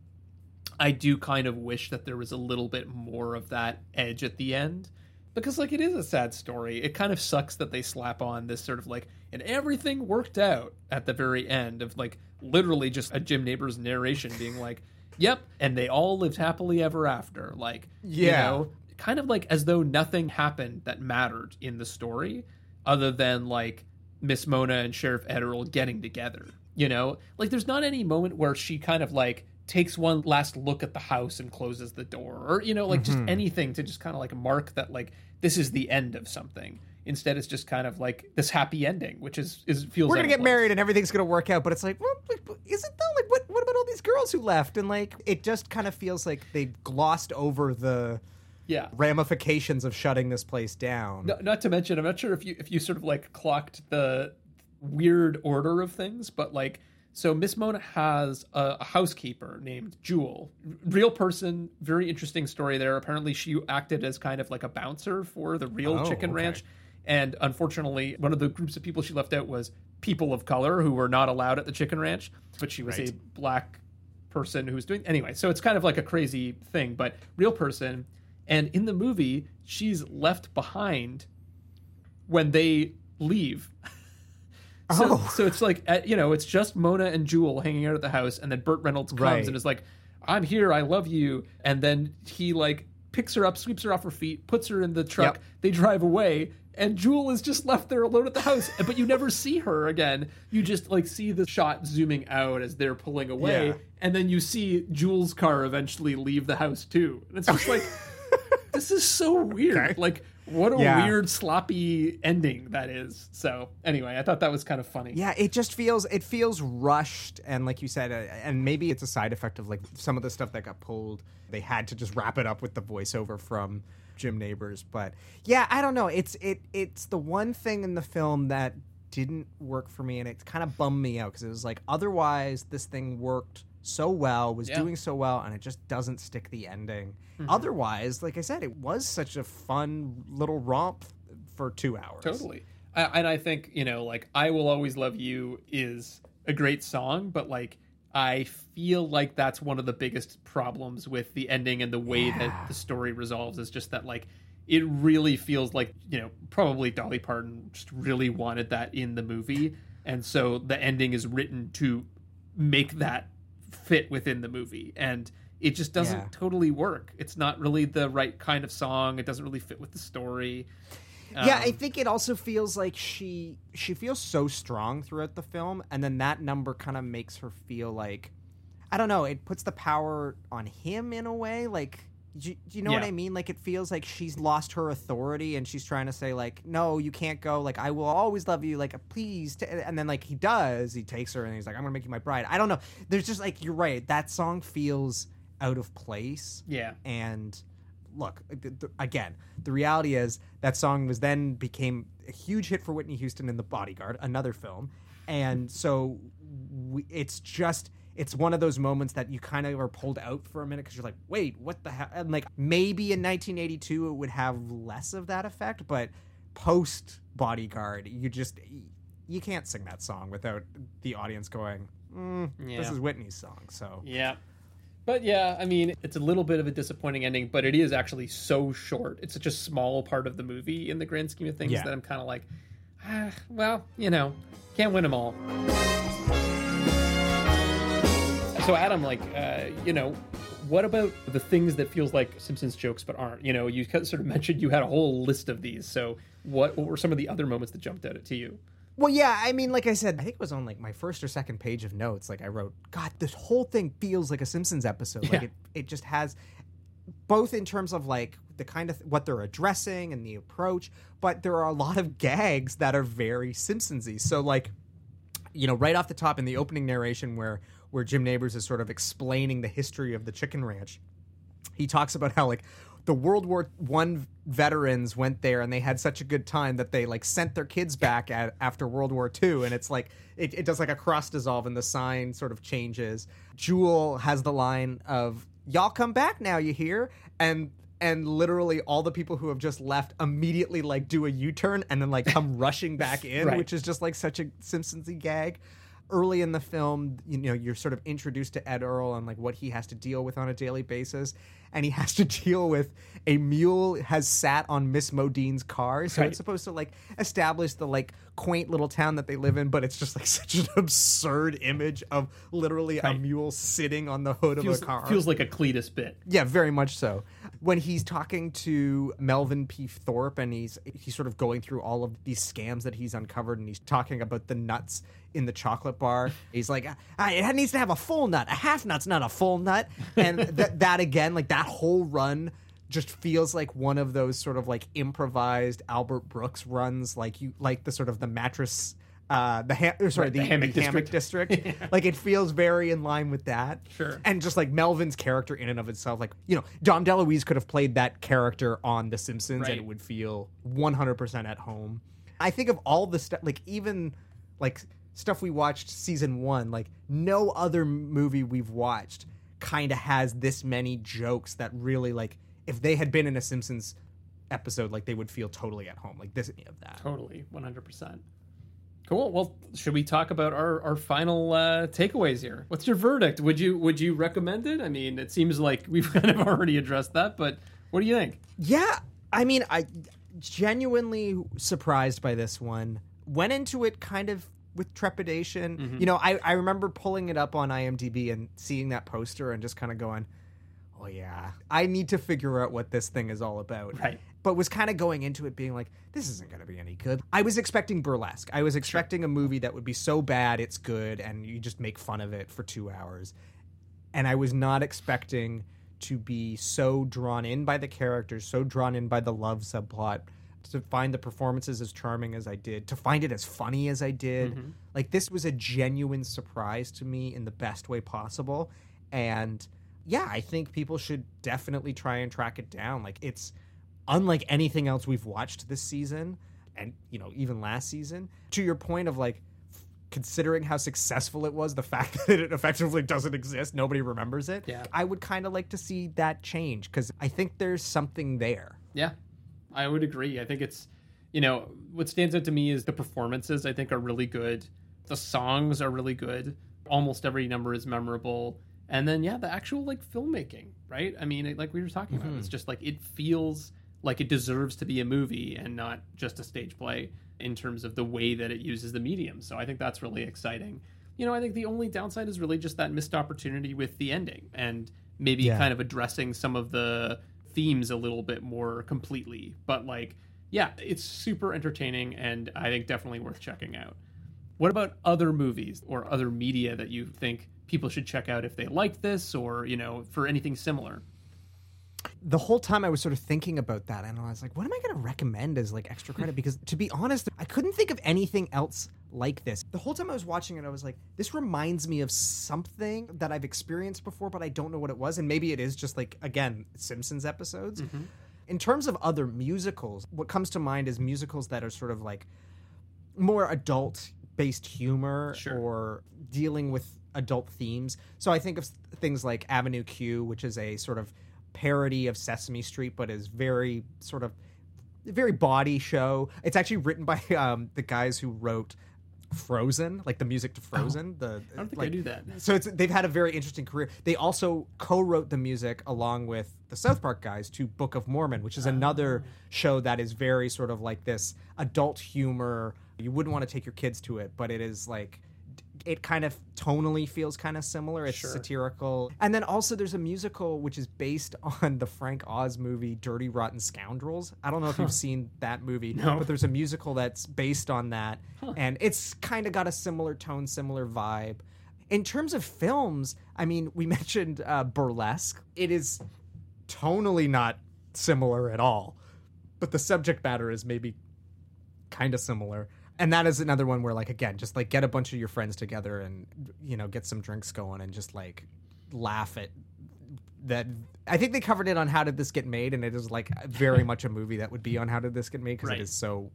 Speaker 6: i do kind of wish that there was a little bit more of that edge at the end because like it is a sad story. It kind of sucks that they slap on this sort of like and everything worked out at the very end of like literally just a Jim Nabors narration being like yep and they all lived happily ever after. Like you
Speaker 5: Yeah.
Speaker 6: know kind of like as though nothing happened that mattered in the story other than like miss mona and sheriff Ed Earl getting together you know? Like there's not any moment where she kind of like takes one last look at the house and closes the door or you know like just
Speaker 5: Mhm.
Speaker 6: anything to just kind of like mark that like this is the end of something instead it's just kind of like this happy ending which is is feels
Speaker 5: we're gonna get
Speaker 6: place.
Speaker 5: married and everything's gonna work out but it's like well like, is it though like what, what about all these girls who left and like it just kind of feels like they glossed over the
Speaker 6: Yeah.
Speaker 5: ramifications of shutting this place down.
Speaker 6: No, not to mention, I'm not sure if you if you sort of like clocked the weird order of things, but like so Miss Mona has a, a housekeeper named Jewel, real person, very interesting story there. Apparently, she acted as kind of like a bouncer for the real
Speaker 5: Oh,
Speaker 6: chicken
Speaker 5: okay.
Speaker 6: ranch, and unfortunately, one of the groups of people she left out was people of color who were not allowed at the chicken ranch, but she was a black person who was doing anyway. So it's kind of like a crazy thing, but real person. And in the movie, she's left behind when they leave. So,
Speaker 5: Oh.
Speaker 6: so it's like uh, you know, it's just Mona and Jewel hanging out at the house, and then Burt Reynolds comes
Speaker 5: Right.
Speaker 6: and is like, "I'm here, I love you," and then he like picks her up, sweeps her off her feet, puts her in the truck.
Speaker 5: Yep.
Speaker 6: They drive away, and Jewel is just left there alone at the house. but you never see her again. You just like see the shot zooming out as they're pulling away,
Speaker 5: Yeah.
Speaker 6: and then you see Jewel's car eventually leave the house too. And it's just like, this is so weird. Like, what a
Speaker 5: Yeah.
Speaker 6: weird, sloppy ending that is. So, anyway, I thought that was kind of funny.
Speaker 5: Yeah, it just feels it feels rushed, and like you said, uh, and maybe it's a side effect of like some of the stuff that got pulled. They had to just wrap it up with the voiceover from Jim Nabors, but yeah, I don't know. It's it it's the one thing in the film that didn't work for me, and it kind of bummed me out because it was like otherwise this thing worked so well, was
Speaker 6: Yeah.
Speaker 5: doing so well, and it just doesn't stick the ending.
Speaker 6: Mhm.
Speaker 5: Otherwise, like I said, it was such a fun little romp for two hours.
Speaker 6: Totally. I, and I think, you know, like, I Will Always Love You is a great song, but like, I feel like that's one of the biggest problems with the ending and the way that the story resolves is just that, like, it really feels like, you know, probably Dolly Parton just really wanted that in the movie. And so the ending is written to make that fit within the movie. And it just doesn't
Speaker 5: Yeah.
Speaker 6: totally work. It's not really the right kind of song. It doesn't really fit with the story.
Speaker 5: yeah, I
Speaker 6: Um,
Speaker 5: think it also feels like she she feels so strong throughout the film, and then that number kind of makes her feel like I don't know. It puts the power on him in a way. Like, do, you- do you know what I mean? Like, it feels like she's lost her authority, and she's trying to say like, "No, you can't go." Like, I will always love you. Like, please. T-. And then like he does, he takes her, and he's like, "I'm gonna make you my bride." I don't know. There's just like you're right. That song feels out of place.
Speaker 6: Yeah.
Speaker 5: And look again the reality is that song was then became a huge hit for whitney houston in the bodyguard another film and so we, it's just it's one of those moments that you kind of are pulled out for a minute because you're like wait what the hell and like maybe in 1982 it would have less of that effect but post bodyguard you just you can't sing that song without the audience going mm, this is whitney's song so
Speaker 6: Yeah. But yeah, I mean, it's a little bit of a disappointing ending, but it is actually so short. It's such a small part of the movie in the grand scheme of things
Speaker 5: Yeah.
Speaker 6: that I'm kind of like, ah, well, you know, can't win them all. So Adam, like, uh, you know, what about the things that feels like Simpsons jokes but aren't? You know, you sort of mentioned you had a whole list of these. So what, what were some of the other moments that jumped out at to you?
Speaker 5: Well, yeah, I mean, like I said, I think it was on like my first or second page of notes. Like I wrote, God, this whole thing feels like a Simpsons episode. Like it, it just has both in terms of like the kind of what they're addressing and the approach, but there are a lot of gags that are very Simpsonsy. So like, you know, right off the top in the opening narration where where Jim Nabors is sort of explaining the history of the chicken ranch, he talks about how like the World War One veterans went there and they had such a good time that they like sent their kids back at, after World War Two, and it's like it, it does like a cross dissolve and the sign sort of changes. Jewel has the line of "Y'all come back now, you hear?" and and literally all the people who have just left immediately like do a U-turn and then like come rushing back in,
Speaker 6: Right.
Speaker 5: which is just like such a Simpsonsy gag early in the film, you know, you're sort of introduced to Ed Earl and like what he has to deal with on a daily basis. And he has to deal with a mule has sat on Miss Modine's car. So
Speaker 6: Right.
Speaker 5: it's supposed to like establish the like quaint little town that they live in, but it's just like such an absurd image of literally a mule sitting on the hood
Speaker 6: Feels,
Speaker 5: of a car.
Speaker 6: feels like a Cletus bit.
Speaker 5: Yeah, very much so. When he's talking to Melvin P. Thorpe and he's he's sort of going through all of these scams that he's uncovered and he's talking about the nuts in the chocolate bar. He's like, "Ah, it needs to have a full nut. A half nut's not a full nut. And that that again, like that whole run just feels like one of those sort of like improvised Albert Brooks runs, like you like the sort of the mattress uh, the ha- or sorry,
Speaker 6: Right,
Speaker 5: the,
Speaker 6: the hammock
Speaker 5: the hammock district. like it feels very in line with that.
Speaker 6: Sure.
Speaker 5: And just like Melvin's character in and of itself, like you know, Dom DeLuise could have played that character on The Simpsons,
Speaker 6: Right.
Speaker 5: and it would feel 100% at home. I think of all the stuff, like even like stuff we watched season one, like no other movie we've watched kind of has this many jokes that really like if they had been in a Simpsons episode, like they would feel totally at home. Like this of that.
Speaker 6: Totally, one hundred percent. Cool. Well, should we talk about our, our final uh, takeaways here? What's your verdict? Would you would you recommend it? I mean, it seems like we've kind of already addressed that, but what do you think?
Speaker 5: Yeah, I mean, I genuinely surprised by this one. Went into it kind of with trepidation.
Speaker 6: Mhm.
Speaker 5: You know, I, I remember pulling it up on IMDb and seeing that poster and just kind of going, "Oh yeah, I need to figure out what this thing is all about."
Speaker 6: Right.
Speaker 5: But was kind of going into it being like, "This isn't going to be any good." I was expecting burlesque. I was expecting a movie that would be so bad it's good, and you just make fun of it for two hours and I was not expecting to be so drawn in by the characters, so drawn in by the love subplot, to find the performances as charming as I did, to find it as funny as I did.
Speaker 6: Mhm.
Speaker 5: Like this was a genuine surprise to me in the best way possible, and yeah, I think people should definitely try and track it down. Like it's unlike anything else we've watched this season, and you know even last season. To your point of like considering how successful it was, the fact that it effectively doesn't exist, nobody remembers it.
Speaker 6: Yeah.
Speaker 5: I would kind of like to see that change because I think there's something there.
Speaker 6: Yeah, I would agree. I think it's, you know, what stands out to me is the performances. I think are really good. The songs are really good. Almost every number is memorable. And then yeah, the actual like filmmaking, right? I mean, like we were talking about,
Speaker 5: Mhm.
Speaker 6: it's just like it feels like it deserves to be a movie and not just a stage play in terms of the way that it uses the medium. So I think that's really exciting. You know, I think the only downside is really just that missed opportunity with the ending and maybe
Speaker 5: Yeah.
Speaker 6: kind of addressing some of the themes a little bit more completely. But like, yeah, it's super entertaining and I think definitely worth checking out. What about other movies or other media that you think people should check out if they like this or, you know, for anything similar?
Speaker 5: the whole time I was sort of thinking about that, and I was like, what am I going to recommend as like extra credit? Because to be honest, I couldn't think of anything else like this. The whole time I was watching it, I was like, this reminds me of something that I've experienced before, but I don't know what it was. And maybe it is just like, again, Simpsons episodes. In terms of other musicals, what comes to mind is musicals that are sort of like more adult based humor or dealing with adult themes. So I think of things like Avenue Q, which is a sort of parody of Sesame Street, but is very sort of very body show. It's actually written by um, the guys who wrote Frozen, like the music to oh, Frozen. The
Speaker 6: I don't think I
Speaker 5: like,
Speaker 6: knew that.
Speaker 5: So it's they've had a very interesting career. They also co-wrote the music along with the South Park guys to Book of Mormon, which is ah. another show that is very sort of like this adult humor. You wouldn't want to take your kids to it, but it is like it kind of tonally feels kind of similar. It's
Speaker 6: Sure.
Speaker 5: satirical. And then also there's a musical which is based on the Frank Oz movie Dirty Rotten Scoundrels. I don't know if
Speaker 6: Huh.
Speaker 5: you've seen that movie,
Speaker 6: No.
Speaker 5: but there's a musical that's based on that
Speaker 6: Huh.
Speaker 5: and it's kind of got a similar tone, similar vibe. In terms of films, I mean, we mentioned uh, Burlesque. It is tonally not similar at all, but the subject matter is maybe kind of similar. And that is another one where, like, again, just like get a bunch of your friends together and you know get some drinks going and just like laugh at that. I think they covered it on How Did This Get Made, and it is like very much a movie that would be on How Did This Get Made because
Speaker 6: Right.
Speaker 5: it is so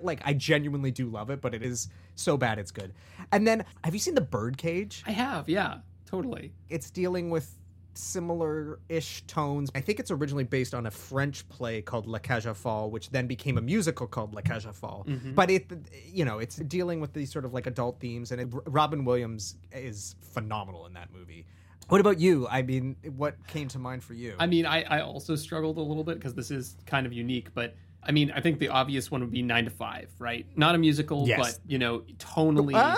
Speaker 5: like I genuinely do love it, but it is so bad it's good. And then have you seen The Birdcage?
Speaker 6: I have, yeah, totally.
Speaker 5: It's dealing with similar-ish tones. I think it's originally based on a French play called La Cage aux Folles, which then became a musical called La Cage aux Folles.
Speaker 6: Mhm.
Speaker 5: But it, you know, it's dealing with these sort of like adult themes, and it, Robin Williams is phenomenal in that movie. What about you? I mean, what came to mind for you?
Speaker 6: I mean, I, I also struggled a little bit because this is kind of unique, but I mean, I think the obvious one would be Nine to Five, right? Not a musical,
Speaker 5: Yes.
Speaker 6: but you know, tonally.
Speaker 5: Uh?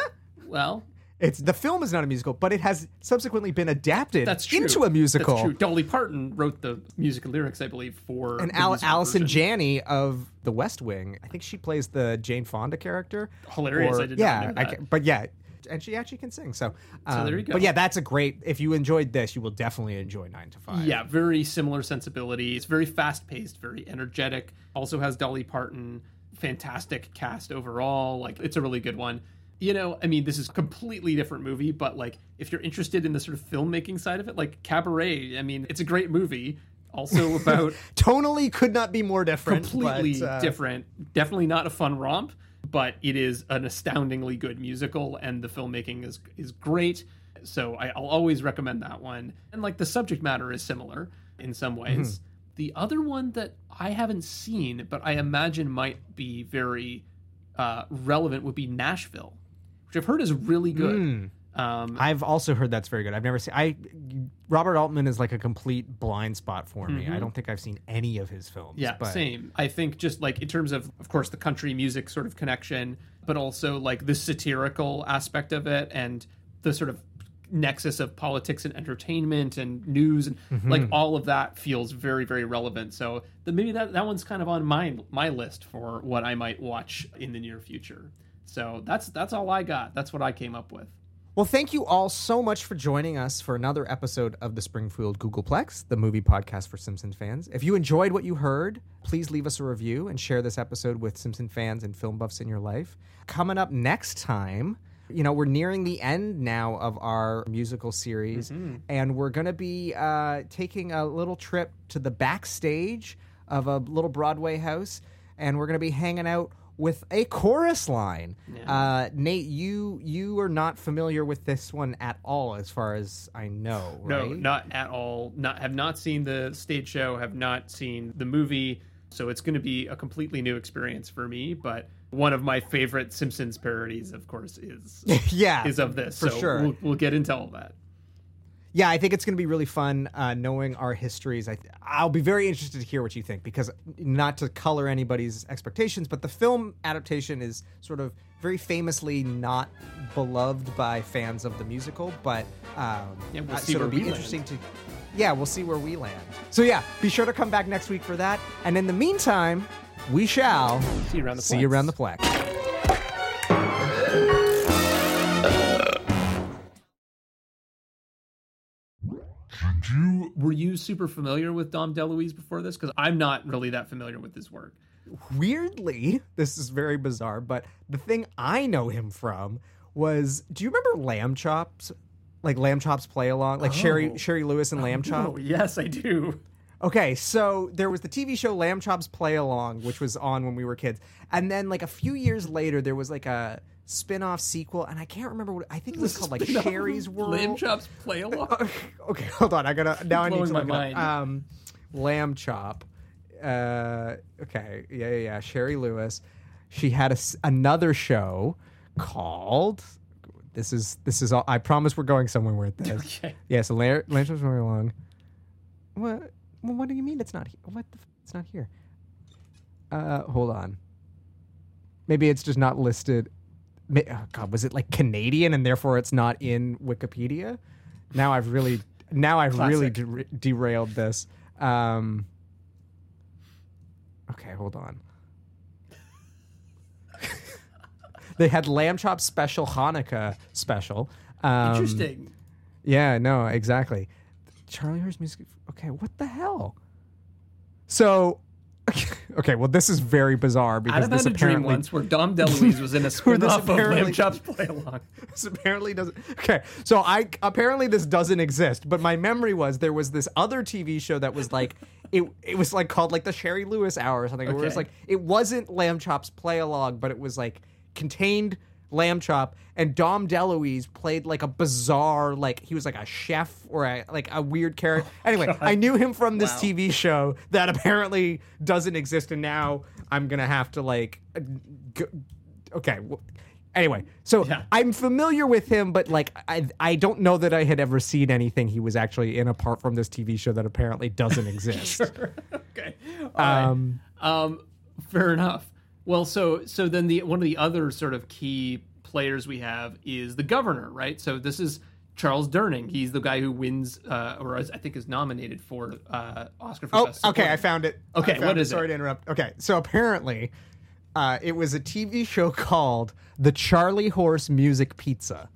Speaker 6: well,
Speaker 5: It's the film is not a musical, but it has subsequently been adapted
Speaker 6: that's true.
Speaker 5: into a musical.
Speaker 6: That's true. Dolly Parton wrote the musical lyrics, I believe, for
Speaker 5: And Al- Allison. Janney of The West Wing, I think she plays the Jane Fonda character.
Speaker 6: Hilarious, I did
Speaker 5: yeah,
Speaker 6: know
Speaker 5: I but yeah, and she actually can sing. So, um,
Speaker 6: there you go.
Speaker 5: But yeah, that's a great. If you enjoyed this, you will definitely enjoy Nine to Five.
Speaker 6: Yeah, very similar sensibility. It's very fast paced, very energetic. Also has Dolly Parton. Fantastic cast overall. Like it's a really good one. You know, I mean, this is a completely different movie, but like, if you're interested in the sort of filmmaking side of it, like Cabaret, I mean, it's a great movie. Also about
Speaker 5: Tonally could not be more different.
Speaker 6: completely
Speaker 5: but, uh,
Speaker 6: different. Definitely not a fun romp, but it is an astoundingly good musical, and the filmmaking is is great. So I, I'll always recommend that one. And like the subject matter is similar in some ways.
Speaker 5: Mm-hmm.
Speaker 6: The other one that I haven't seen, but I imagine might be very uh, relevant, would be Nashville, which I've heard is really good.
Speaker 5: Mm.
Speaker 6: Um,
Speaker 5: I've also heard that's very good. I've never seen. I Robert Altman is like a complete blind spot for me.
Speaker 6: Mhm.
Speaker 5: I don't think I've seen any of his films.
Speaker 6: Yeah,
Speaker 5: but
Speaker 6: same. I think just like in terms of, of course, the country music sort of connection, but also like the satirical aspect of it and the sort of nexus of politics and entertainment and news and
Speaker 5: Mhm.
Speaker 6: like all of that feels very very relevant. So the, maybe that that one's kind of on my my list for what I might watch in the near future. So that's that's all I got. That's what I came up with.
Speaker 5: Well, thank you all so much for joining us for another episode of the Springfield Googolplex, the movie podcast for Simpsons fans. If you enjoyed what you heard, please leave us a review and share this episode with Simpson fans and film buffs in your life. Coming up next time, you know, we're nearing the end now of our musical series,
Speaker 6: Mhm.
Speaker 5: and we're going to be uh, taking a little trip to the backstage of a little Broadway house, and we're going to be hanging out with a chorus line. Uh, Nate, you you are not familiar with this one at all, as far as I know,
Speaker 6: No, not at all. Not have not seen the stage show. Have not seen the movie. So it's going to be a completely new experience for me. But one of my favorite Simpsons parodies, of course, is
Speaker 5: yeah,
Speaker 6: is of this.
Speaker 5: for
Speaker 6: so
Speaker 5: sure.
Speaker 6: We'll, we'll get into all that.
Speaker 5: Yeah, I think it's going to be really fun uh, knowing our histories. I, I'll be very interested to hear what you think because not to color anybody's expectations, but the film adaptation is sort of very famously not beloved by fans of the musical. But um,
Speaker 6: Yeah, we'll
Speaker 5: uh, so it'll be
Speaker 6: we land.
Speaker 5: interesting to. Yeah, we'll see where we land. So yeah, be sure to come back next week for that. And in the meantime, we shall
Speaker 6: see you around the
Speaker 5: see you around the plex.
Speaker 6: Did you were you super familiar with Dom DeLuise before this? Because I'm not really that familiar with his work.
Speaker 5: weirdly, this is very bizarre, but the thing I know him from was do you remember Lamb Chops? Like Lamb Chops play along? Like Shari
Speaker 6: Oh.
Speaker 5: Shari Lewis and Lamb Chop?
Speaker 6: Oh yes, I do.
Speaker 5: Okay, so there was the TV show Lamb Chops Play Along, which was on when we were kids. And then like a few years later there was like a spin-off sequel and I can't remember what I think it was called like Shari's World.
Speaker 6: Lamb chops play along.
Speaker 5: okay, hold on. I gotta now. I need to
Speaker 6: my
Speaker 5: look it up.
Speaker 6: mind.
Speaker 5: Um, lamb chop. Uh, okay, yeah, yeah, yeah. Shari Lewis. She had a another show called. This is this is all. I promise we're going somewhere with this.
Speaker 6: Okay.
Speaker 5: Yeah. So lamb, lamb chop's very long. What? Well, what do you mean it's not here? What? The f- it's not here. Uh, hold on. Maybe it's just not listed. Oh God, was it like Canadian and therefore it's not in Wikipedia? Now I've really, now I've really
Speaker 6: Classic.
Speaker 5: der- derailed this. Um, okay, hold on. they had lamb chop special Hanukkah special. Um,
Speaker 6: Interesting.
Speaker 5: Yeah, no, exactly. Charlie Horse music. Okay, what the hell? So, okay, well, this is very bizarre because
Speaker 6: I've
Speaker 5: this
Speaker 6: had a dream
Speaker 5: apparently
Speaker 6: once where Dom DeLuise was in a spin-off of Lamb Chops Play Along.
Speaker 5: this apparently doesn't. Okay, so I apparently this doesn't exist, but my memory was there was this other TV show that was like it. It was like called like the Shari Lewis Hour or something. Where it was
Speaker 6: Okay.
Speaker 5: like it wasn't Lamb Chop's play along, but it was like contained Lamb Chop, and Dom DeLuise played like a bizarre, like he was like a chef or a, like a weird character. Anyway, I knew him from this
Speaker 6: Wow.
Speaker 5: TV show that apparently doesn't exist, and now I'm gonna have to like, uh, go, okay. Well, anyway, so I'm familiar with him, but like I I don't know that I had ever seen anything he was actually in apart from this TV show that apparently doesn't exist.
Speaker 6: okay. All right.
Speaker 5: Um,
Speaker 6: Um, fair enough. Well, so so then the one of the other sort of key players we have is the governor, right? So this is Charles Durning. He's the guy who wins, uh, or is, I think is nominated for uh, Oscar for
Speaker 5: Oh,
Speaker 6: Best
Speaker 5: okay, I found it.
Speaker 6: Okay,
Speaker 5: found
Speaker 6: what
Speaker 5: it.
Speaker 6: is
Speaker 5: Sorry
Speaker 6: it?
Speaker 5: to interrupt. Okay, so apparently, uh, it was a TV show called The Charlie Horse Music Pizza.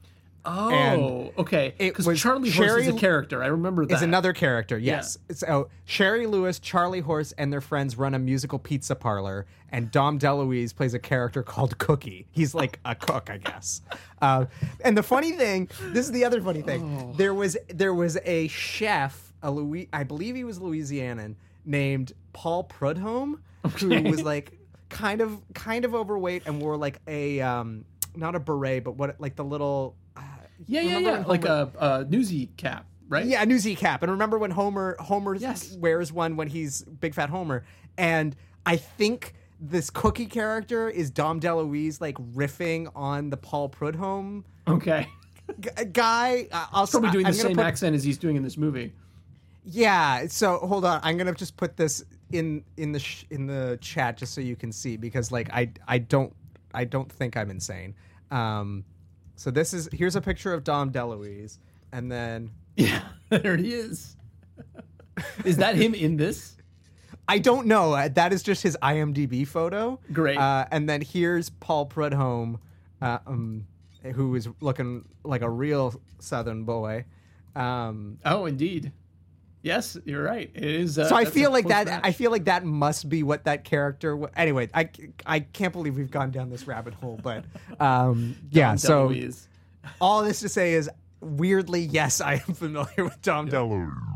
Speaker 6: Oh,
Speaker 5: And
Speaker 6: okay. Because Charlie Horse is a character. I remember that.
Speaker 5: is another character. Yes. So Shari Lewis, Charlie Horse, and their friends run a musical pizza parlor, and Dom DeLuise plays a character called Cookie. He's like a cook, I guess. Uh, and the funny thing, this is the other funny thing.
Speaker 6: Oh.
Speaker 5: There was there was a chef, a Louis, I believe he was Louisianan, named Paul Prudhomme,
Speaker 6: Okay.
Speaker 5: who was like kind of kind of overweight and wore like a um not a beret, but what like the little
Speaker 6: Yeah, yeah,
Speaker 5: Remember
Speaker 6: yeah.
Speaker 5: when
Speaker 6: Like a, a newsy cap, right?
Speaker 5: Yeah, a newsy cap. And remember when Homer Homer
Speaker 6: Yes.
Speaker 5: wears one when he's Big Fat Homer, and I think this cookie character is Dom DeLuise like riffing on the Paul Prudhomme
Speaker 6: Okay.
Speaker 5: g- guy. Uh, I'll
Speaker 6: Probably doing
Speaker 5: I'm
Speaker 6: the same
Speaker 5: put-
Speaker 6: accent as he's doing in this movie.
Speaker 5: Yeah. So hold on, I'm gonna just put this in in the sh- in the chat just so you can see because like I I don't I don't think I'm insane. Um, so this is here's a picture of Dom DeLuise, and then
Speaker 6: Yeah, there he is. is that him in this?
Speaker 5: I don't know. Uh, That is just his IMDb photo.
Speaker 6: Great.
Speaker 5: Uh, and then here's Paul Prudhomme, uh, um, who is looking like a real Southern boy. Um,
Speaker 6: Oh, indeed. Yes, you're right. It is. Uh,
Speaker 5: so I feel like that.
Speaker 6: match.
Speaker 5: I feel like that must be what that character. wa- Anyway, I, I can't believe we've gone down this rabbit hole, but um, yeah.
Speaker 6: Dom
Speaker 5: so
Speaker 6: DeLuise.
Speaker 5: all this to say is, weirdly, yes, I am familiar with Dom DeLuise.